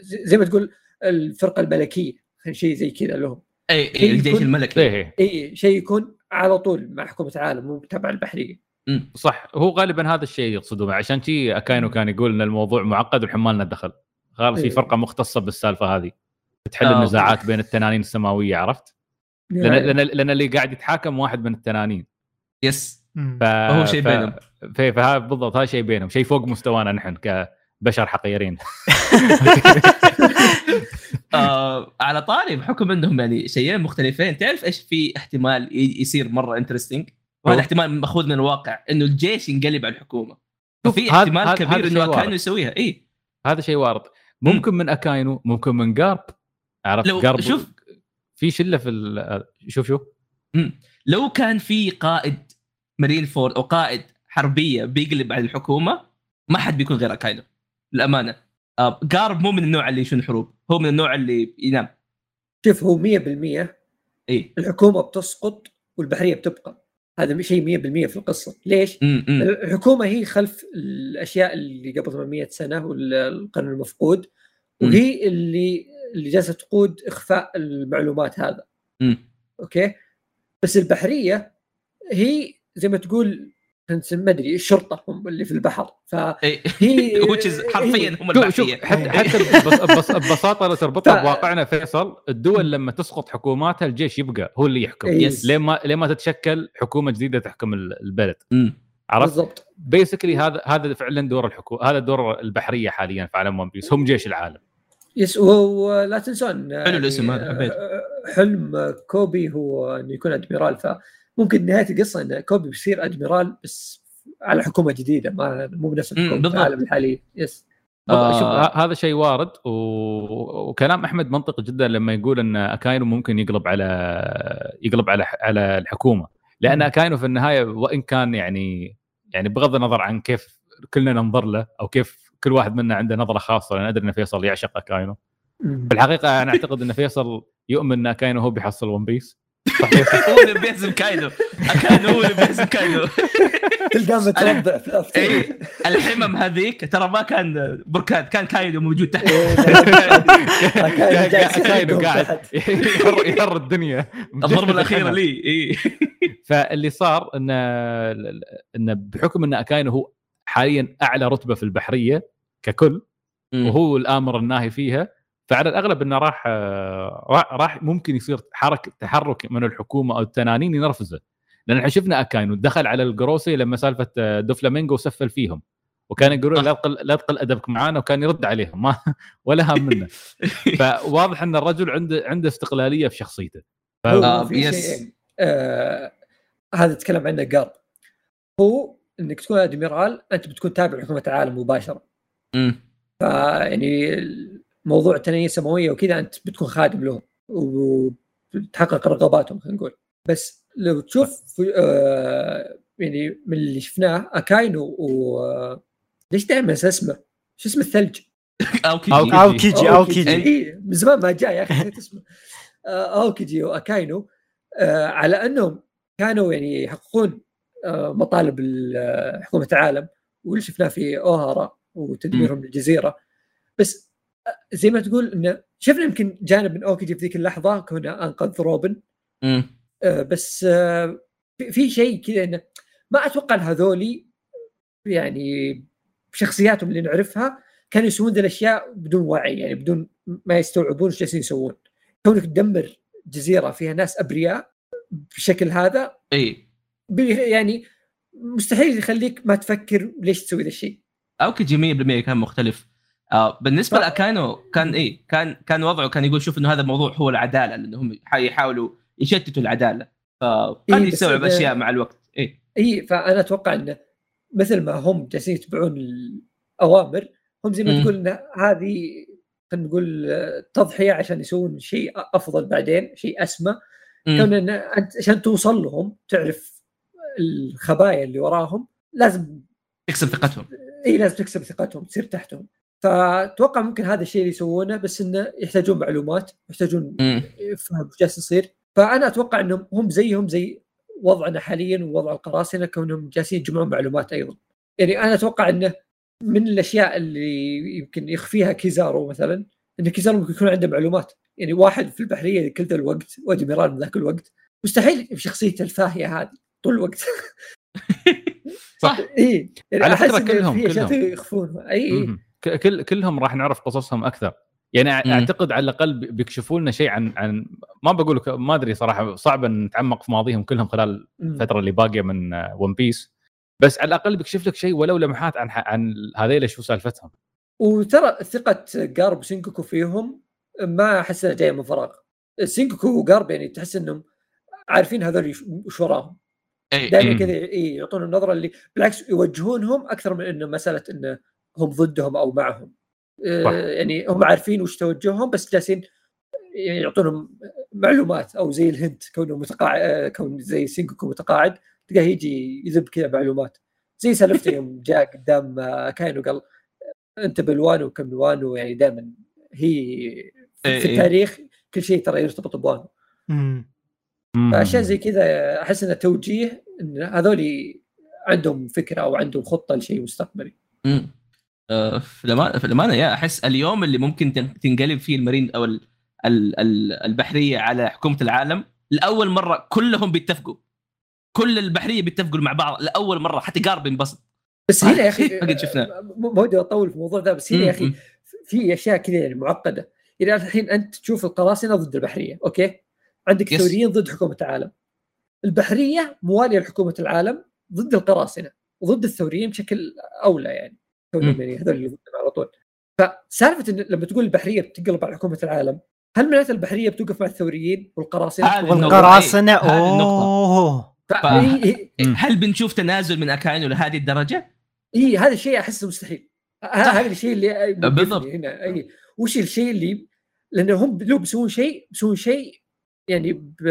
زي ما تقول الفرقة الملكية شيء زي كذا لهم. أي اي الجيش الملكي. إيه. اي شيء يكون على طول مع حكومة العالم مو تبع البحرية. مم. صح. هو غالبا هذا الشيء يقصدونه. عشان شي أكاينو كان يقول إن الموضوع معقد ونحن لنا دخل خلاص في إيه. فرقة مختصة بالسالفة هذه. تحل آه، النزاعات بين التنانين السماوية عرفت؟ لأن لأن لأن اللي قاعد يتحاكم واحد من التنانين. يس. ف... هو شيء بينهم. ف... فهذا بالضبط هذا شيء بينهم. شيء فوق مستوانا نحن كبشر حقيرين. (laughs) آه على طاري بحكم إنهم يعني شيئين مختلفين تعرف إيش في احتمال يصير مرة interesting وهذا؟ احتمال مأخوذ من الواقع إنه الجيش ينقلب على الحكومة. ففي هذا- احتمال هذا- كبير إنه وارد. يسويها. اي هذا شيء وارد. ممكن من أكاينو ممكن من جارب عرفت؟ لو- جارب شوف. في شلة في ال... شوف شوف. لو كان في قائد مارين فورد أو قائد حربية بيقلب على الحكومة ما حد بيكون غير أكاينو للأمانة. آه جارب مو من النوع اللي يشنون حروب هو من النوع اللي ينام. شوف هو 100% إي. الحكومة بتسقط والبحرية بتبقى. هذا شيء 100% في القصة. ليش؟ م- م. الحكومة هي خلف الأشياء اللي قبل 800 سنة والقرن المفقود وهي اللي اللي جالسة تقود إخفاء المعلومات هذا. م. أوكي؟ بس البحرية هي زي ما تقول ما أدري الشرطه هم اللي في البحر. فهي إيه. (laughs) حرفيا هم البحرية. حتى (laughs) ببس- ببساطة لو تربطها بواقعنا فيصل الدول لما تسقط حكوماتها الجيش يبقى هو اللي يحكم. إيه. Yes. لين ما لين ما تتشكل حكومة جديدة تحكم ال- البلد. عرفت؟ بالضبط. Basically هذا هذا فعلا دور الحكومة هذا دور البحرية حاليا في عالم One Piece هم جيش العالم. Yes ولا تنسون يعني حلو الاسم هذا، حبيت. حلم كوبي هو إنه يكون أدميرال فممكن نهاية القصة إن كوبي بيصير أدميرال بس على حكومة جديدة ما مو بنفس الحكومة. العالم الحاليه yes آه. هذا شيء وارد و... وكلام أحمد منطقي جدا لما يقول إن أكاينو ممكن يقلب على يقلب على على الحكومة لأن. أكاينو في النهاية وإن كان يعني يعني بغض النظر عن كيف كلنا ننظر له أو كيف كل واحد منا عنده نظرة خاصة لأن أدري إن فيصل يعشق أكاينو. في الحقيقة أنا أعتقد إن فيصل يؤمن إن أكاينو هو بيحصل One Piece؟ (laughs) هو اللي بيهزم كايدو كايدو هو اللي بيهزم كايدو (laughs) تلقاه. اي الحمم هذيك ترى ما كان بركان كان كايدو موجود تحت إيه، أكاينو (laughs) يحرقهم قاعد. يهر يهر الدنيا الضربة الأخيرة لي اي فاللي صار انه انه بحكم إن أكاينو هو حاليا أعلى رتبة في البحرية ككل وهو الآمر الناهي فيها. فعلى الأغلب إنه راح آه، راح- ممكن يصير حركه تحرك من الحكومة أو التنانين ينرفزه. لأن إحنا شفنا أكاينو دخل على الجروسي لما سالفة آه، دوفلامينجو سفل فيهم. وكان يقولون لا تقل لا تقل أدبك معانا وكان يرد عليهم. ما ولا هم منه. (laughs) فواضح إن الرجل عنده عنده استقلالية في شخصيته. ف... آه، yes. آه هذا تكلم عنه قال. هو إنك تكون أدميرال أنت بتكون تابع لحكومة العالم مباشرة أمم. فيعني موضوع التنانين السماوية وكذا أنت بتكون خادم لهم وتحقق رغباتهم خلينا نقول بس لو تشوف آه يعني من اللي شفناه أكاينو و آه، ليش دائما اسمه؟ شو اسم الثلج؟ (laughs) أو كيجي أو أو كيجي أو كيجي إيه، من زمان ما جاء يا أخي نسيت اسمه آه، أوكيجي وأكاينو آه، على أنهم كانوا يعني يحققون مطالب آه، حكومة العالم واللي شفناه في أوهارا وتدميرهم للجزيرة. بس آه، زي ما تقول إنه شفنا يمكن جانب من اوكيجي في ذيك اللحظة كونه أنقذ روبن. آه، بس في- شيء كذا إنه ما أتوقع إن هذولي يعني بشخصياتهم اللي نعرفها كانوا يسوون ذي الأشياء بدون وعي يعني بدون ما يستوعبون إيش جالسين يسوون. كونك تدمر جزيرة فيها ناس أبرياء بشكل هذا إي. يعني مستحيل يخليك ما تفكر ليش تسوي ذا الشيء. Okay 100% كان مختلف. آه بالنسبة ف- لأكاينو كان إيه كان كان وضعه كان يقول شوف إنه هذا الموضوع هو العدالة لانهم يحاولوا يشتتوا العدالة. فقد إيه، يستوعب أشياء مع الوقت. إيه. إي فأنا أتوقع إنه مثل ما هم جالسين يتبعون الأوامر هم زي ما. تقول إن هذه خلينا نقول تضحية عشان يسوون شيء أفضل بعدين شيء أسمى. كون إن أنت عشان توصل لهم تعرف الخبايا اللي وراهم لازم تكسب ثقتهم. إي لازم تكسب ثقتهم تصير تحتهم. فأتوقع ممكن هذا الشيء اللي يسوونه بس إنه يحتاجون معلومات يحتاجون. يفهم إيش جالس يصير. فأنا أتوقع إنهم هم زيهم زي وضعنا حاليا ووضع القراصنة كونهم جالسين يجمعون معلومات أيضا. يعني أنا أتوقع إنه من الأشياء اللي يمكن يخفيها كيزارو مثلا إن كيزارو ممكن يكون عنده معلومات. يعني واحد في البحرية كل ذا الوقت وأدميرال ذاك الوقت. مستحيل بشخصيته الفاهية هذه. طول الوقت. (laughs) صح. اي يعني على إن كلهم- كلهم. أي كل كلهم راح نعرف قصصهم أكثر. يعني. أعتقد على الأقل بي- بيكشفوا لنا شيء عن عن ما بقول ما أدري صراحة صعب إن نتعمق في ماضيهم كلهم خلال. الفترة اللي باقية من One Piece بس على الأقل بيكشف لك شيء ولو لمحات عن عن هذيل شو سالفتهم. وترى ثقة جارب وسينكوكو فيهم ما أحس انها جاية من فراغ. سينكوكو وجارب يعني تحس إنهم عارفين هذول وش- وراهم. دائما. كذا إيه يعطون النظرة اللي بالعكس يوجهونهم أكثر من إنه مسألة إنه هم ضدهم أو معهم آه،. يعني هم عارفين وش توجههم بس جالسين يعطونهم معلومات أو زي ال hint كونه متقاعد آه، كون زي سينكوكو متقاعد تلقاه يجي يذب كذا معلومات زي سالفته يوم جاء قدام آه، كاين وقال أنت بالوانو وكم وانو يعني دائما هي في. التاريخ كل شيء ترى يرتبط بوانو مم. مم. فأشياء زي كذا أحس إنه توجيه إن هذول عندهم فكرة أو عندهم خطة لشيء مستقبلي مم. آه، في الامانه يا أحس اليوم اللي ممكن تن- تنقلب فيه المرين أو ال- ال- ال- البحرية على حكومة العالم لأول مرة كلهم بيتفقوا كل البحرية بيتفقوا مع بعض لأول مرة حتى قارب ينبسط بس هنا يا أخي (laughs) قد شفناه. م- ما ودي أطول في الموضوع ذا بس هنا يا أخي. في أشياء كذا يعني معقدة يعني الحين أنت تشوف القراصنة ضد البحرية okay عندك yes. ثوريين ضد حكومة العالم البحرية موالية لحكومة العالم ضد القراصنة وضد الثوريين بشكل أولى يعني مم. يعني هذول اللي ضدهم على طول فسالفة إن لما تقول البحرية بتنقلب على حكومة العالم هل معناته البحرية بتوقف مع الثوريين والقراصنة. والقراصنة. أوه ف... ف-. هل بنشوف تنازل من أكاينو لهذه الدرجة؟ إيه هذا الشيء أحسه مستحيل هذا الشيء اللي بالضبط. هنا أي وش الشيء اللي لأنه هم لو بيسوون شيء بيسوون شيء يعني ب...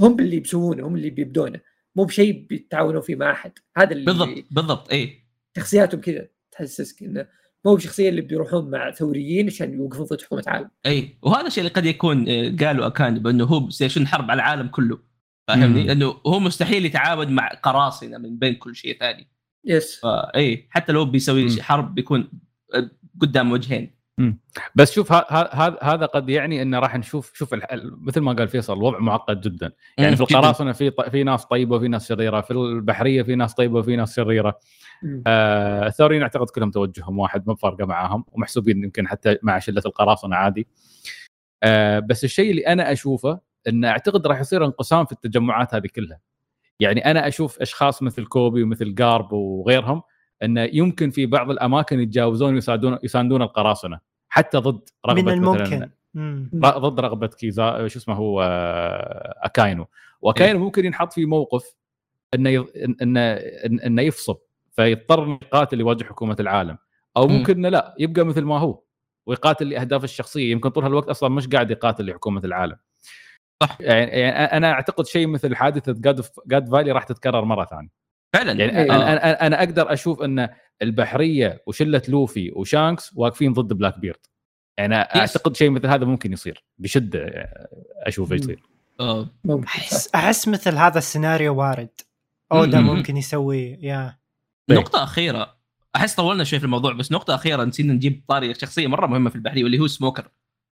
هم اللي بيسوونه هم اللي بيبدونه. مو بشيء بيتعاونوا فيه مع أحد. هذا اللي بالضبط بالضبط اي شخصياتهم كذا تحسسك إنه مو بشخصية اللي بيروحون مع ثوريين عشان يوقفون ضد حكومه عالم اي وهذا الشيء اللي قد يكون آه، قالوا اكاينو بأنه هو سيشن حرب على العالم كله. فاهمني؟ لأنه هو مستحيل يتعاون مع قراصنة من بين كل شيء ثاني. Yes. فاي حتى لو بيسوي مم. حرب بيكون آه، قدام وجهين. بس شوف هذا هذا قد يعني إنه راح نشوف شوف مثل ما قال فيصل الوضع معقد جدا. يعني في. القراصنة في في ناس طيبة وفي ناس شريرة في البحرية في ناس طيبة وفي ناس شريرة. آه الثوريين أعتقد كلهم توجههم واحد ما بفارقة معاهم ومحسوبين يمكن حتى مع شلة القراصنة عادي. آه بس الشيء اللي أنا أشوفه إن أعتقد راح يصير انقسام في التجمعات هذه كلها. يعني أنا أشوف أشخاص مثل كوبي ومثل جارب وغيرهم انه يمكن في بعض الأماكن يتجاوزون ويساعدون يساندون القراصنة. حتى ضد رغبة من مثلاً الممكن. مم. ر- ضد رغبة كيزا شو اسمه هو آه، أكاينو. وأكاينو ممكن ينحط في موقف انه انه انه يفصل فيضطر يقاتل يواجه حكومة العالم. أو مم. ممكن إنه لا يبقى مثل ما هو. ويقاتل لاهدافه الشخصية. يمكن طول هالوقت أصلا مش قاعد يقاتل لحكومة العالم. صح. يعني, يعني أنا أعتقد شيء مثل حادثة God God Valley راح تتكرر مرة ثانية. فعلا. يعني إيه. أنا أنا أنا أقدر أشوف إن البحرية وشلة لوفي وشانكس واقفين ضد بلاك بيرد. يعني أعتقد شيء مثل هذا ممكن يصير بشدة أشوفه. يصير. آه، أحس أحس مثل هذا السيناريو وارد. اودا مم. ممكن يسوي يا. طيب. نقطة أخيرة. أحس طولنا شوي في الموضوع بس نقطة أخيرة نسينا نجيب طاري شخصية مرة مهمة في البحرية واللي هو سموكر.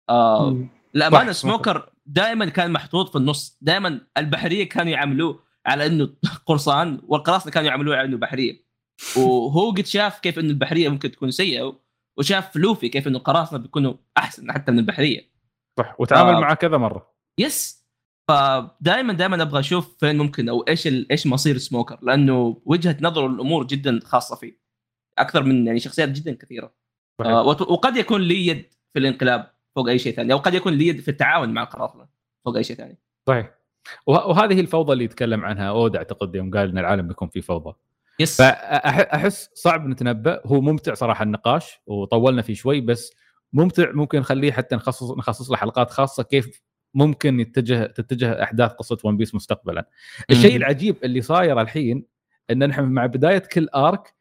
آه. الأمانة. سموكر. دائما كان محطوط في النص. دائما البحرية كانوا يعاملوه على إنه قرصان والقراصنة كانوا يعاملوه على إنه بحرية. وهو قد شاف كيف إنه البحرية ممكن تكون سيئة وشاف لوفي كيف إنه القراصنة بيكونوا أحسن حتى من البحرية. صح وتعامل آه. معه كذا مرة. Yes. فدائما دائما أبغى أشوف فين ممكن أو إيش ال- إيش مصير سموكر لأنه وجهة نظره للأمور جدا خاصة فيه. أكثر من يعني شخصيات جدا كثيرة. آه وت- وقد يكون لي يد في الانقلاب فوق أي شيء ثاني أو قد يكون لي يد في التعاون مع القراصنة فوق أي شيء ثاني. صحيح. وهذه الفوضى اللي يتكلم عنها أودا أعتقد يوم قال إن العالم بيكون فيه فوضى yes فاحس صعب نتنبأ هو ممتع صراحة النقاش وطولنا فيه شوي بس ممتع ممكن نخليه حتى نخصص نخصص له حلقات خاصة كيف ممكن يتجه تتجه أحداث قصة ون بيس مستقبلا. الشيء. العجيب اللي صاير الحين إن نحن مع بداية كل ارك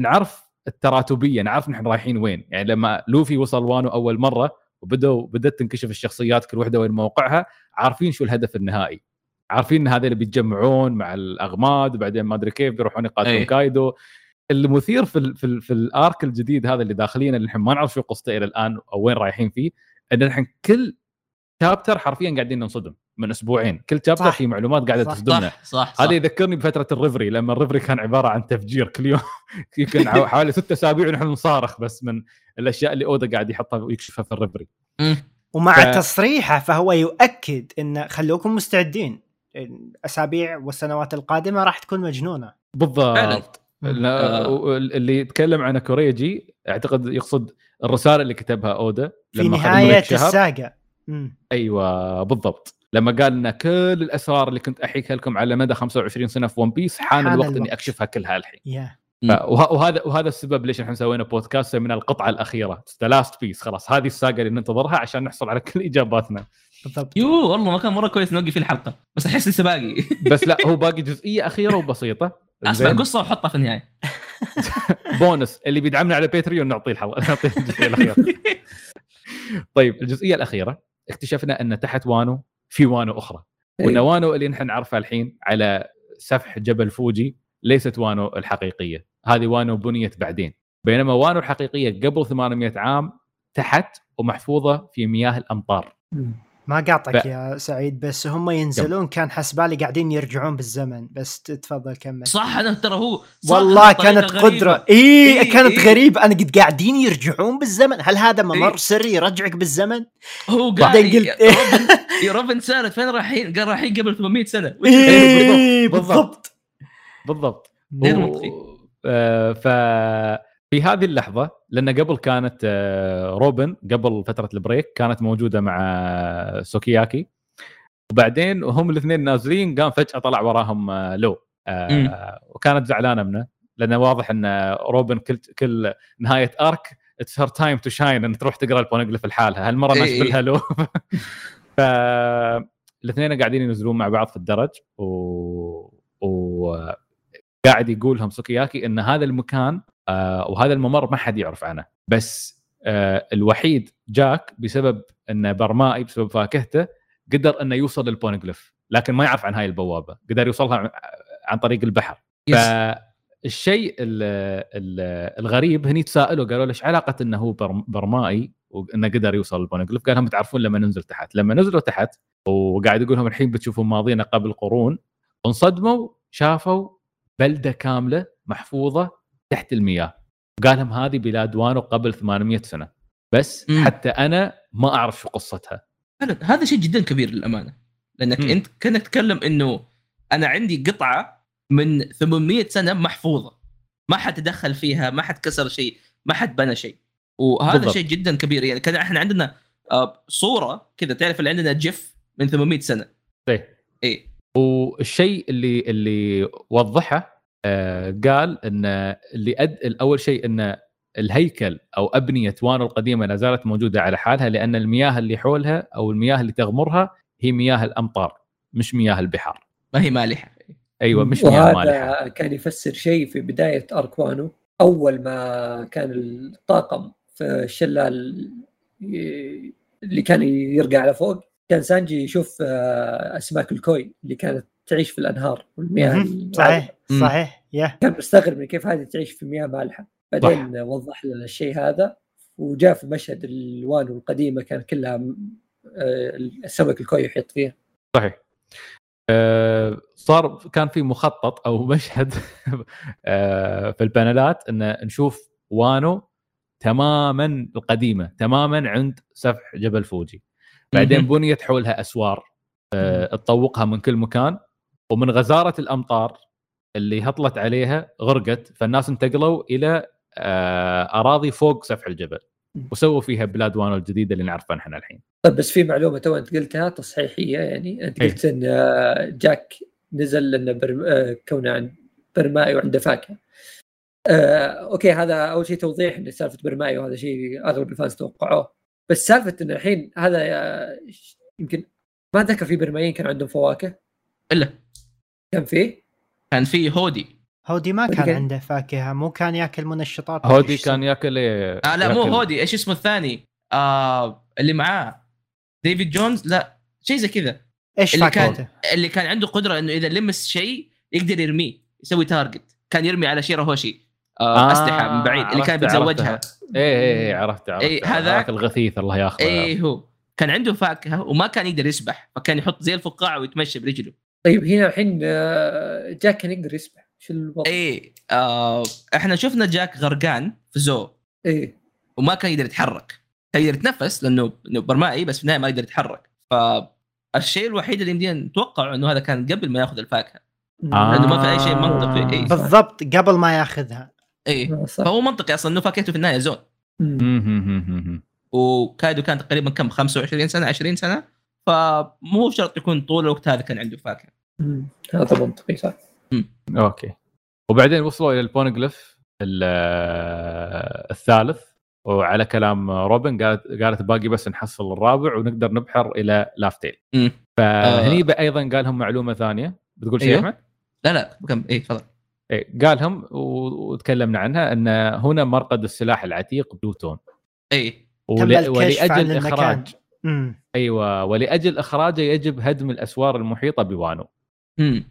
نعرف التراتبيه نعرف نحن رايحين وين يعني لما لوفي وصل وانو أول مرة وبدوا بدأت تنكشف الشخصيات كل واحدة وين موقعها عارفين شو الهدف النهائي. عارفين إن هذول بيتجمعون مع الأغماد وبعدين ما أدري كيف بيروحون يقاتلون أي. كايدو. المثير في ال في, ال في ال arc الجديد هذا اللي داخلين اللي نحن ما نعرف شو قصته إلى الآن أو وين رايحين فيه إن نحن كل chapter حرفيا قاعدين ننصدم. من أسبوعين كل chapter. في معلومات قاعدة صح. تصدمنا صح صح, صح. هذا يذكرني بفترة ال Reverie لما ال Reverie كان عبارة عن تفجير كل يوم (laughs) يمكن حو- حوالي ست أسابيع ونحن نصارخ بس من الأشياء اللي أودا قاعد يحطها ويكشفها في ال Reverie. ومع ف- تصريحه فهو يؤكد إن خلوكم مستعدين الأسابيع والسنوات القادمة راح تكون مجنونة بالضبط لا- و- اللي يتكلم عن كوريجي أعتقد يقصد الرسالة اللي كتبها أودا في نهاية. ال saga. أيوه بالضبط لما قال لنا كل الأسرار اللي كنت احكيها لكم على مدى 25 سنة في One Piece حان حان الوقت الوقت. إني أكشفها كلها الحين. وه- وهذا وهذا السبب ليش إحنا سوينا بودكاست سمينا القطعة الأخيرة. The Last Piece خلاص هذه ال saga اللي ننتظرها عشان نحصل على كل إجاباتنا. بالضبط. You والله ما كان مرة كويس نوقف فيه الحلقة. بس أحس لسه باقي. (laughs) بس لا هو باقي جزئية أخيرة وبسيطة. (laughs) أسمع؟ قصة وحطها في النهاية. (laughs) بونس اللي بيدعمنا على باتريون نعطيه الحلقة نعطيه الجزئية الأخيرة. طيب الجزئية الأخيرة اكتشفنا أن تحت وانو في وانو أخرى. وإن أيوة. وانو اللي نحن نعرفها الحين على سفح جبل فوجي ليست وانو الحقيقية. هذه وانو بنيت بعدين. بينما وانو الحقيقية قبل 800 عام تحت ومحفوظة في مياه الأمطار. ما قاطعك ف- يا سعيد بس هم ينزلون كان حسبالي قاعدين يرجعون بالزمن بس تفضل كمل صح أنا ترى هو والله كانت. قدرة إي إيه، كانت إيه. غريبة أنا قد قاعدين يرجعون بالزمن هل هذا ممر إيه. سري يرجعك بالزمن؟ هو قال بعدين قلت إيه. يا روبن (laughs) سالت فين رايحين؟ قال رايحين قبل 800 سنة إيه بالضبط. بالضبط بالضبط غير منطقي. آه، ف في هذه اللحظة لأن قبل كانت آه، روبن قبل فترة البريك كانت موجودة مع سوكياكي. وبعدين وهم الاثنين نازلين قام فجأة طلع وراهم آه، لو. آه، وكانت زعلانة منه لأنه واضح إن روبن كل كل نهاية arc it's her time to shine إن تروح تقرأ البونجلف لحالها هالمرة ناشب إيه. لو. (laughs) ف الاثنين قاعدين ينزلون مع بعض في الدرج و, و... قاعد يقول لهم سوكياكي إن هذا المكان آه وهذا الممر ما حد يعرف عنه. بس آه الوحيد جاك بسبب إنه برمائي بسبب فاكهته قدر إنه يوصل للبونجلف لكن ما يعرف عن هاي البوابة. قدر يوصلها عن- طريق البحر. Yes. فالشيء ال ال الغريب هني تساءلوا قالوا ليش علاقة إنه هو برم- برمائي وإنه قدر يوصل للبونجلف قال لهم تعرفون لما ننزل تحت. لما نزلوا تحت وقاعد يقول لهم الحين بتشوفون ماضينا قبل قرون انصدموا شافوا بلدة كاملة محفوظة تحت المياه. قال لهم هذه بلاد وانو قبل 800 سنة. بس مم. حتى أنا ما أعرف شو قصتها. هذا شيء جدا كبير للأمانة. لأنك مم. أنت كأنك تتكلم إنه أنا عندي قطعة من 800 سنة محفوظة. ما حد تدخل فيها ما حد كسر شيء ما حد بنى شيء. وهذا بالضبط. شيء جدا كبير. يعني كان إحنا عندنا آه، صورة كذا تعرف اللي عندنا جيف من 800 سنة. إيه. إيه. والشيء اللي اللي وضحه قال إن اللي أد... اول شيء إن الهيكل أو أبنية وانو القديمة لا زالت موجودة على حالها لأن المياه اللي حولها أو المياه اللي تغمرها هي مياه الأمطار مش مياه البحار. ما هي مالحة. أيوه مش مياه مالحة. كان يفسر شيء في بداية arc وانو أول ما كان الطاقم في الشلال اللي كان يرقى على فوق كان سانجي يشوف آه، أسماك الكوي اللي كانت تعيش في الأنهار والمياه. صحيح. صحيح يا. كان مستغرب من كيف هذه تعيش في مياه مالحة. بعدين وضح لنا الشيء هذا وجاء في مشهد الوانو القديمة كان كلها آه، السمك الكوي يحيط فيها. صحيح. آه، صار كان في مخطط أو (laughs) مشهد آه، في ال panel ات إن نشوف وانو تماما القديمة تماما عند سفح جبل فوجي. بعدين. بنيت حولها أسوار تطوقها من كل مكان ومن غزارة الأمطار اللي هطلت عليها غرقت فالناس انتقلوا إلى آه، أراضي فوق سفح الجبل وسووا فيها بلاد وانو الجديده اللي نعرفها نحن الحين. طيب بس في معلومة تو أنت قلتها تصحيحية يعني. أنت إيه. قلت إن آه، جاك نزل لأنه برم... آه، كونه عن برمائي وعنده فاكهة. آه، okay هذا أول شيء توضيح إن سالفة برمائي وهذا شيء أغلب ال fans توقعوه. بس سالفة إن الحين هذا يمكن ما أتذكر في برمائيين كان عندهم فواكه. إلا. كان فيه كان في هودي. هودي ما كان كان- عنده فاكهة مو كان ياكل منشطات هودي كان ياكل إيه؟ آه لا مو ياكل- هودي. إيش اسمه الثاني؟ آه اللي معاه. ديفيد جونز؟ لا شيء زي كذا. إيش اللي كان فاكهته؟ اللي كان عنده قدرة إنه إذا لمس شيء يقدر يرميه يسوي target كان يرمي على شيرا هوشي. آه آه، أسلحة من بعيد اللي كان بيتزوجها. إيه إيه إيه عرفت عرفت إيه، هذاك- هذاك الغثيث الله ياخذه. إيه هو. كان عنده فاكهة وما كان يقدر يسبح فكان يحط زي الفقاعة ويتمشى برجله. طيب هنا الحين آه، جاك كان يقدر يسبح شو الوضع؟ إيه آه إحنا شفنا جاك غرقان في زو إيه. وما كان يقدر يتحرك. كان يقدر يتنفس لأنه برمائي بس في النهاية ما يقدر يتحرك. فالشيء الوحيد اللي يمدينا نتوقع إنه هذا كان قبل ما يأخذ الفاكهة. آه. لأنه ما في أي شيء منطقي. إيه. بالضبط قبل ما يأخذها. إيه. آه، فهو منطقي أصلا إنه فاكهته في النهاية زون. وكايدو كان تقريبا كم؟ 25 سنة 20 سنة؟ فمو شرط يكون طول الوقت هذا كان عنده فاكهة. هذا منطقي صح. Okay. وبعدين وصلوا إلى البونجلف ال- الثالث. وعلى كلام روبن قالت قالت باقي بس نحصل الرابع ونقدر نبحر إلى لافتيل. فهني آه. أيضا قال لهم معلومة ثانية. بتقول شيء أيوه. أحمد؟ لا لا كم إيه تفضل. إيه قالهم وتكلمنا عنها أن هنا مرقد السلاح العتيق بلوتون. إيه. تم ول- مم. أيوه ولأجل إخراجه يجب هدم الأسوار المحيطة بوانو. امم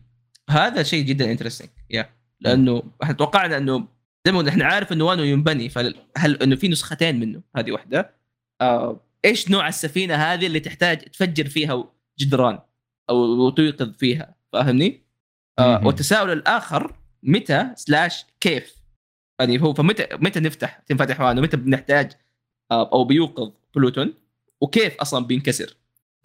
هذا شيء جدا انترستنج يا لأنه إحنا توقعنا إنه زي ما إحنا عارف إنه وانو ينبني فهل إنه في نسختين منه؟ هذه واحدة. آه إيش نوع السفينة هذه اللي تحتاج تفجر فيها جدران أو توقظ فيها؟ فاهمني؟ آه. والتساؤل الآخر متى slash كيف؟ يعني هو فمتى متى نفتح تنفتح وانو؟ متى بنحتاج آه أو بيوقظ بلوتون؟ وكيف أصلا بينكسر؟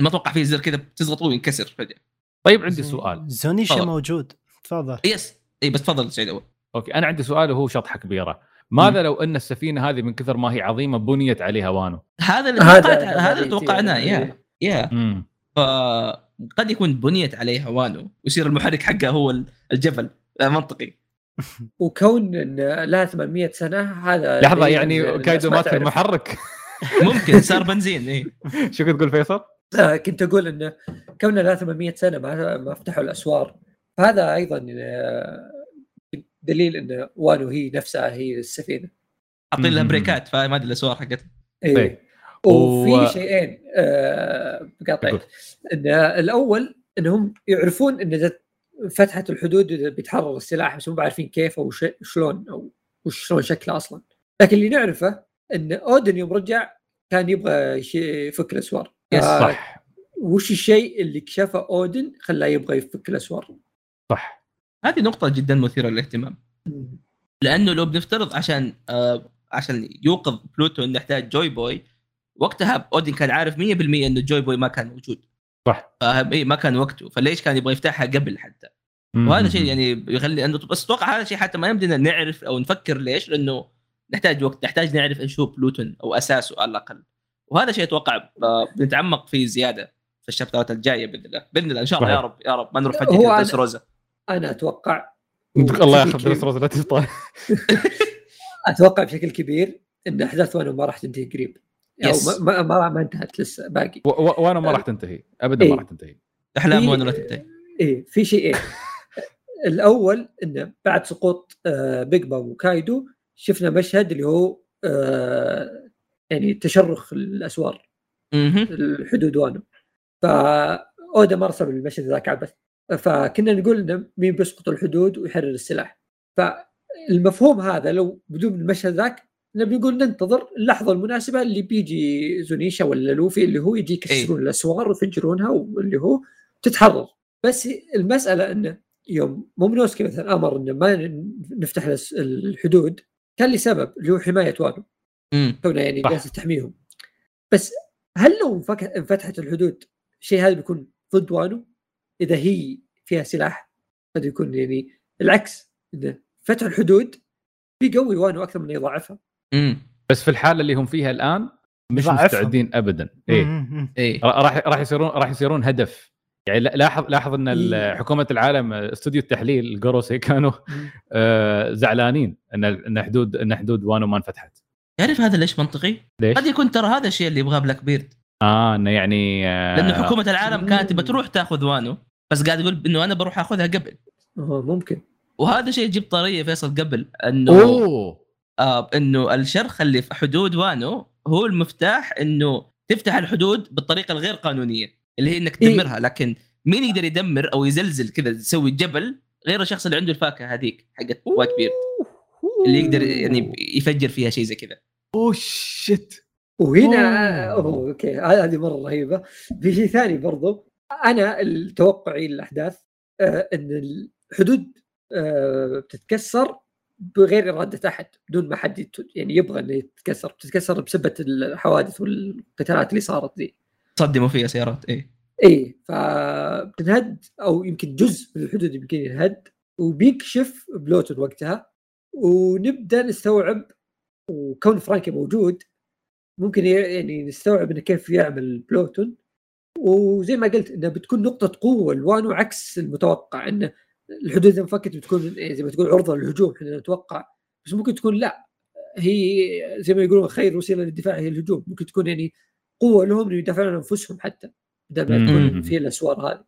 ما أتوقع في زر كذا تضغطه وينكسر فجأة. طيب عندي سؤال. زونيشا تفضل. موجود. تفضل. Yes اي بس تفضل سعيد أول. Okay أنا عندي سؤال وهو شطحه كبيرة. ماذا لو أن السفينة هذه من كثر ما هي عظيمة بنيت عليها وانو؟ هذا اللي هذا- توقعت هذا توقعناه. Yeah yeah. امم فقد يكون بنيت عليها وانو ويصير المحرك حقها هو الجبل. منطقي. وكون إن لها 800 سنة هذا لحظة يعني كايدو ما مات في. المحرك ممكن صار بنزين اي (laughs) شو كنت تقول فيصل؟ كنت أقول انه كونها لها 800 سنة ما ما فتحوا الأسوار فهذا أيضا آه، دليل إن وانو هي نفسها هي السفينة حاطين لها. بريكات فاهم هذه الأسوار حقتها طيب. إيه وفي و- شيئين آه بقاطعك. إن الأول إنهم يعرفون إن إذا فتحت الحدود بيتحرر السلاح بس مو بعارفين كيف أو ش- شلون أو وش شلون شكله أصلا لكن اللي نعرفه إن أودن يوم رجع كان يبغى يفك الأسوار. Yes، آه، صح وش الشيء اللي كشفه أودن خلاه يبغى يفك الأسوار؟ صح. هذه نقطة جدا مثيرة للاهتمام. لأنه لو بنفترض عشان آه عشان يوقظ بلوتون نحتاج جوي بوي وقتها أودن كان عارف 100% إنه جوي بوي ما كان موجود. صح. فاهم اي ما كان وقته. فليش كان يبغى يفتحها قبل حتى. وهذا شيء يعني يخلي أنه بس أتوقع هذا شيء حتى ما يمدينا نعرف أو نفكر ليش لأنه نحتاج وقت نحتاج نعرف إيش هو بلوتون أو أساسه على الأقل. وهذا شيء أتوقع آه، بنتعمق فيه زيادة في الشابترات الجاية بإذن الله. بإذن الله إن شاء الله يا. رب يا رب. ما نروح هو فجاه أنا- درس روزا أنا أتوقع الله ياخذ درس كبير- روز لا تفطر أتوقع بشكل كبير إن احداث وانو ما راح تنتهي قريب. أو يس. ما, ما, ما, ما انتهت لسه باقي. و- و- وأنا ما راح تنتهي ابدا ما إيه. راح تنتهي. احلام وأنا لا تنتهي. إيه في شيئين (laughs) الأول انه بعد سقوط آه، بيج بام وكايدو شفنا مشهد اللي هو آه، يعني تشرخ الأسوار. الحدود وانو فأودا ما رسم المشهد ذاك عبث فكنا نقول إنه مين بيسقط الحدود ويحرر السلاح. فالمفهوم هذا لو بدون المشهد ذاك نبي نقول ننتظر اللحظة المناسبة اللي بيجي زونيشا ولا لوفي اللي هو يجي يكسرون الأسوار ويفجرونها واللي هو تتحرر. بس المسألة إنه يوم مومونوسكي مثلا أمر إنه ما نفتح الحدود كان لسبب اللي هو حماية وانو. كونه يعني صح. جالس تحميهم بس هل لو انفتحت الحدود الشيء هذا بيكون ضد وانو إذا هي فيها سلاح قد يكون يعني العكس. انه فتح الحدود بيقوي وانو أكثر من يضاعفها امم بس في الحالة اللي هم فيها الآن مش. مستعدين ابدا. إيه. مم. إيه. راح راح يصيرون راح يصيرون هدف. يعني لا- لاحظ لاحظ إن إيه. حكومة العالم استوديو التحليل الجوروسي (laughs) كانوا آه، زعلانين إن إن حدود إن حدود وانو ما انفتحت تعرف هذا ليش منطقي؟ ليش؟ قد يكون ترى هذا الشيء اللي يبغاه بلاك بيرد. آه إنه يعني آه لأنه حكومة العالم كانت بتروح تاخذ وانو بس قاعد يقول إنه أنا بروح أخذها قبل. آه ممكن. وهذا شيء يجيب طريه فيصل قبل إنه أوه. آه إنه الشرخ اللي في حدود وانو هو المفتاح إنه تفتح الحدود بالطريقة الغير قانونية. اللي هي إنك إيه. تدمرها لكن مين يقدر يدمر أو يزلزل كذا يسوي جبل غير الشخص اللي عنده الفاكهة هذيك حقت وايت بيرد اللي يقدر يعني يفجر فيها شيء زي كذا. oh shit. وهنا أوه. أوه. okay هذه مرة رهيبة. في شيء ثاني برضو. أنا التوقعي للأحداث آه إن الحدود آه بتتكسر بغير إرادة أحد بدون ما حد يعني يبغى إنه يتكسر. بتتكسر بسبه الحوادث والقتالات اللي صارت ذي صدموا فيها سيارات إيه. إيه فبتنهد أو يمكن جزء من الحدود يمكن ينهد وبيكشف بلوتون وقتها ونبدأ نستوعب وكون فرانكي موجود ممكن يعني نستوعب إنه كيف يعمل بلوتون. وزي ما قلت انها بتكون نقطة قوة الوانو عكس المتوقع انه الحدود اذا انفكت بتكون يعني زي ما تقول عرضة للهجوم إحنا نتوقع. بس ممكن تكون لا هي زي ما يقولون خير وسيلة للدفاع هي الهجوم. ممكن تكون يعني قوة لهم يدافعون عن أنفسهم حتى بدل ما. تكون في الأسوار هذه.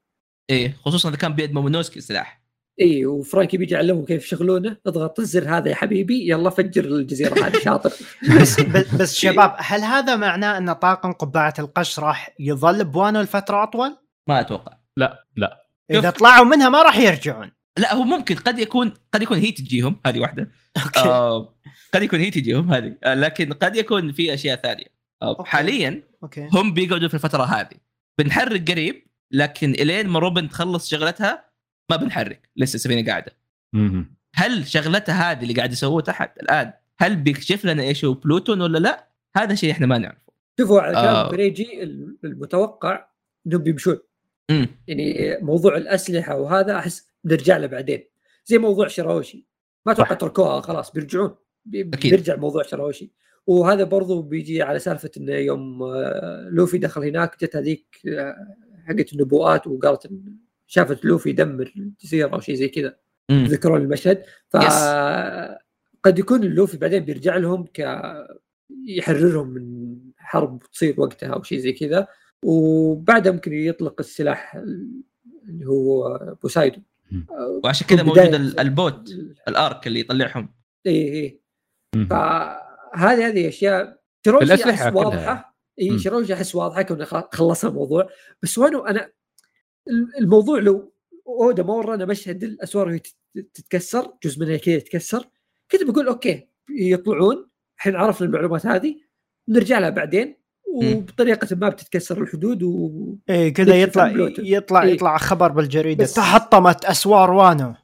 إيه خصوصا إذا كان بيد مومونوسكي السلاح اي وفرانكي بيجي يعلمهم كيف يشغلونه. اضغط الزر هذا يا حبيبي يلا فجر الجزيرة هذه (laughs) شاطر. بس بس, بس (laughs) شباب هل هذا معناه إن طاقم قبعة القش راح يظل بوانو لفترة أطول؟ ما أتوقع. لا لا. إذا. طلعوا منها ما راح يرجعون. لا هو ممكن قد يكون قد يكون هي تجيهم هذه واحدة. okay. آه قد يكون هي تجيهم هذه. آه لكن قد يكون في أشياء ثانية. okay. حاليا okay هم بيقعدوا في الفترة هذه بنحرك قريب لكن إلين ما روبن تخلص شغلتها ما بنحرك لسه السفينه قاعدة. هل شغلتها هذه اللي قاعد يسووها تحت الآن هل بيكشف لنا إيش هو بلوتون ولا لا؟ هذا شيء إحنا ما نعرفه. شوفوا على كلام آه. بريجي المتوقع إنهم بيمشون امم يعني موضوع الأسلحة وهذا أحس نرجع له بعدين زي موضوع شراوشي ما أتوقع. تركوها خلاص بيرجعون بي-. بيرجع موضوع شراوشي وهذا برضو بيجي على سالفة إنه يوم آه، لوفي دخل هناك جت هذيك آه، حقت النبوءات وقالت شافت لوفي يدمر الجزيرة أو شيء زي كذا. تذكرون المشهد. ف قد يكون اللوفي بعدين بيرجع لهم ك يحررهم من حرب تصير وقتها أو شيء زي كذا. وبعدها ممكن يطلق السلاح اللي هو بوسايدون مم. وعشان كذا موجود ال- ال boat ال ark اللي يطلعهم. اي اي فهذه هذه أشياء شروجي أحس كلها. واضحة إي. شروجي أحس واضحة كونه خ- خلصنا الموضوع بس وانو أنا الموضوع لو أودا ما ورانا مشهد الأسوار وهي تت- تتكسر جزء منها كذا يتكسر كنت بقول أوكي يطلعون الحين عرفنا المعلومات هذه نرجع لها بعدين وبطريقة ما بتتكسر الحدود و إيه كذا يطلع. يطلع إيه. يطلع خبر بالجريدة بس- تحطمت أسوار وانو؟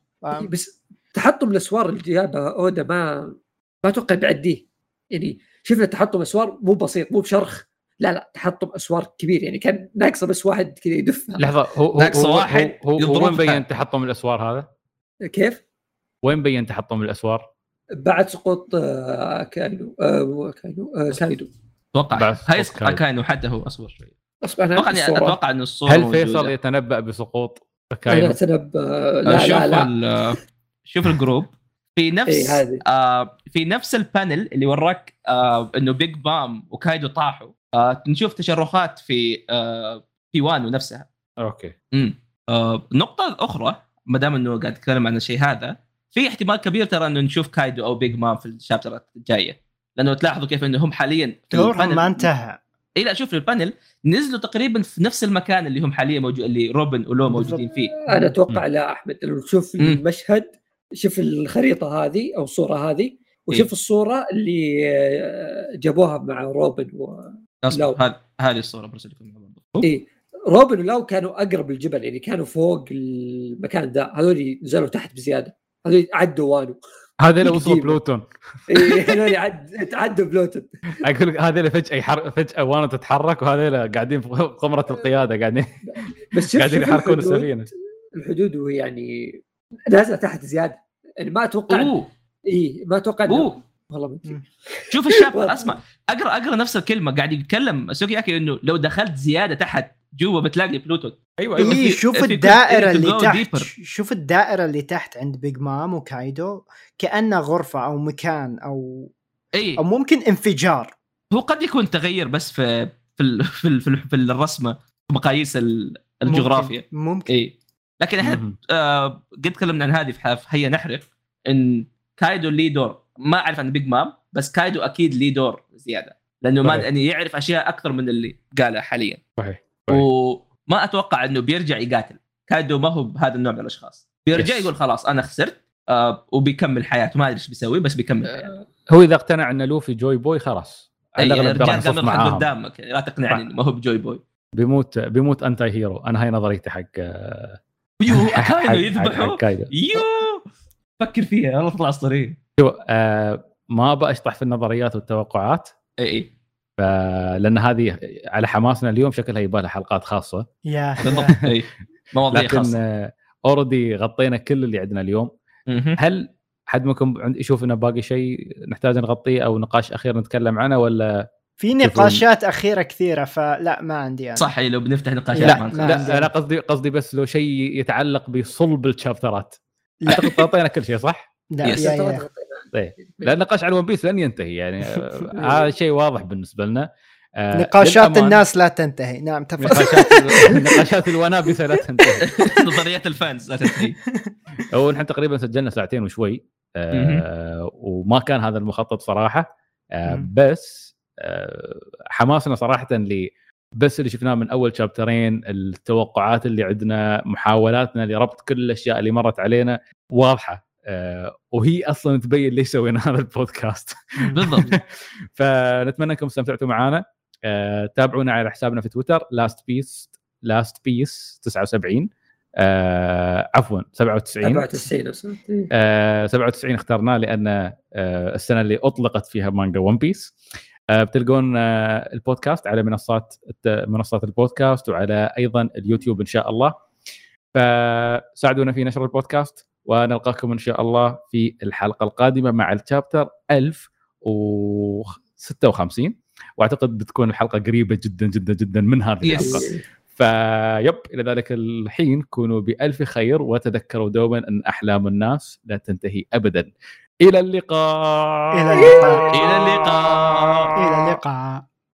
بس تحطم الأسوار اللي جابها أودا ما ما أتوقع بيعديه يعني شفنا تحطم أسوار مو بسيط مو بشرخ لا لا تحطم أسوار كبير يعني كان ناقصه بس واحد كذا يدفها لحظة هو هو ناقص هو, واحد هو, هو, هو وين. بين تحطم الأسوار هذا؟ كيف؟ وين بين تحطم الأسوار؟ بعد سقوط آه، كاينو آه، مو كاينو آه، كايدو أتوقع هاي كايدو. كاينو حتى هو أصبر شوي أصبر أنا أتوقع. أتوقع إنه الصورة هل. فيصل يتنبأ بسقوط أنا كاينو؟ آه، لا لا لا شوف الجروب في نفس إيه،. آه في نفس البانل اللي وراك آه إنه بيج بام وكايدو طاحوا. آه نشوف تشرخات في آه في وانو نفسها. okay. امم آه نقطة أخرى ما دام إنه قاعد اتكلم عن الشيء هذا في احتمال كبير ترى إنه نشوف كايدو أو بيج مام في الشابترات الجاية. لأنه تلاحظوا كيف انهم حاليا في دورهم ما انتهى. إي لا شوف ال panel نزلوا تقريبا في نفس المكان اللي هم حاليا موجود اللي روبن ولو موجودين فيه. أنا أتوقع لا أحمد لو تشوف مم. المشهد شوف الخريطة هذه أو الصورة هذه وشوف إيه. الصورة اللي آه، جابوها مع روبن و... هذه هذه الصورة برسل لكم برضو. إيه. روبن ولاو كانوا أقرب الجبل يعني كانوا فوق المكان ذا. هذول نزلوا تحت بزيادة. هذول عدوا وانو. هذا اللي (laughs) وصلوا. بلوتون. إيه هذول عد... تعدوا بلوتون. (laughs) أقول لك هذا اللي فجأة يحر... فجأة وأنا تتحرك وهذا اللي قاعدين في قمرة القيادة قاعدين بس شوف قاعدين يحركون الحدود- السفينة. الحدود وهي يعني نازله تحت زيادة. يعني ما أتوقع أوه. إي ما أتوقع والله. شوف الشاب. أسمع أقرأ أقرأ نفس الكلمة قاعد يتكلم سوكياكي إنه لو دخلت زيادة تحت جوا بتلاقي بلوتو أيوه أيوة، اي في- شوف في الدائرة to اللي تحت. deeper. شوف الدائرة اللي تحت عند بيج مام وكايدو كانها غرفة أو مكان أو إي. أو ممكن انفجار. هو قد يكون تغير بس في في في, في, في الرسمة في مقاييس ال- الجغرافيا. ممكن, ممكن. إي. لكن إحنا. آه قد تكلمنا عن هذه في هيا نحرق إن كايدو ليه دور ما أعرف عن بيج مام بس كايدو أكيد ليه دور زيادة لأنه ما. يعني يعرف أشياء أكثر من اللي قالها حاليا صحيح صحيح. وما أتوقع إنه بيرجع يقاتل كايدو ما هو بهذا النوع من الأشخاص بيرجع yes. يقول خلاص أنا خسرت آه وبيكمل حياته ما أدري إيش بيسوي بس بيكمل حياته هو إذا اقتنع ان لوفي جوي بوي خلاص الأغلب الرجال قام. قدامك لا تقنعني ما هو بجوي بوي بيموت بيموت anti hero أنا هاي نظريتي حق يو (laughs) حق- كايدو حق- يذبحه. حق كايدو يو. فكر فيها والله تطلع اسطوريه شو آه ما بشطح في النظريات والتوقعات. إي إي. لأن هذه على حماسنا اليوم شكلها يبغى لها حلقات خاصة. يا (laughs) مواضيع لكن خاصة. already غطينا كل اللي عندنا اليوم. هل حد منكم عند يشوف إنه باقي شيء نحتاج نغطيه أو نقاش أخير نتكلم عنه ولا في نقاشات أخيرة كثيرة فلا ما عندي أنا. صح لو بنفتح نقاشات لا، ما. لا أنا قصدي قصدي بس لو شيء يتعلق بصلب الشابترات لا. أعتقد غطينا كل شيء صح؟ لا yes. yeah yeah. طيب لأن النقاش على ون بيس لن ينتهي يعني آه، (laughs) هذا شيء واضح بالنسبة لنا آه، نقاشات الناس لا تنتهي نعم تفضل نقاشات (laughs) نقاشات الونابسه لا تنتهي (laughs) نظريات ال fans لا تنتهي هو نحن تقريبا سجلنا ساعتين وشوي آه وما كان هذا المخطط صراحة آه. بس حماسنا صراحة اللي بس اللي شفناه من أول شابترين التوقعات اللي عندنا محاولاتنا لربط كل الأشياء اللي مرت علينا واضحة. آه وهي أصلا تبين ليش سوينا هذا البودكاست. بالضبط. (laughs) فنتمنى أنكم استمتعتوا معنا. آه تابعونا على حسابنا في تويتر لاست بيس لاست بيس 79 آه عفوا 97 94 أصلاً. إيه. آه 97 اخترناه لأن آه السنة اللي أطلقت فيها مانجا ون بيس آه بتلقون آه البودكاست على منصات منصات البودكاست وعلى أيضا اليوتيوب إن شاء الله. فساعدونا في نشر البودكاست ونلقاكم إن شاء الله في الحلقة القادمة مع ال chapter 1056 وأعتقد بتكون الحلقة قريبة جدا جدا جدا من هذه. الحلقة. فيب إلى ذلك الحين كونوا بألف خير وتذكروا دوما أن أحلام الناس لا تنتهي ابدا. إلى اللقاء. إلى اللقاء. إلى اللقاء. إلى اللقاء.